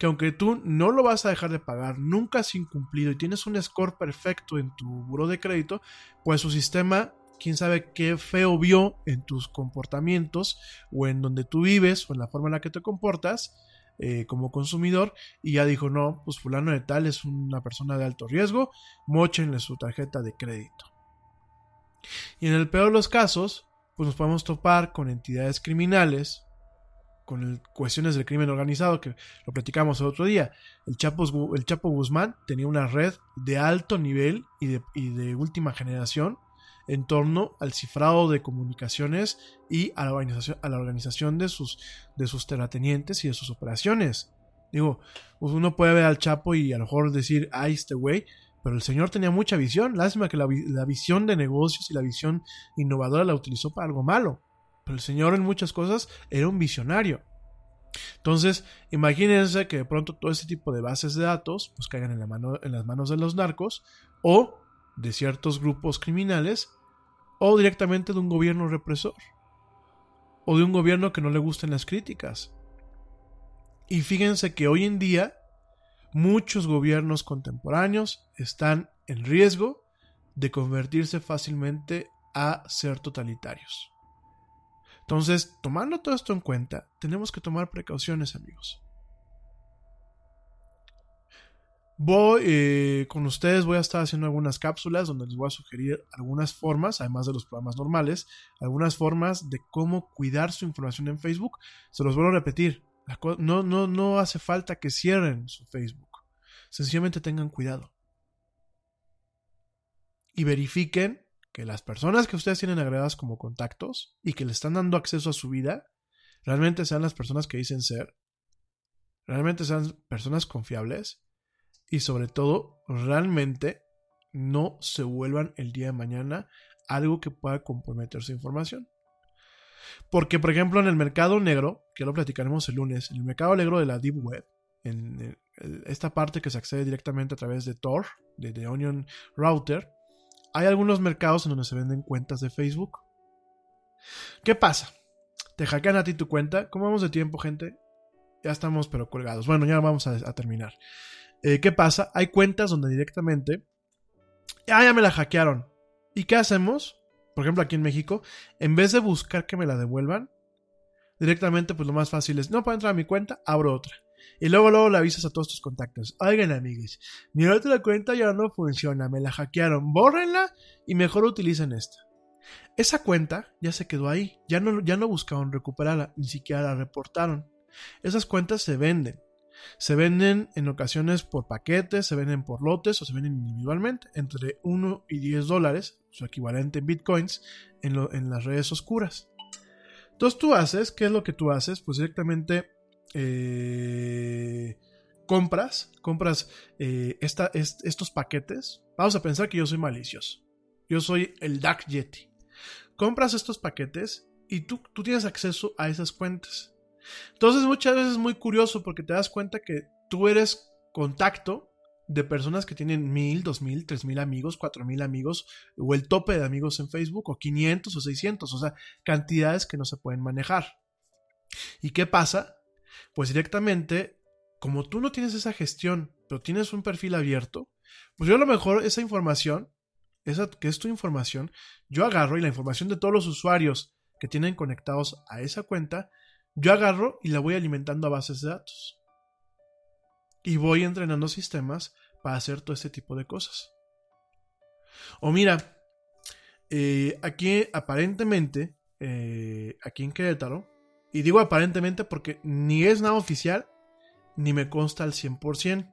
que aunque tú no lo vas a dejar de pagar, nunca has incumplido y tienes un score perfecto en tu buro de crédito, pues su sistema quién sabe qué feo vio en tus comportamientos o en donde tú vives o en la forma en la que te comportas eh, como consumidor y ya dijo, no, pues fulano de tal es una persona de alto riesgo, mochenle su tarjeta de crédito. Y en el peor de los casos, pues nos podemos topar con entidades criminales, con cuestiones del crimen organizado, que lo platicamos el otro día. El Chapo, el Chapo Guzmán tenía una red de alto nivel y de, última generación en torno al cifrado de comunicaciones y a la organización, a la organización de, sus, de sus terratenientes y de sus operaciones. Digo, pues uno puede ver al Chapo y a lo mejor decir, ay, este güey, pero el señor tenía mucha visión. Lástima que la, visión de negocios y la visión innovadora la utilizó para algo malo. El señor en muchas cosas era un visionario. Entonces, imagínense que de pronto todo ese tipo de bases de datos pues caigan en, en las manos de los narcos o de ciertos grupos criminales o directamente de un gobierno represor, o de un gobierno que no le gusten las críticas. Y fíjense que hoy en día muchos gobiernos contemporáneos están en riesgo de convertirse fácilmente a ser totalitarios. Entonces, tomando todo esto en cuenta, tenemos que tomar precauciones, amigos. Voy eh, con ustedes, voy a estar haciendo algunas cápsulas donde les voy a sugerir algunas formas, además de los programas normales, algunas formas de cómo cuidar su información en Facebook. Se los vuelvo a repetir, no, no, no hace falta que cierren su Facebook. Sencillamente tengan cuidado. Y verifiquen que las personas que ustedes tienen agregadas como contactos y que le están dando acceso a su vida, realmente sean las personas que dicen ser, realmente sean personas confiables y sobre todo realmente no se vuelvan el día de mañana algo que pueda comprometer su información. Porque, por ejemplo, en el mercado negro, que lo platicaremos el lunes, en el mercado negro de la Deep Web, en esta parte que se accede directamente a través de Tor, de, The Onion Router, hay algunos mercados en donde se venden cuentas de Facebook. ¿Qué pasa? Te hackean a ti tu cuenta. ¿Cómo vamos de tiempo, gente? Ya estamos pero colgados. Bueno, ya vamos a terminar. Eh, ¿Qué pasa? Hay cuentas donde directamente, ah, ya me la hackearon. ¿Y qué hacemos? Por ejemplo, aquí en México, en vez de buscar que me la devuelvan, directamente, pues lo más fácil es, no puedo entrar a mi cuenta, abro otra. Y luego, luego le avisas a todos tus contactos. Oigan, amigos, mi otra cuenta ya no funciona, me la hackearon, bórrenla y mejor utilicen esta. Esa cuenta ya se quedó ahí, ya no, ya no buscaron recuperarla, ni siquiera la reportaron. Esas cuentas se venden. Se venden en ocasiones por paquetes, se venden por lotes o se venden individualmente, entre 1 y 10 dólares, su equivalente en bitcoins, en, las redes oscuras. Entonces tú haces, ¿qué es lo que tú haces? Pues directamente eh, compras, compras eh, estos paquetes. Vamos a pensar que yo soy malicioso. Yo soy el Dark Yeti. Compras estos paquetes y tú, tú tienes acceso a esas cuentas. Entonces muchas veces es muy curioso porque te das cuenta que tú eres contacto de personas que tienen mil, dos mil, tres mil amigos, cuatro mil amigos, o el tope de amigos en Facebook, o 500 o 600, o sea, cantidades que no se pueden manejar. ¿Y qué pasa? Pues directamente, como tú no tienes esa gestión, pero tienes un perfil abierto, pues yo a lo mejor esa información, esa que es tu información, yo agarro y la información de todos los usuarios que tienen conectados a esa cuenta, yo agarro y la voy alimentando a bases de datos. Y voy entrenando sistemas para hacer todo este tipo de cosas. O mira, eh, aquí aparentemente, eh, aquí en Querétaro, y digo aparentemente porque ni es nada oficial, ni me consta al 100%.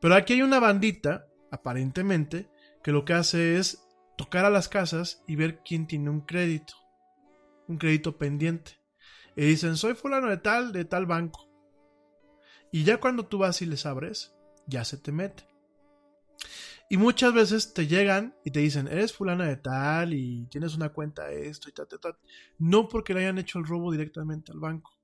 Pero aquí hay una bandita, aparentemente, que lo que hace es tocar a las casas y ver quién tiene un crédito, un crédito pendiente. Y dicen, soy fulano de tal, de tal banco. Y ya cuando tú vas y les abres, ya se te mete. Y muchas veces te llegan y te dicen, eres fulana de tal y tienes una cuenta de esto y tal, tal, tal. No porque le hayan hecho el robo directamente al banco,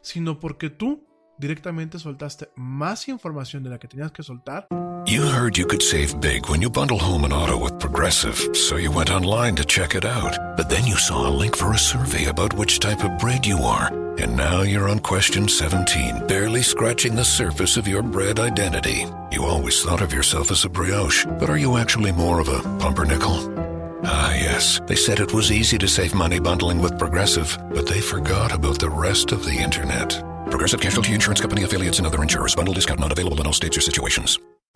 sino porque tú directamente soltaste más información de la que tenías que soltar. You heard you could save big when you bundle home and auto with Progressive, so you went online to check it out. But then you saw a link for a survey about which type of bread you are. And now you're on question 17, barely scratching the surface of your bread identity. You always thought of yourself as a brioche, but are you actually more of a pumpernickel? Ah, yes. They said it was easy to save money bundling with Progressive, but they forgot about the rest of the Internet. Progressive Casualty Insurance Company affiliates and other insurers. Bundle discount not available in all states or situations.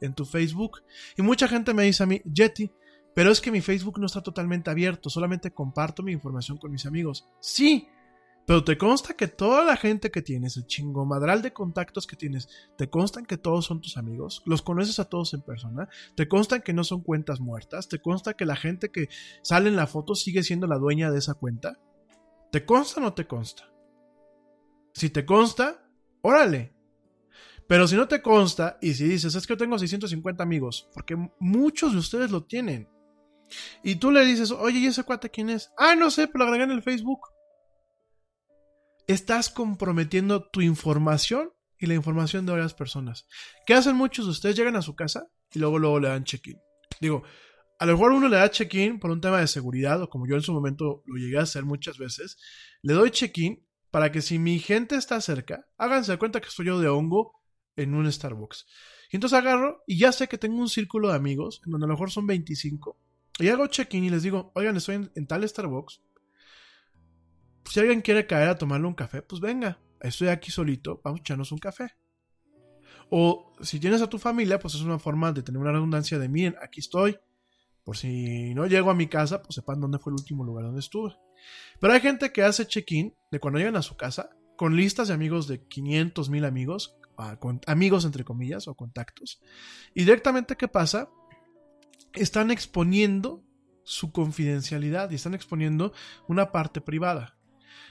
en tu Facebook. Y mucha gente me dice a mí, Jetty, pero es que mi Facebook no está totalmente abierto, solamente comparto mi información con mis amigos. Sí, pero te consta que toda la gente que tienes, el chingomadral de contactos que tienes, te constan que todos son tus amigos, los conoces a todos en persona, te constan que no son cuentas muertas, te consta que la gente que sale en la foto sigue siendo la dueña de esa cuenta. ¿Te consta o no te consta? Si te consta, órale, pero si no te consta y si dices, es que yo tengo 650 amigos, porque muchos de ustedes lo tienen, y tú le dices, oye, ¿y ese cuate quién es? Ah, no sé, pero lo agregué en el Facebook. Estás comprometiendo tu información y la información de varias personas. ¿Qué hacen muchos de ustedes? Llegan a su casa y luego, luego le dan check-in. Digo, a lo mejor uno le da check-in por un tema de seguridad, o como yo en su momento lo llegué a hacer muchas veces, le doy check-in para que si mi gente está cerca, háganse cuenta que estoy yo de hongo en un Starbucks. Y entonces agarro y ya sé que tengo un círculo de amigos, en donde a lo mejor son 25. Y hago check-in y les digo, oigan, estoy en, tal Starbucks. Pues, si alguien quiere caer a tomarle un café, pues venga, estoy aquí solito, vamos a echarnos un café. O si tienes a tu familia, pues es una forma de tener una redundancia de, miren, aquí estoy. Por si no llego a mi casa, pues sepan dónde fue el último lugar donde estuve. Pero hay gente que hace check-in de cuando llegan a su casa con listas de amigos de 500 mil amigos amigos entre comillas o contactos. Y directamente, ¿qué pasa? Están exponiendo su confidencialidad y están exponiendo una parte privada.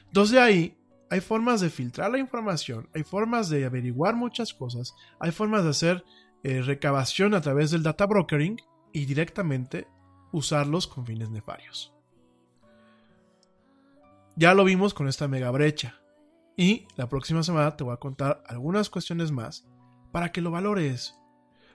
Entonces de ahí hay formas de filtrar la información, hay formas de averiguar muchas cosas, hay formas de hacer eh, recabación a través del data brokering y directamente usarlos con fines nefarios. Ya lo vimos con esta mega brecha. Y la próxima semana te voy a contar algunas cuestiones más para que lo valores.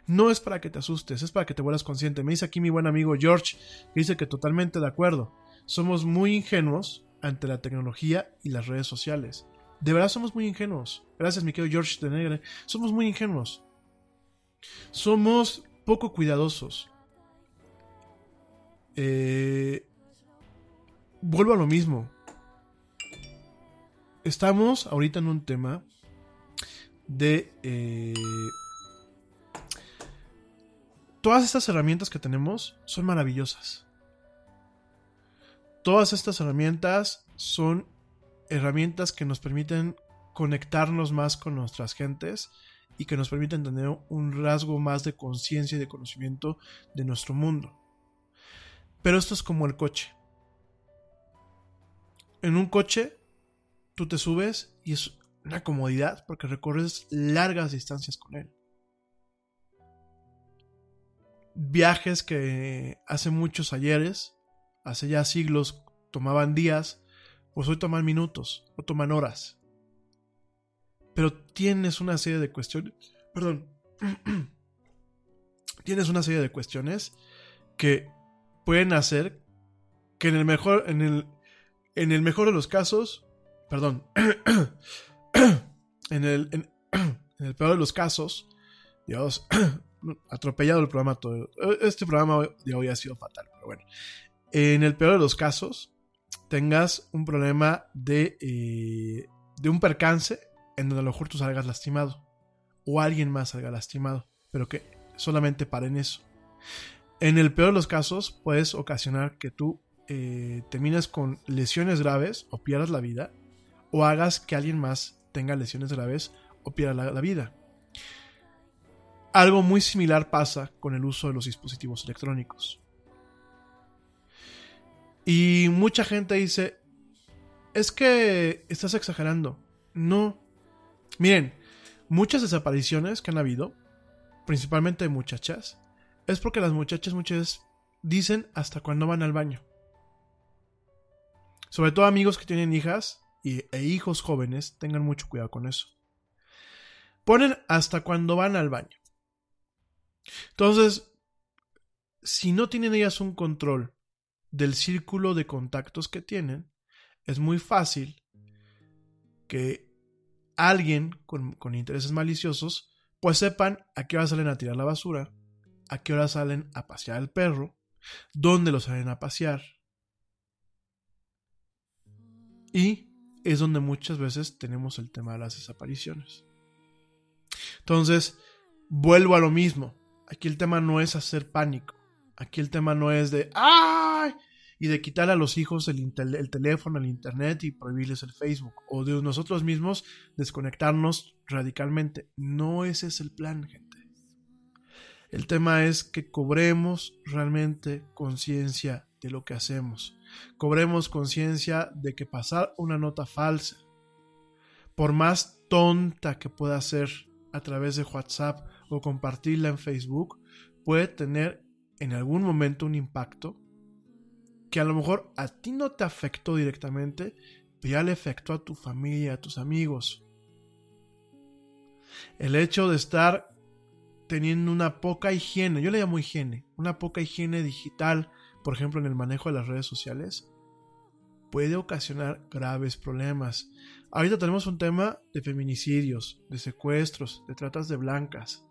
No es para que te asustes, es para que te vuelvas consciente. Me dice aquí mi buen amigo George, que dice que totalmente de acuerdo. Somos muy ingenuos ante la tecnología y las redes sociales. De verdad somos muy ingenuos. Gracias, mi querido George de Negre. Somos muy ingenuos. Somos poco cuidadosos. Eh, vuelvo a lo mismo estamos ahorita en un tema de... Eh, todas estas herramientas que tenemos son maravillosas. Todas estas herramientas son herramientas que nos permiten conectarnos más con nuestras gentes y que nos permiten tener un rasgo más de conciencia y de conocimiento de nuestro mundo. Pero esto es como el coche. En un coche tú te subes y es una comodidad porque recorres largas distancias con él. Viajes que hace muchos ayeres, hace ya siglos, tomaban días, pues hoy toman minutos o toman horas. Pero tienes una serie de cuestiones, perdón, tienes una serie de cuestiones que pueden hacer que en el mejor, en el, en el mejor de los casos, perdón, en, el, peor de los casos, Dios, atropellado el programa todo. Este programa de hoy ha sido fatal, pero bueno. En el peor de los casos, tengas un problema de, eh, de un percance en donde a lo mejor tú salgas lastimado o alguien más salga lastimado, pero que solamente paren eso. En el peor de los casos, puedes ocasionar que tú eh, termines con lesiones graves o pierdas la vida, o hagas que alguien más tenga lesiones graves o pierda la, vida. Algo muy similar pasa con el uso de los dispositivos electrónicos. Y mucha gente dice, es que estás exagerando. No. Miren, muchas desapariciones que han habido, principalmente de muchachas, es porque las muchachas muchas veces dicen hasta cuando van al baño. Sobre todo amigos que tienen hijas y, e hijos jóvenes, tengan mucho cuidado con eso. Ponen hasta cuando van al baño. Entonces, si no tienen ellas un control del círculo de contactos que tienen, es muy fácil que alguien con, con intereses maliciosos pues sepan a qué hora salen a tirar la basura, a qué hora salen a pasear el perro, dónde lo salen a pasear. Y es donde muchas veces tenemos el tema de las desapariciones. Entonces, vuelvo a lo mismo. Aquí el tema no es hacer pánico. Aquí el tema no es de ¡ay! y de quitar a los hijos el, el, teléfono, el internet y prohibirles el Facebook. O de nosotros mismos desconectarnos radicalmente. No ese es el plan, gente. El tema es que cobremos realmente conciencia de lo que hacemos. Cobremos conciencia de que pasar una nota falsa, por más tonta que pueda ser a través de WhatsApp o compartirla en Facebook, puede tener en algún momento un impacto que a lo mejor a ti no te afectó directamente, pero ya le afectó a tu familia, a tus amigos. El hecho de estar teniendo una poca higiene, yo le llamo higiene, una poca higiene digital, por ejemplo en el manejo de las redes sociales, puede ocasionar graves problemas. Ahorita tenemos un tema de feminicidios, de secuestros, de tratas de blancas.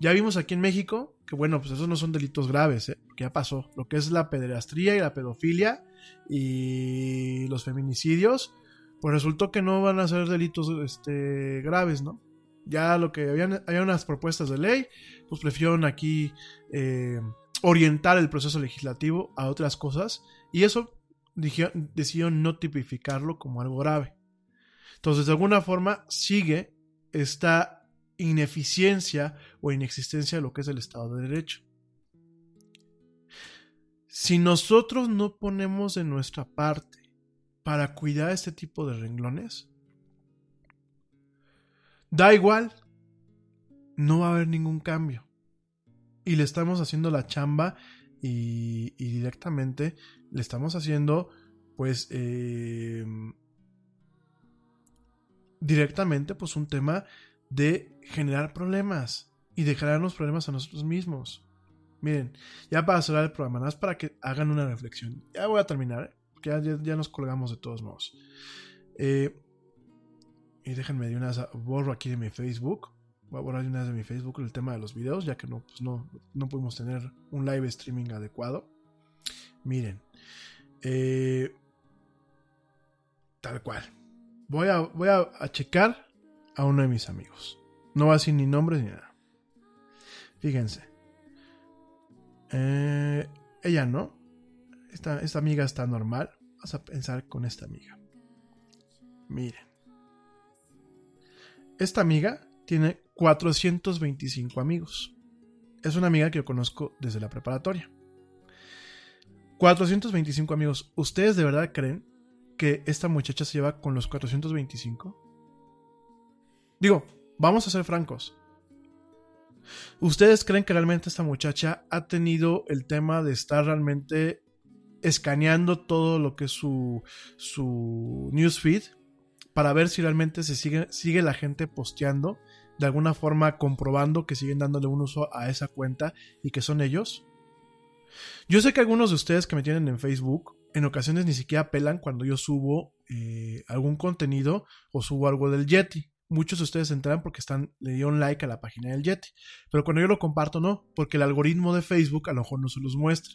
Ya vimos aquí en México que, bueno, pues esos no son delitos graves, ¿eh? que ya pasó. Lo que es la pederastría y la pedofilia y los feminicidios, pues resultó que no van a ser delitos este, graves, ¿no? ya lo que habían, había unas propuestas de ley, pues prefirieron aquí eh, orientar el proceso legislativo a otras cosas y eso decidieron no tipificarlo como algo grave. Entonces, de alguna forma, sigue esta ineficiencia o inexistencia de lo que es el Estado de Derecho. Si nosotros no ponemos de nuestra parte para cuidar este tipo de renglones, Da igual, no va a haber ningún cambio. Y le estamos haciendo la chamba y, directamente le estamos haciendo, pues, em, directamente, pues, un tema de generar problemas y de generarnos problemas a nosotros mismos. Miren, ya para cerrar el programa, nada más para que hagan una reflexión. Ya voy a terminar, ¿eh? ya, ya, nos colgamos de todos modos. Eh, y déjenme de una borro aquí de mi Facebook. Voy a borrar de una vez de mi Facebook el tema de los videos, ya que no, pues no, no pudimos tener un live streaming adecuado. Miren. Eh, tal cual. Voy a, voy a, checar a uno de mis amigos. No va a decir ni nombres ni nada. Fíjense. Eh, ella no. Esta, esta amiga está normal. Vamos a pensar con esta amiga. Miren. Esta amiga tiene 425 amigos. Es una amiga que yo conozco desde la preparatoria. 425 amigos. ¿Ustedes de verdad creen que esta muchacha se lleva con los 425? Digo, vamos a ser francos. ¿Ustedes creen que realmente esta muchacha ha tenido el tema de estar realmente escaneando todo lo que es su, su newsfeed para ver si realmente se sigue, sigue la gente posteando, de alguna forma comprobando que siguen dándole un uso a esa cuenta y que son ellos. Yo sé que algunos de ustedes que me tienen en Facebook en ocasiones ni siquiera pelan cuando yo subo eh, algún contenido o subo algo del Yeti. muchos de ustedes se enteran porque están, le dieron like a la página del Yeti. Pero cuando yo lo comparto, no, porque el algoritmo de Facebook a lo mejor no se los muestra.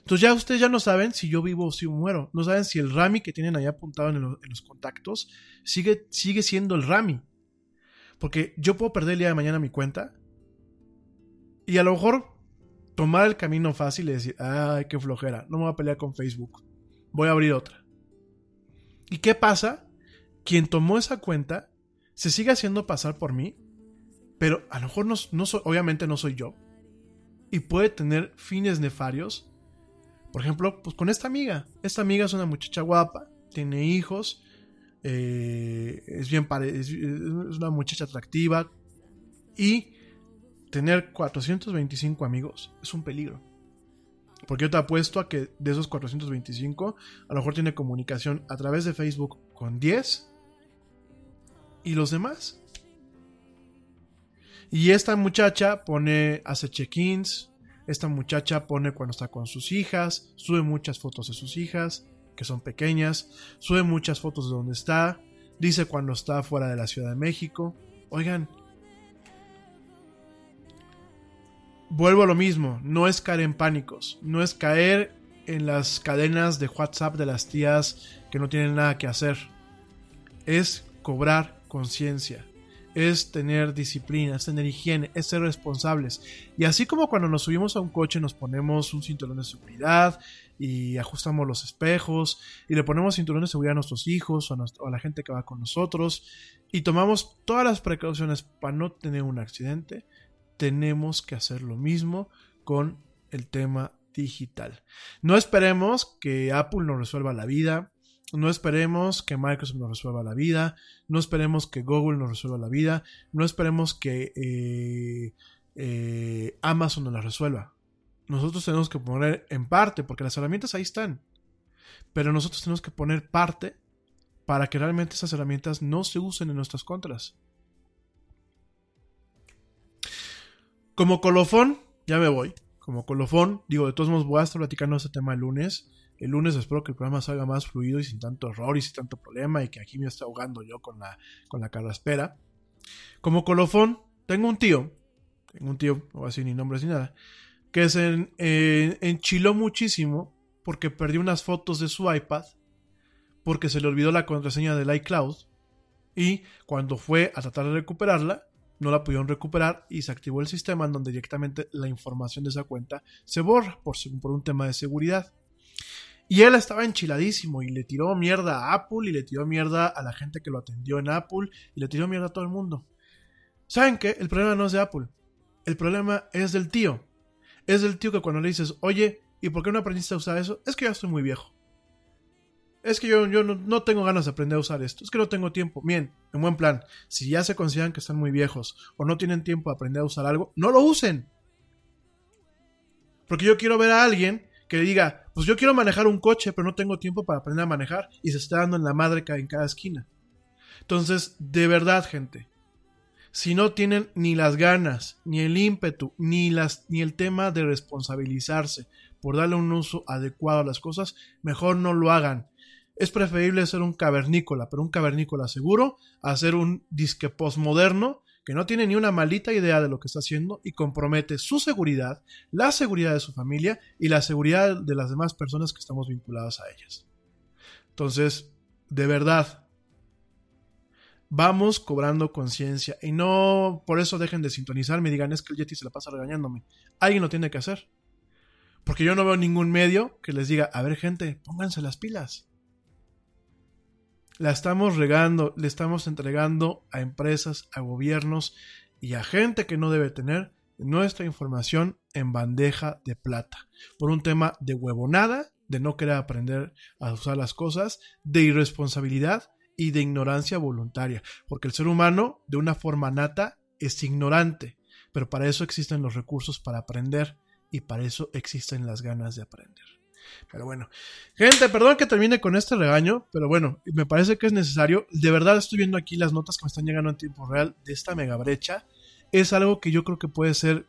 Entonces ya ustedes ya no saben si yo vivo o si muero. No saben si el Rami que tienen ahí apuntado en, en los contactos sigue, sigue siendo el Rami. Porque yo puedo perder el día de mañana mi cuenta. Y a lo mejor tomar el camino fácil y decir, ay, qué flojera, no me voy a pelear con Facebook. Voy a abrir otra. ¿Y qué pasa? Quien tomó esa cuenta se sigue haciendo pasar por mí, pero a lo mejor no, no soy, obviamente no soy yo. Y puede tener fines nefarios. Por ejemplo, pues con esta amiga. Esta amiga es una muchacha guapa, tiene hijos, eh, es bien es, es una muchacha atractiva y tener 425 amigos es un peligro. Porque yo te apuesto a que de esos 425, a lo mejor tiene comunicación a través de Facebook con 10 y los demás. Y esta muchacha pone, hace check-ins, esta muchacha pone cuando está con sus hijas, sube muchas fotos de sus hijas, que son pequeñas, sube muchas fotos de donde está, dice cuando está fuera de la Ciudad de México. Oigan, vuelvo a lo mismo, no es caer en pánicos, no es caer en las cadenas de WhatsApp de las tías que no tienen nada que hacer. Es cobrar conciencia, es tener disciplina, es tener higiene, es ser responsables. Y así como cuando nos subimos a un coche nos ponemos un cinturón de seguridad y ajustamos los espejos y le ponemos cinturón de seguridad a nuestros hijos o a, la gente que va con nosotros. Y tomamos todas las precauciones para no tener un accidente, tenemos que hacer lo mismo con el tema digital. No esperemos que Apple nos resuelva la vida, no esperemos que Microsoft nos resuelva la vida, no esperemos que Google nos resuelva la vida, no esperemos que eh, eh, Amazon nos la resuelva. Nosotros tenemos que poner en parte, porque las herramientas ahí están, pero nosotros tenemos que poner parte para que realmente esas herramientas no se usen en nuestras contras. Como colofón, ya me voy. Como colofón, digo, de todos modos voy a estar platicando este tema el lunes. El lunes espero que el programa salga más fluido y sin tanto error y sin tanto problema y que aquí me esté ahogando yo con la, con la espera. Como colofón, tengo un tío, tengo un tío, no voy a decir ni nombres ni nada, que se enchiló muchísimo porque perdió unas fotos de su iPad, porque se le olvidó la contraseña del iCloud y cuando fue a tratar de recuperarla, no la pudieron recuperar y se activó el sistema en donde directamente la información de esa cuenta se borra por, por un tema de seguridad. Y él estaba enchiladísimo y le tiró mierda a Apple y le tiró mierda a la gente que lo atendió en Apple y le tiró mierda a todo el mundo. ¿Saben qué? El problema no es de Apple. El problema es del tío. Es del tío que cuando le dices, oye, ¿y por qué no aprendiste a usar eso? Es que ya estoy muy viejo. Es que yo, yo no, tengo ganas de aprender a usar esto. Es que no tengo tiempo. Bien, en buen plan. Si ya se consideran que están muy viejos o no tienen tiempo de aprender a usar algo, no lo usen. Porque yo quiero ver a alguien que diga, pues yo quiero manejar un coche, pero no tengo tiempo para aprender a manejar y se está dando en la madre en cada esquina. Entonces, de verdad, gente, si no tienen ni las ganas, ni el ímpetu, ni, el tema de responsabilizarse por darle un uso adecuado a las cosas, mejor no lo hagan es preferible ser un cavernícola, pero un cavernícola seguro, a ser un disque postmoderno que no tiene ni una maldita idea de lo que está haciendo y compromete su seguridad, la seguridad de su familia y la seguridad de las demás personas que estamos vinculadas a ellas. Entonces, de verdad, vamos cobrando conciencia y no por eso dejen de sintonizarme y digan es que el Yeti se la pasa regañándome. Alguien lo tiene que hacer. Porque yo no veo ningún medio que les diga, a ver gente, pónganse las pilas la estamos regando, le estamos entregando a empresas, a gobiernos y a gente que no debe tener nuestra información en bandeja de plata. Por un tema de huevonada, de no querer aprender a usar las cosas, de irresponsabilidad y de ignorancia voluntaria. Porque el ser humano, de una forma nata, es ignorante. Pero para eso existen los recursos para aprender y para eso existen las ganas de aprender. Pero bueno, gente, perdón que termine con este regaño, pero bueno, me parece que es necesario. De verdad estoy viendo aquí las notas que me están llegando en tiempo real de esta mega brecha. Es algo que yo creo que puede ser,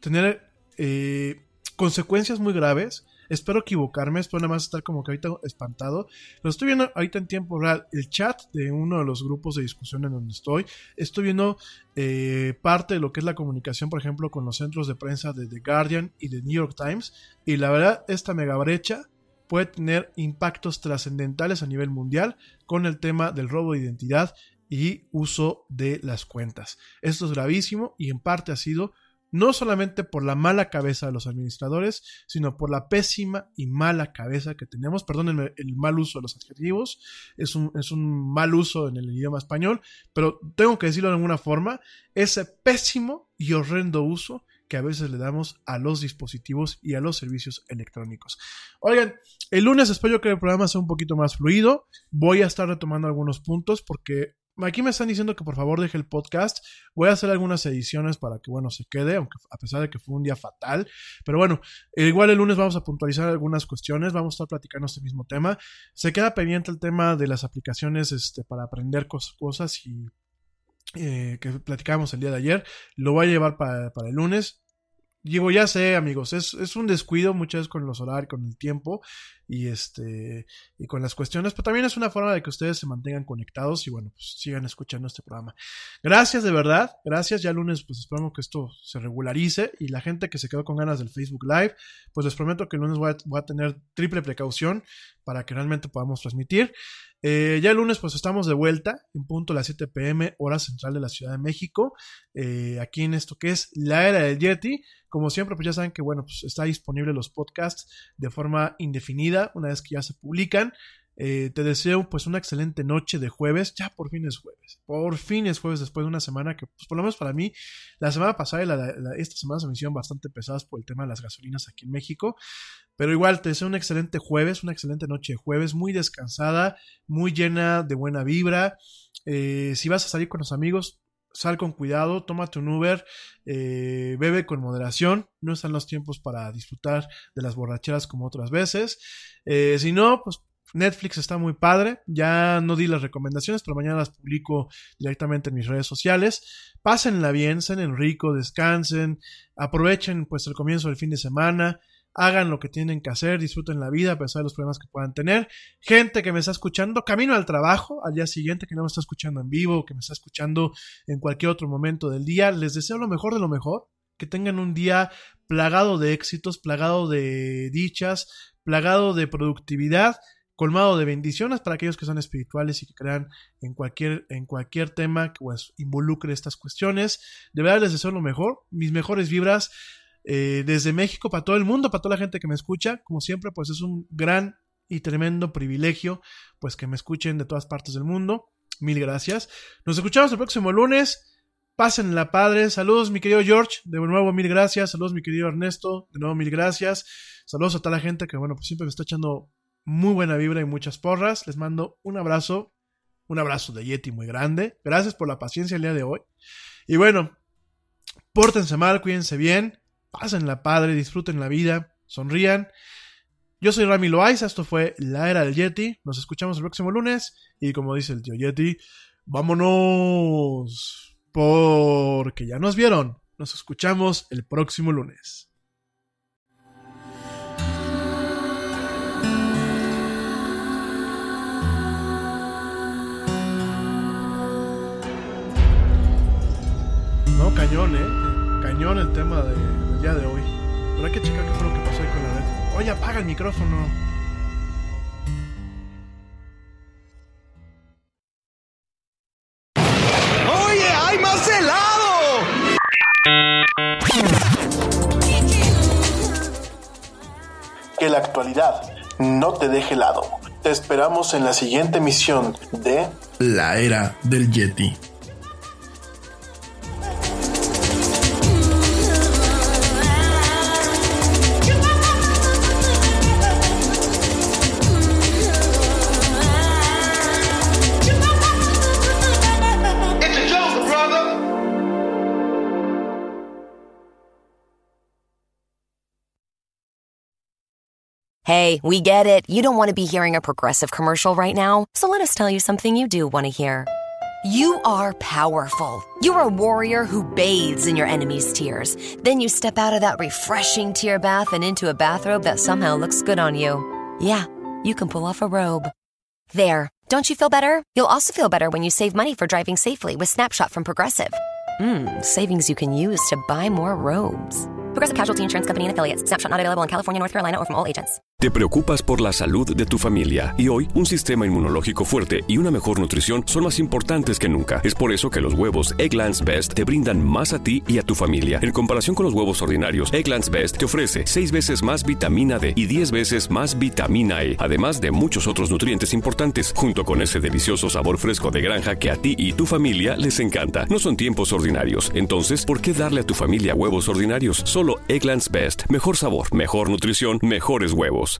tener eh, consecuencias muy graves Espero equivocarme, espero nada más estar como que ahorita espantado. Lo estoy viendo ahorita en tiempo real el chat de uno de los grupos de discusión en donde estoy. Estoy viendo eh, parte de lo que es la comunicación, por ejemplo, con los centros de prensa de The Guardian y de New York Times. Y la verdad, esta mega brecha puede tener impactos trascendentales a nivel mundial con el tema del robo de identidad y uso de las cuentas. Esto es gravísimo y en parte ha sido no solamente por la mala cabeza de los administradores, sino por la pésima y mala cabeza que tenemos. Perdónenme el mal uso de los adjetivos, es un, es un mal uso en el idioma español, pero tengo que decirlo de alguna forma, ese pésimo y horrendo uso que a veces le damos a los dispositivos y a los servicios electrónicos. Oigan, el lunes espero que el programa sea un poquito más fluido. Voy a estar retomando algunos puntos porque Aquí me están diciendo que por favor deje el podcast. Voy a hacer algunas ediciones para que, bueno, se quede, aunque a pesar de que fue un día fatal. Pero bueno, igual el lunes vamos a puntualizar algunas cuestiones. Vamos a estar platicando este mismo tema. Se queda pendiente el tema de las aplicaciones este, para aprender cosas y eh, que platicábamos el día de ayer. Lo voy a llevar para, para el lunes. Digo, ya sé, amigos, es, es, un descuido muchas veces con los horarios, con el tiempo y este y con las cuestiones, pero también es una forma de que ustedes se mantengan conectados y bueno, pues sigan escuchando este programa. Gracias de verdad, gracias. Ya lunes pues esperamos que esto se regularice y la gente que se quedó con ganas del Facebook Live, pues les prometo que el lunes voy voy a tener triple precaución para que realmente podamos transmitir. Eh, ya el lunes pues estamos de vuelta en punto a las 7 pm hora central de la Ciudad de México, eh, aquí en esto que es la era del Yeti. Como siempre pues ya saben que bueno pues está disponible los podcasts de forma indefinida una vez que ya se publican. Eh, te deseo pues una excelente noche de jueves. Ya por fin es jueves. Por fin es jueves después de una semana que, pues por lo menos para mí, la semana pasada y esta semana se me hicieron bastante pesadas por el tema de las gasolinas aquí en México. Pero igual te deseo un excelente jueves, una excelente noche de jueves, muy descansada, muy llena de buena vibra. Eh, si vas a salir con los amigos, sal con cuidado, tómate un Uber, eh, bebe con moderación, no están los tiempos para disfrutar de las borracheras como otras veces. si no, pues Netflix está muy padre. Ya no di las recomendaciones, pero mañana las publico directamente en mis redes sociales. Pásenla bien, sean rico, descansen, aprovechen pues el comienzo del fin de semana, hagan lo que tienen que hacer, disfruten la vida a pesar de los problemas que puedan tener. Gente que me está escuchando camino al trabajo al día siguiente, que no me está escuchando en vivo, que me está escuchando en cualquier otro momento del día, les deseo lo mejor de lo mejor. Que tengan un día plagado de éxitos, plagado de dichas, plagado de productividad colmado de bendiciones para aquellos que son espirituales y que crean en cualquier, en cualquier tema que pues, involucre estas cuestiones. De verdad les deseo lo mejor, mis mejores vibras eh, desde México para todo el mundo, para toda la gente que me escucha. Como siempre, pues es un gran y tremendo privilegio pues que me escuchen de todas partes del mundo. Mil gracias. Nos escuchamos el próximo lunes. Pásenla padre. Saludos, mi querido George. De nuevo, mil gracias. Saludos, mi querido Ernesto. De nuevo, mil gracias. Saludos a toda la gente que, bueno, pues siempre me está echando muy buena vibra y muchas porras. Les mando un abrazo, un abrazo de Yeti muy grande. Gracias por la paciencia el día de hoy. Y bueno, pórtense mal, cuídense bien, pasen la padre, disfruten la vida, sonrían. Yo soy Rami Loaiza, esto fue La Era del Yeti. Nos escuchamos el próximo lunes y como dice el tío Yeti, vámonos porque ya nos vieron. Nos escuchamos el próximo lunes. Cañón, ¿eh? Cañón el tema de, del día de hoy. Pero hay que checar qué fue lo que pasó ahí con la red. Oye, apaga el micrófono. ¡Oye, hay más helado! Que la actualidad no te deje helado. Te esperamos en la siguiente emisión de La Era del Yeti. Hey, we get it. You don't want to be hearing a progressive commercial right now, so let us tell you something you do want to hear. You are powerful. You're a warrior who bathes in your enemy's tears. Then you step out of that refreshing tear bath and into a bathrobe that somehow looks good on you. Yeah, you can pull off a robe. There. Don't you feel better? You'll also feel better when you save money for driving safely with Snapshot from Progressive. Mmm, savings you can use to buy more robes. Progressive Casualty Insurance Company and affiliates. Snapshot not available in California, North Carolina, or from all agents. Te preocupas por la salud de tu familia y hoy un sistema inmunológico fuerte y una mejor nutrición son más importantes que nunca. Es por eso que los huevos Egglands Best te brindan más a ti y a tu familia. En comparación con los huevos ordinarios, Egglands Best te ofrece 6 veces más vitamina D y 10 veces más vitamina E, además de muchos otros nutrientes importantes, junto con ese delicioso sabor fresco de granja que a ti y tu familia les encanta. No son tiempos ordinarios, entonces, ¿por qué darle a tu familia huevos ordinarios? Solo Egglands Best. Mejor sabor, mejor nutrición, mejores huevos.